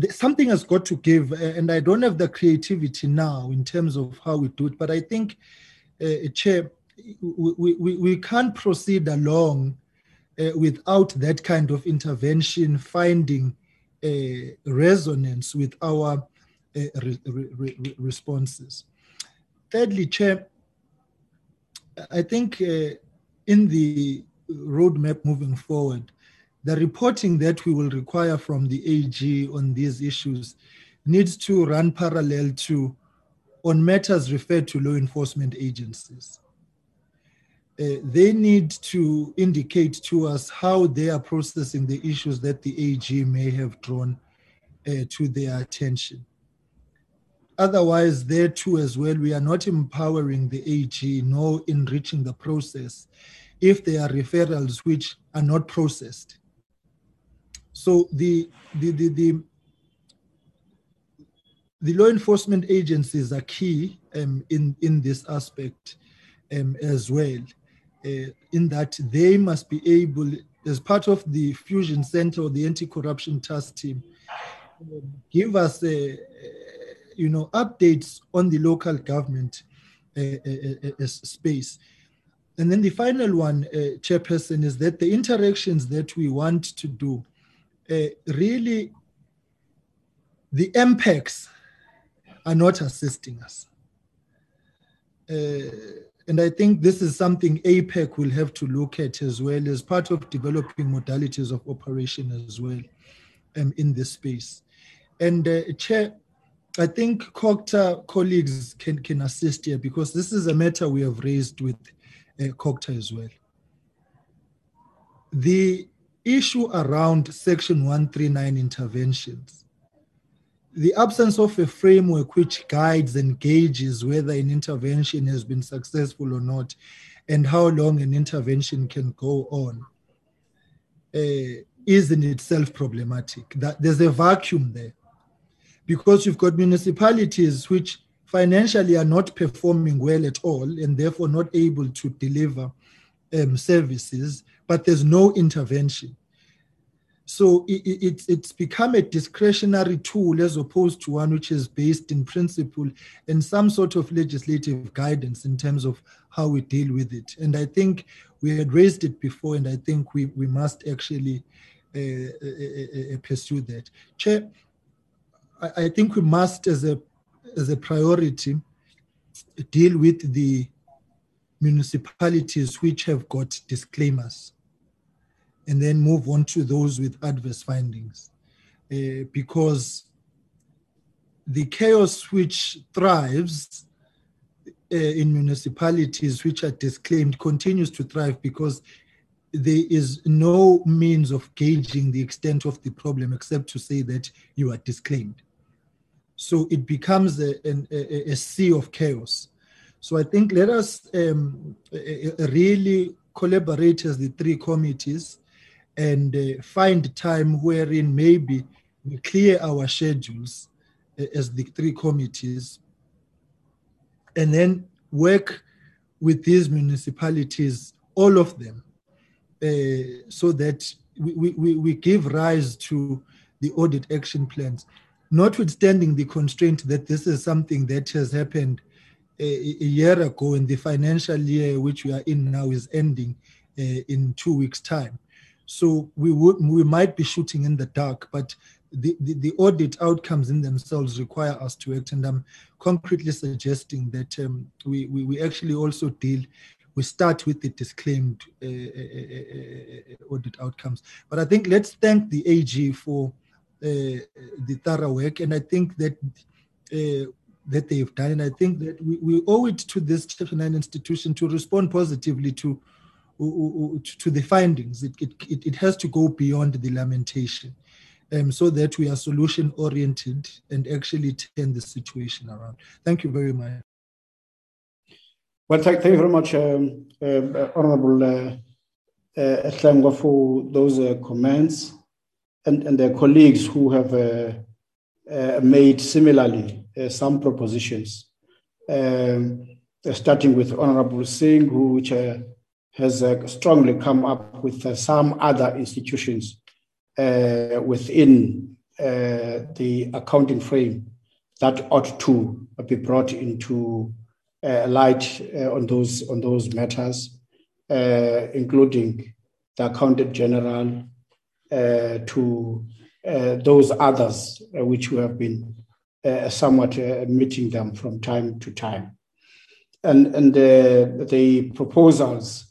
Something has got to give, and I don't have the creativity now in terms of how we do it, but I think, uh, Chair, we, we, we can't proceed along uh, without that kind of intervention finding resonance with our re re responses. Thirdly, Chair, I think uh, in the roadmap moving forward, the reporting that we will require from the AG on these issues needs to run parallel to on matters referred to law enforcement agencies. Uh, they need to indicate to us how they are processing the issues that the AG may have drawn uh, to their attention. Otherwise, there too, as well, we are not empowering the AG nor enriching the process if there are referrals which are not processed. So the, the, the, the, the law enforcement agencies are key um, in, in this aspect um, as well. in that they must be able, as part of the Fusion Center or the Anti-Corruption Task Team, give us, you know, updates on the local government space. And then the final one, uh, Chairperson, is that the interactions that we want to do uh, really, the MPACs are not assisting us. Uh, and I think this is something APAC will have to look at as well as part of developing modalities of operation as well um, in this space. And uh, Chair, I think COGTA colleagues can, can assist here because this is a matter we have raised with uh, COGTA as well. The issue around Section 139 interventions, the absence of a framework which guides and gauges whether an intervention has been successful or not and how long an intervention can go on uh, is in itself problematic. That there's a vacuum there because you've got municipalities which financially are not performing well at all and therefore not able to deliver um, services, but there's no intervention. So it, it, it's become a discretionary tool as opposed to one which is based in principle and some sort of legislative guidance in terms of how we deal with it. And I think we had raised it before, and I think we, we must actually uh, uh, uh, pursue that. Chair, I, I think we must, as a as a priority, deal with the municipalities which have got disclaimers and then move on to those with adverse findings. Uh, because the chaos which thrives uh, in municipalities which are disclaimed continues to thrive because there is no means of gauging the extent of the problem except to say that you are disclaimed. So it becomes a, a, a sea of chaos. So I think let us um, really collaborate as the three committees and uh, find time wherein maybe we clear our schedules uh, as the three committees and then work with these municipalities, all of them, uh, so that we, we, we give rise to the audit action plans notwithstanding the constraint that this is something that has happened a, a year ago and the financial year which we are in now is ending uh, in two weeks time. So we would we might be shooting in the dark but the, the, the, audit outcomes in themselves require us to act. And i'm concretely suggesting that um, we, we, we actually also deal we start with the disclaimed uh, uh, uh, audit outcomes. But i think let's thank the ag for the thorough work, and I think that uh, that they've done, and I think that we, we owe it to this Chapter Nine institution to respond positively to to the findings. It, it, it has to go beyond the lamentation. Um, so that we are solution oriented and actually turn the situation around. Thank you very much. Well, thank, thank you very much, um, uh, Honorable uh, uh, for those uh, comments and, and their colleagues who have uh, uh, made similarly uh, some propositions, um, starting with Honorable Singh, who which, has strongly come up with some other institutions within the accounting frame that ought to be brought into uh, light uh, on those on those matters, uh, including the accountant general, to uh, those others uh, which we have been somewhat meeting them from time to time. And, and the proposals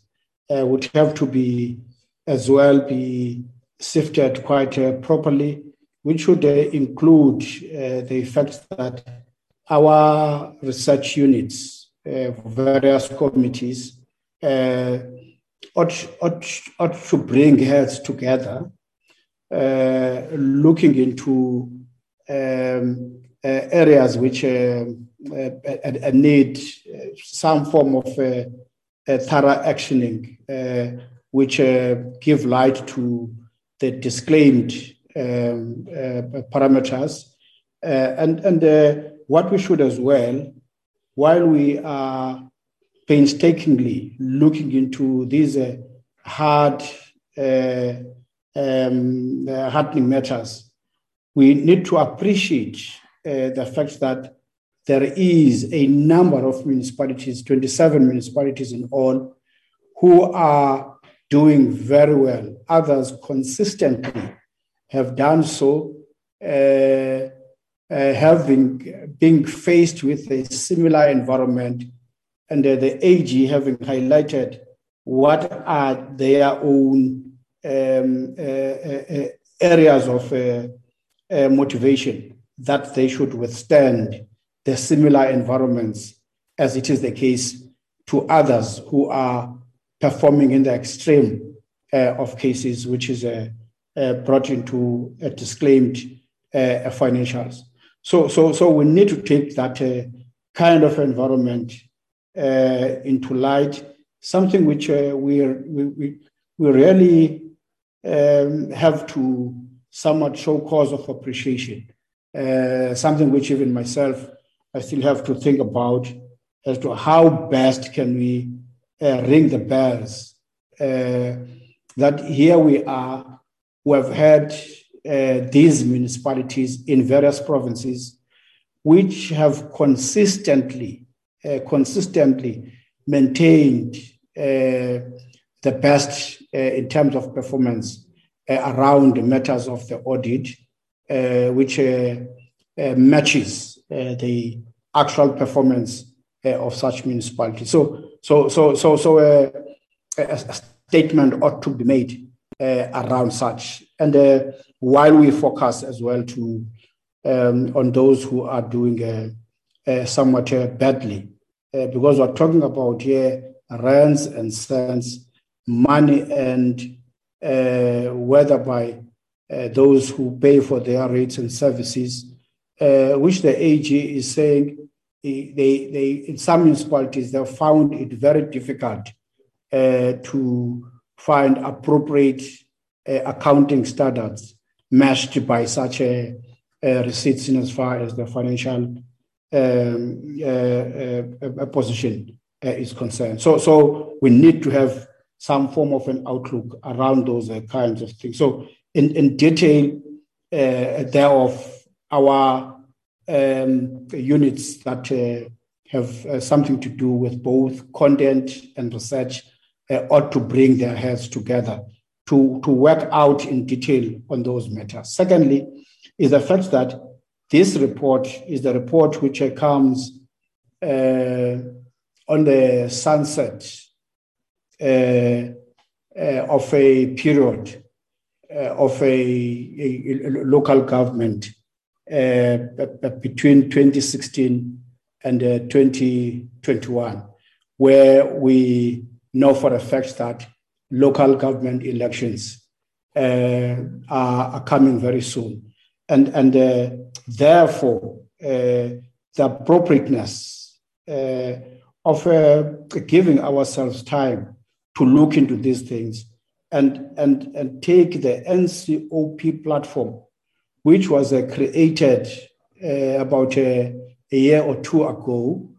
would have to be as well be sifted quite properly, which would include the fact that our research units, uh, various committees, uh, ought, ought, ought to bring heads together uh, looking into um, uh, areas which uh, need some form of thorough actioning, which give light to the disclaimed um, parameters. and and what we should as well, while we are painstakingly looking into these uh, hard, uh, um, uh, hardening matters, we need to appreciate uh, the fact that there is a number of municipalities, 27 municipalities in all, who are doing very well. Others consistently have done so, uh, uh, having being faced with a similar environment, and uh, the AG having highlighted what are their own um, uh, uh, uh, areas of motivation that they should withstand the similar environments as it is the case to others who are performing in the extreme uh, of cases, which is uh, uh, brought into a disclaimed financials. So, so, so we need to take that kind of environment into light, something which we, we, we really um, have to somewhat show cause of appreciation. Uh, something which even myself I still have to think about as to how best can we uh, ring the bells. Uh, that here we are, we have had uh, these municipalities in various provinces which have consistently, uh, consistently maintained uh, the best uh, in terms of performance around matters of the audit, which matches the actual performance of such municipalities. So so, so, so, so uh, a, a statement ought to be made uh, around such. And uh, while we focus as well to um, on those who are doing uh, uh, somewhat uh, badly, because we're talking about here rands and cents, money and whether by those who pay for their rates and services, which the AG is saying they, they, in some municipalities, they have found it very difficult uh, to find appropriate uh, accounting standards matched by such a, a receipts in as far as the financial um, uh, uh position uh, is concerned. So, so we need to have some form of an outlook around those uh, kinds of things. So, in, in detail, thereof, our um, units that uh, have uh, something to do with both content and research uh, ought to bring their heads together to, to work out in detail on those matters. Secondly, is the fact that this report is the report which comes uh, on the sunset uh, uh, of a period of a, a, a local government uh, between 2016 and uh, 2021, where we know for a fact that local government elections uh, are, are, coming very soon. And, and uh, therefore, uh, the appropriateness uh, of giving ourselves time to look into these things and, and, and take the NCOP platform which was uh, created uh, about a, a, year or two ago,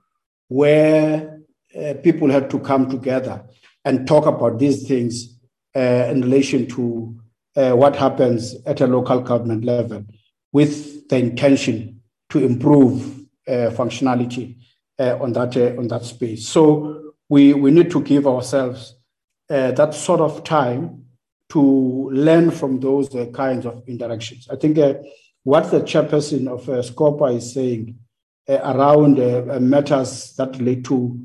where uh, people had to come together and talk about these things uh, in relation to uh, what happens at a local government level with the intention to improve uh, functionality on, that, on that space. So we, we need to give ourselves that sort of time to learn from those uh, kinds of interactions. I think uh, what the chairperson of uh, SCOPA is saying uh, around uh, uh, matters that relate to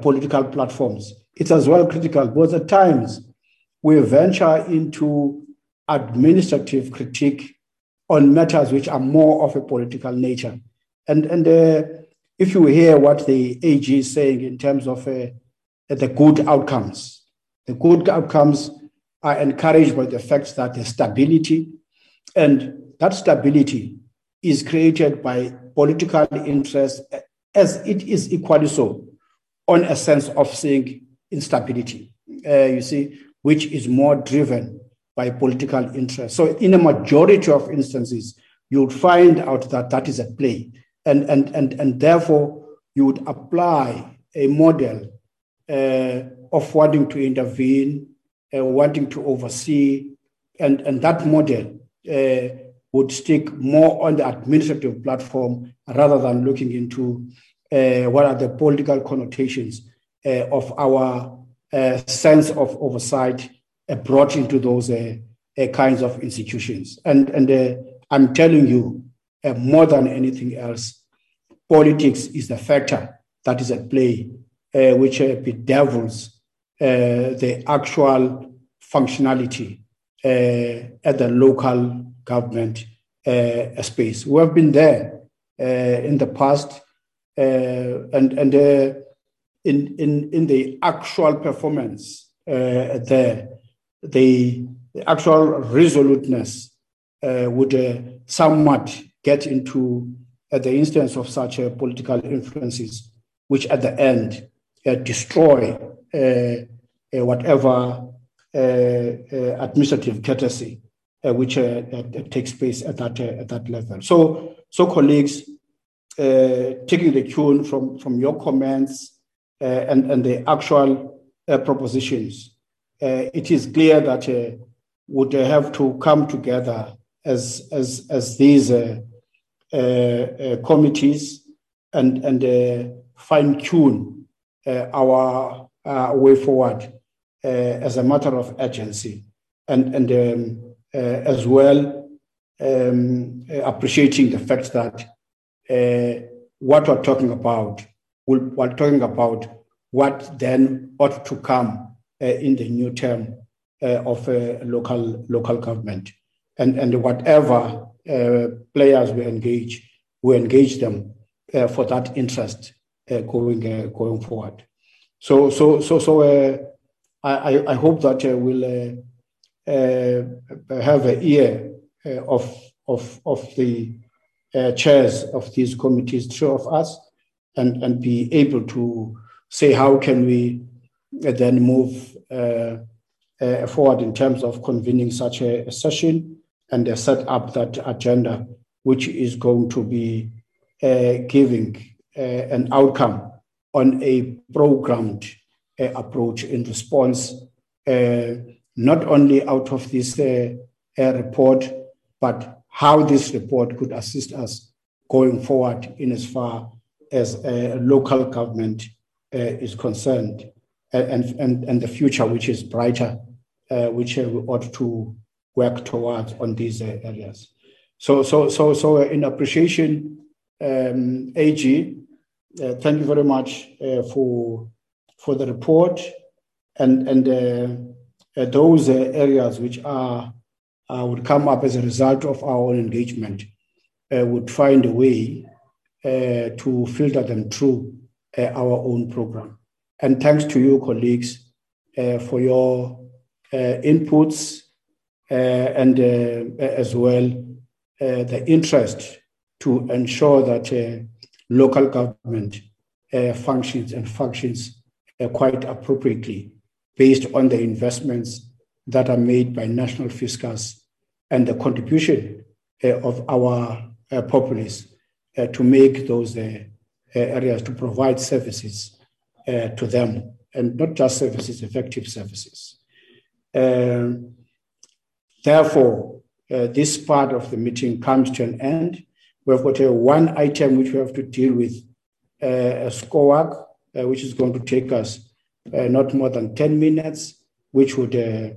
political platforms, it's as well critical because at times we venture into administrative critique on matters which are more of a political nature. And, and if you hear what the AG is saying in terms of the good outcomes, the good outcomes are encouraged by the fact that the stability and that stability is created by political interest as it is equally so on a sense of seeing instability, uh, you see, which is more driven by political interest. So in a majority of instances, you would find out that that is at play. And, and, and, and therefore, you would apply a model uh, of wanting to intervene, uh, wanting to oversee, and, and that model uh, would stick more on the administrative platform rather than looking into uh, what are the political connotations uh, of our uh, sense of oversight brought into those kinds of institutions. And, and I'm telling you, more than anything else, politics is the factor that is at play, which bedevils Uh, the actual functionality uh, at the local government uh, space. We have been there uh, in the past, uh, and and uh, in in in the actual performance there, the, the actual resoluteness would somewhat get into at the instance of such political influences, which at the end destroy Uh, whatever uh, uh, administrative courtesy uh, which uh, takes place at that uh, at that level. So, so colleagues, taking the cue from from your comments and and the actual propositions, it is clear that we would have to come together as as as these committees and and fine tune our way forward as a matter of urgency and and um, uh, as well, um, uh, appreciating the fact that uh, what we're talking about, we're talking about what then ought to come in the new term of local local government, and and whatever players we engage, we engage them for that interest going going forward. So so so so. I, I hope that uh, we'll uh, uh, have an ear uh, of, of, of the uh, chairs of these committees, two of us, and, and be able to say how can we then move forward in terms of convening such a, a session and set up that agenda, which is going to be uh, giving uh, an outcome on a programmed uh, approach in response not only out of this uh, uh, report, but how this report could assist us going forward in as far as uh, local government uh, is concerned and, and, and the future which is brighter, uh, which uh, we ought to work towards on these areas. So, so, so, so in appreciation, um, AG, thank you very much for, for the report and, and uh, those uh, areas which are uh, would come up as a result of our own engagement would find a way to filter them through our own program. And thanks to you, colleagues, for your inputs and as well the interest to ensure that local government uh, functions and functions uh, quite appropriately based on the investments that are made by national fiscals and the contribution uh, of our uh, populace uh, to make those uh, uh, areas to provide services uh, to them and not just services, effective services. Um, therefore, this part of the meeting comes to an end. We've got a one item which we have to deal with, a SCOAG, which is going to take us uh, not more than 10 minutes, which would uh,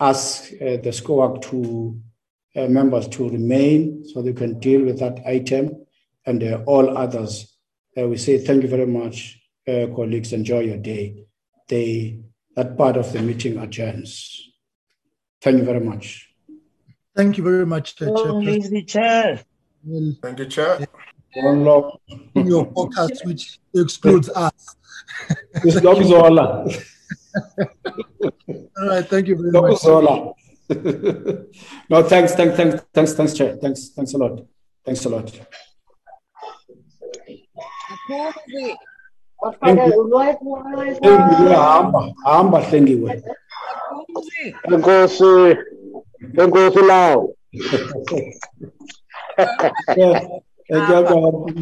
ask uh, the SCOAG to members to remain so they can deal with that item and all others. we say thank you very much, colleagues. Enjoy your day. They, that part of the meeting adjourns. Thank you very much. Thank you very much, uh, oh, Chair. Chair. Thank you, Chair. One love. In your podcast, which excludes us. It's Zola. All right, thank you very much. Zola. no, thanks, thanks, thanks, thanks, thanks, Chair. Thanks, thanks a lot. Thanks a lot. hamba hamba hlengiwe enkosi enkosi lawo ngiyabonga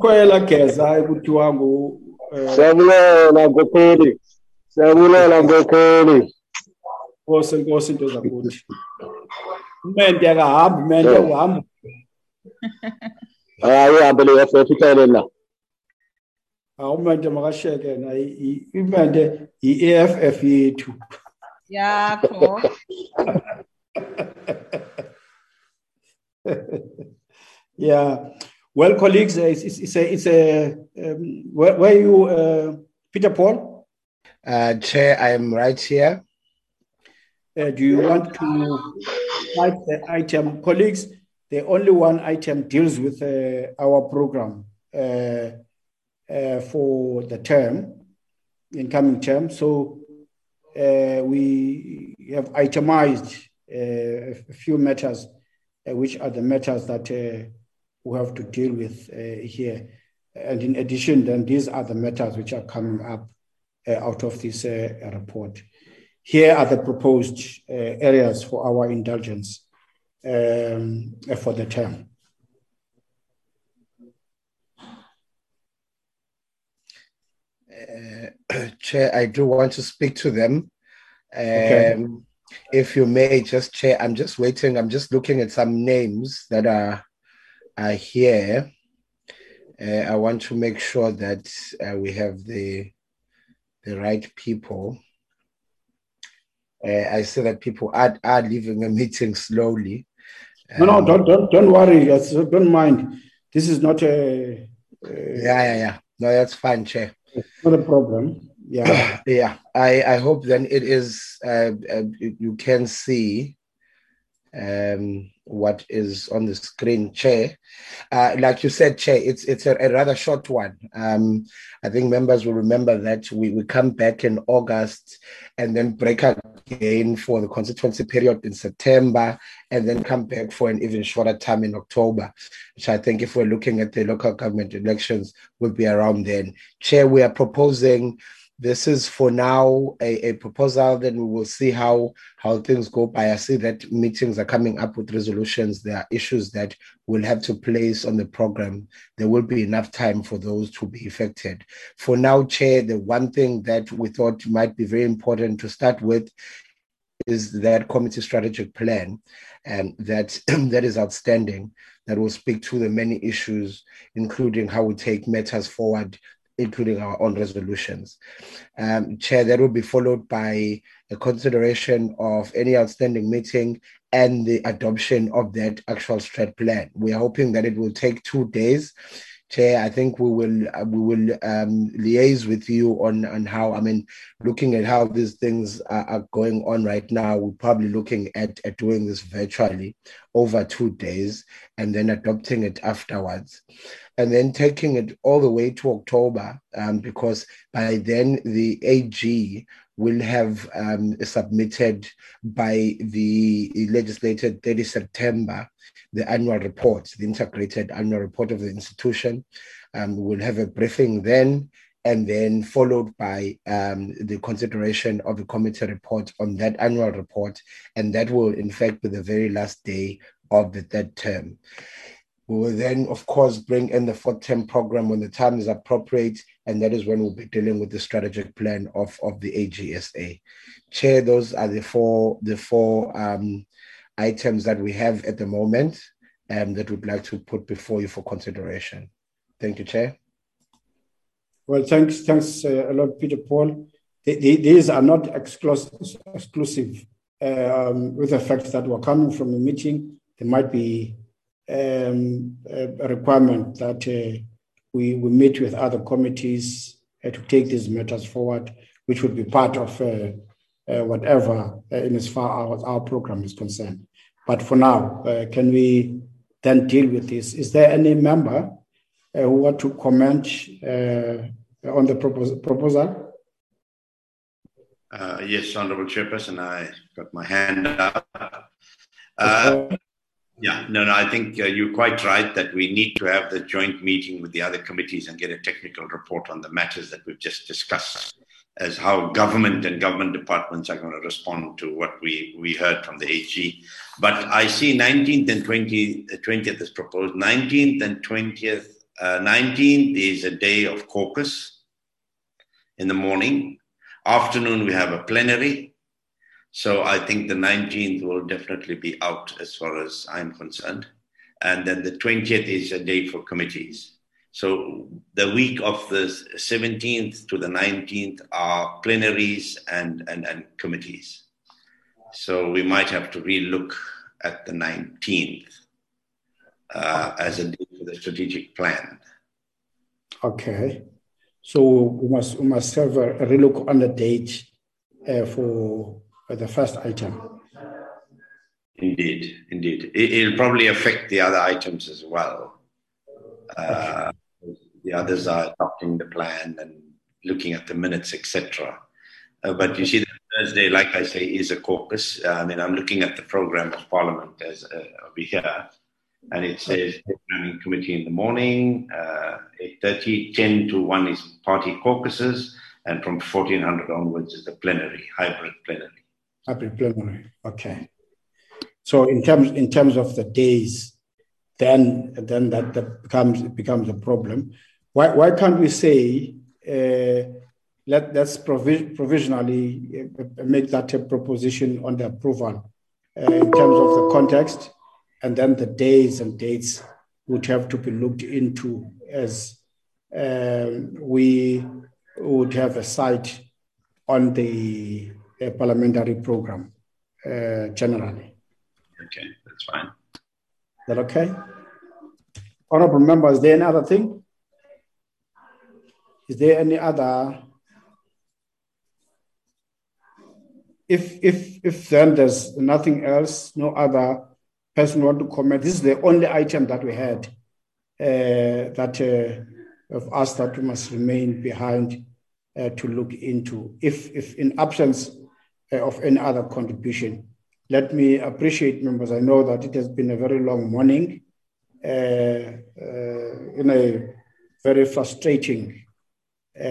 khwela geza kuthiwa Siyabulela Nkokheli. Siyabulela Nkokheli. Nkosi nkosi into zakuthi. Umente akahambi umente uhamba. Hayi uhambe le FF icele la. Awumente makasheke na imente i-AFF yethu. yakho yeah. Well, colleagues, uh, it's, it's, it's a, it's a um, where, where you, uh, Peter Paul? Uh, Chair, I am right here. Uh, do you want to cite the item? Colleagues, the only one item deals with uh, our program uh, uh, for the term, incoming term. So uh, we have itemized uh, a few matters, uh, which are the matters that uh, we have to deal with uh, here. And in addition, then these are the matters which are coming up uh, out of this uh, report. Here are the proposed uh, areas for our indulgence um, for the term. Uh, Chair, I do want to speak to them. Um, Okay. If you may, just Chair, I'm just waiting. I'm just looking at some names that are, are here. Uh, I want to make sure that uh, we have the, the right people. Uh, I see that people are, are leaving the meeting slowly. No, no, Um, don't, don't, don't worry. yes, Don't mind. This is not a, Yeah, yeah, yeah. No, that's fine, Chair. It's not a problem. Yeah. yeah, I, I hope then it is, uh, uh, you can see um, what is on the screen, Chair. Uh, like you said, Chair, it's it's a, a rather short one. Um, I think members will remember that we, we come back in August and then break again for the constituency period in September and then come back for an even shorter time in October, which I think if we're looking at the local government elections will be around then. Chair, we are proposing this is for now a, a proposal then we will see how how things go. By i see that meetings are coming up with resolutions. There are issues that we'll have to place on the program. There will be enough time for those to be effected for now chair the one thing that we thought might be very important to start with is that committee strategic plan and that that is outstanding that will speak to the many issues including how we take matters forward including our own resolutions. Um, Chair, that will be followed by a consideration of any outstanding meeting and the adoption of that actual strat plan. We are hoping that it will take two days. Chair, I think we will uh, we will um, liaise with you on on how I mean, looking at how these things are, are going on right now. We're probably looking at, at doing this virtually over two days and then adopting it afterwards and then taking it all the way to October, um, because by then the AG will have um, submitted by the legislated 30 September the annual report, the integrated annual report of the institution. Um, we'll have a briefing then, and then followed by um, the consideration of the committee report on that annual report, and that will in fact be the very last day of the third term. We will then, of course, bring in the fourth term program when the time is appropriate, and that is when we'll be dealing with the strategic plan of, of the AGSA. Chair, those are the four the four um, items that we have at the moment um, that we'd like to put before you for consideration. Thank you, Chair. Well, thanks, thanks uh, a lot, Peter Paul. The- the- These are not exclus- exclusive um, with the fact that we're coming from a meeting. There might be um, a a requirement that uh, we, we meet with other committees uh, to take these matters forward, which would be part of uh, uh, whatever, uh, in as far as our program is concerned. But for now, uh, can we then deal with this? Is there any member uh, who want to comment uh, on the propos- proposal? Uh, yes, Honorable Chairperson, I got my hand up. Uh, yeah, no, no, I think uh, you're quite right that we need to have the joint meeting with the other committees and get a technical report on the matters that we've just discussed as how government and government departments are going to respond to what we, we heard from the AG. But I see 19th and 20, uh, 20th is proposed. 19th and 20th, uh, 19th is a day of caucus in the morning. Afternoon, we have a plenary. So I think the 19th will definitely be out as far as I'm concerned. And then the 20th is a day for committees. So the week of the 17th to the 19th are plenaries and, and, and committees. So we might have to relook at the 19th uh, as a day for the strategic plan. Okay. So we must, we must have a, a relook on the date uh, for, for the first item. Indeed, indeed. It, will probably affect the other items as well. Uh, the others are adopting the plan and looking at the minutes, etc. Uh, but you see, the Thursday, like I say, is a caucus. Uh, I mean, I'm looking at the program of Parliament as uh, over here, and it says programming committee in the morning, uh, 8.30, 10 to 1 is party caucuses, and from 1400 onwards is the plenary, hybrid plenary. Plenary, okay. So in terms in terms of the days, then then that, that becomes becomes a problem. Why why can't we say uh, let let's provi- provisionally uh, make that a proposition on the approval uh, in terms of the context, and then the days and dates would have to be looked into as um, we would have a site on the uh, parliamentary program uh, generally. Okay, that's fine. Is that okay? Honorable members, is there any other thing? Is there any other? If if if then there's nothing else, no other person want to comment. This is the only item that we had uh, that uh, of us that we must remain behind uh, to look into. If if in absence of any other contribution, let me appreciate members. I know that it has been a very long morning uh, uh, in a very frustrating uh,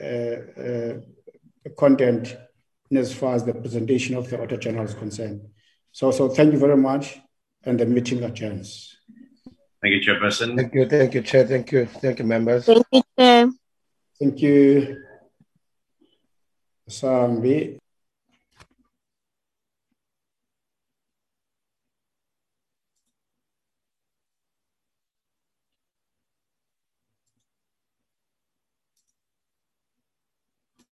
uh, uh, content as far as the presentation of the Auditor General is concerned. So, so thank you very much, and the meeting adjourns. Thank you, Chairperson. Thank you, thank you, Chair. Thank you, thank you, members. Thank you, Chair. Thank you. Sambi.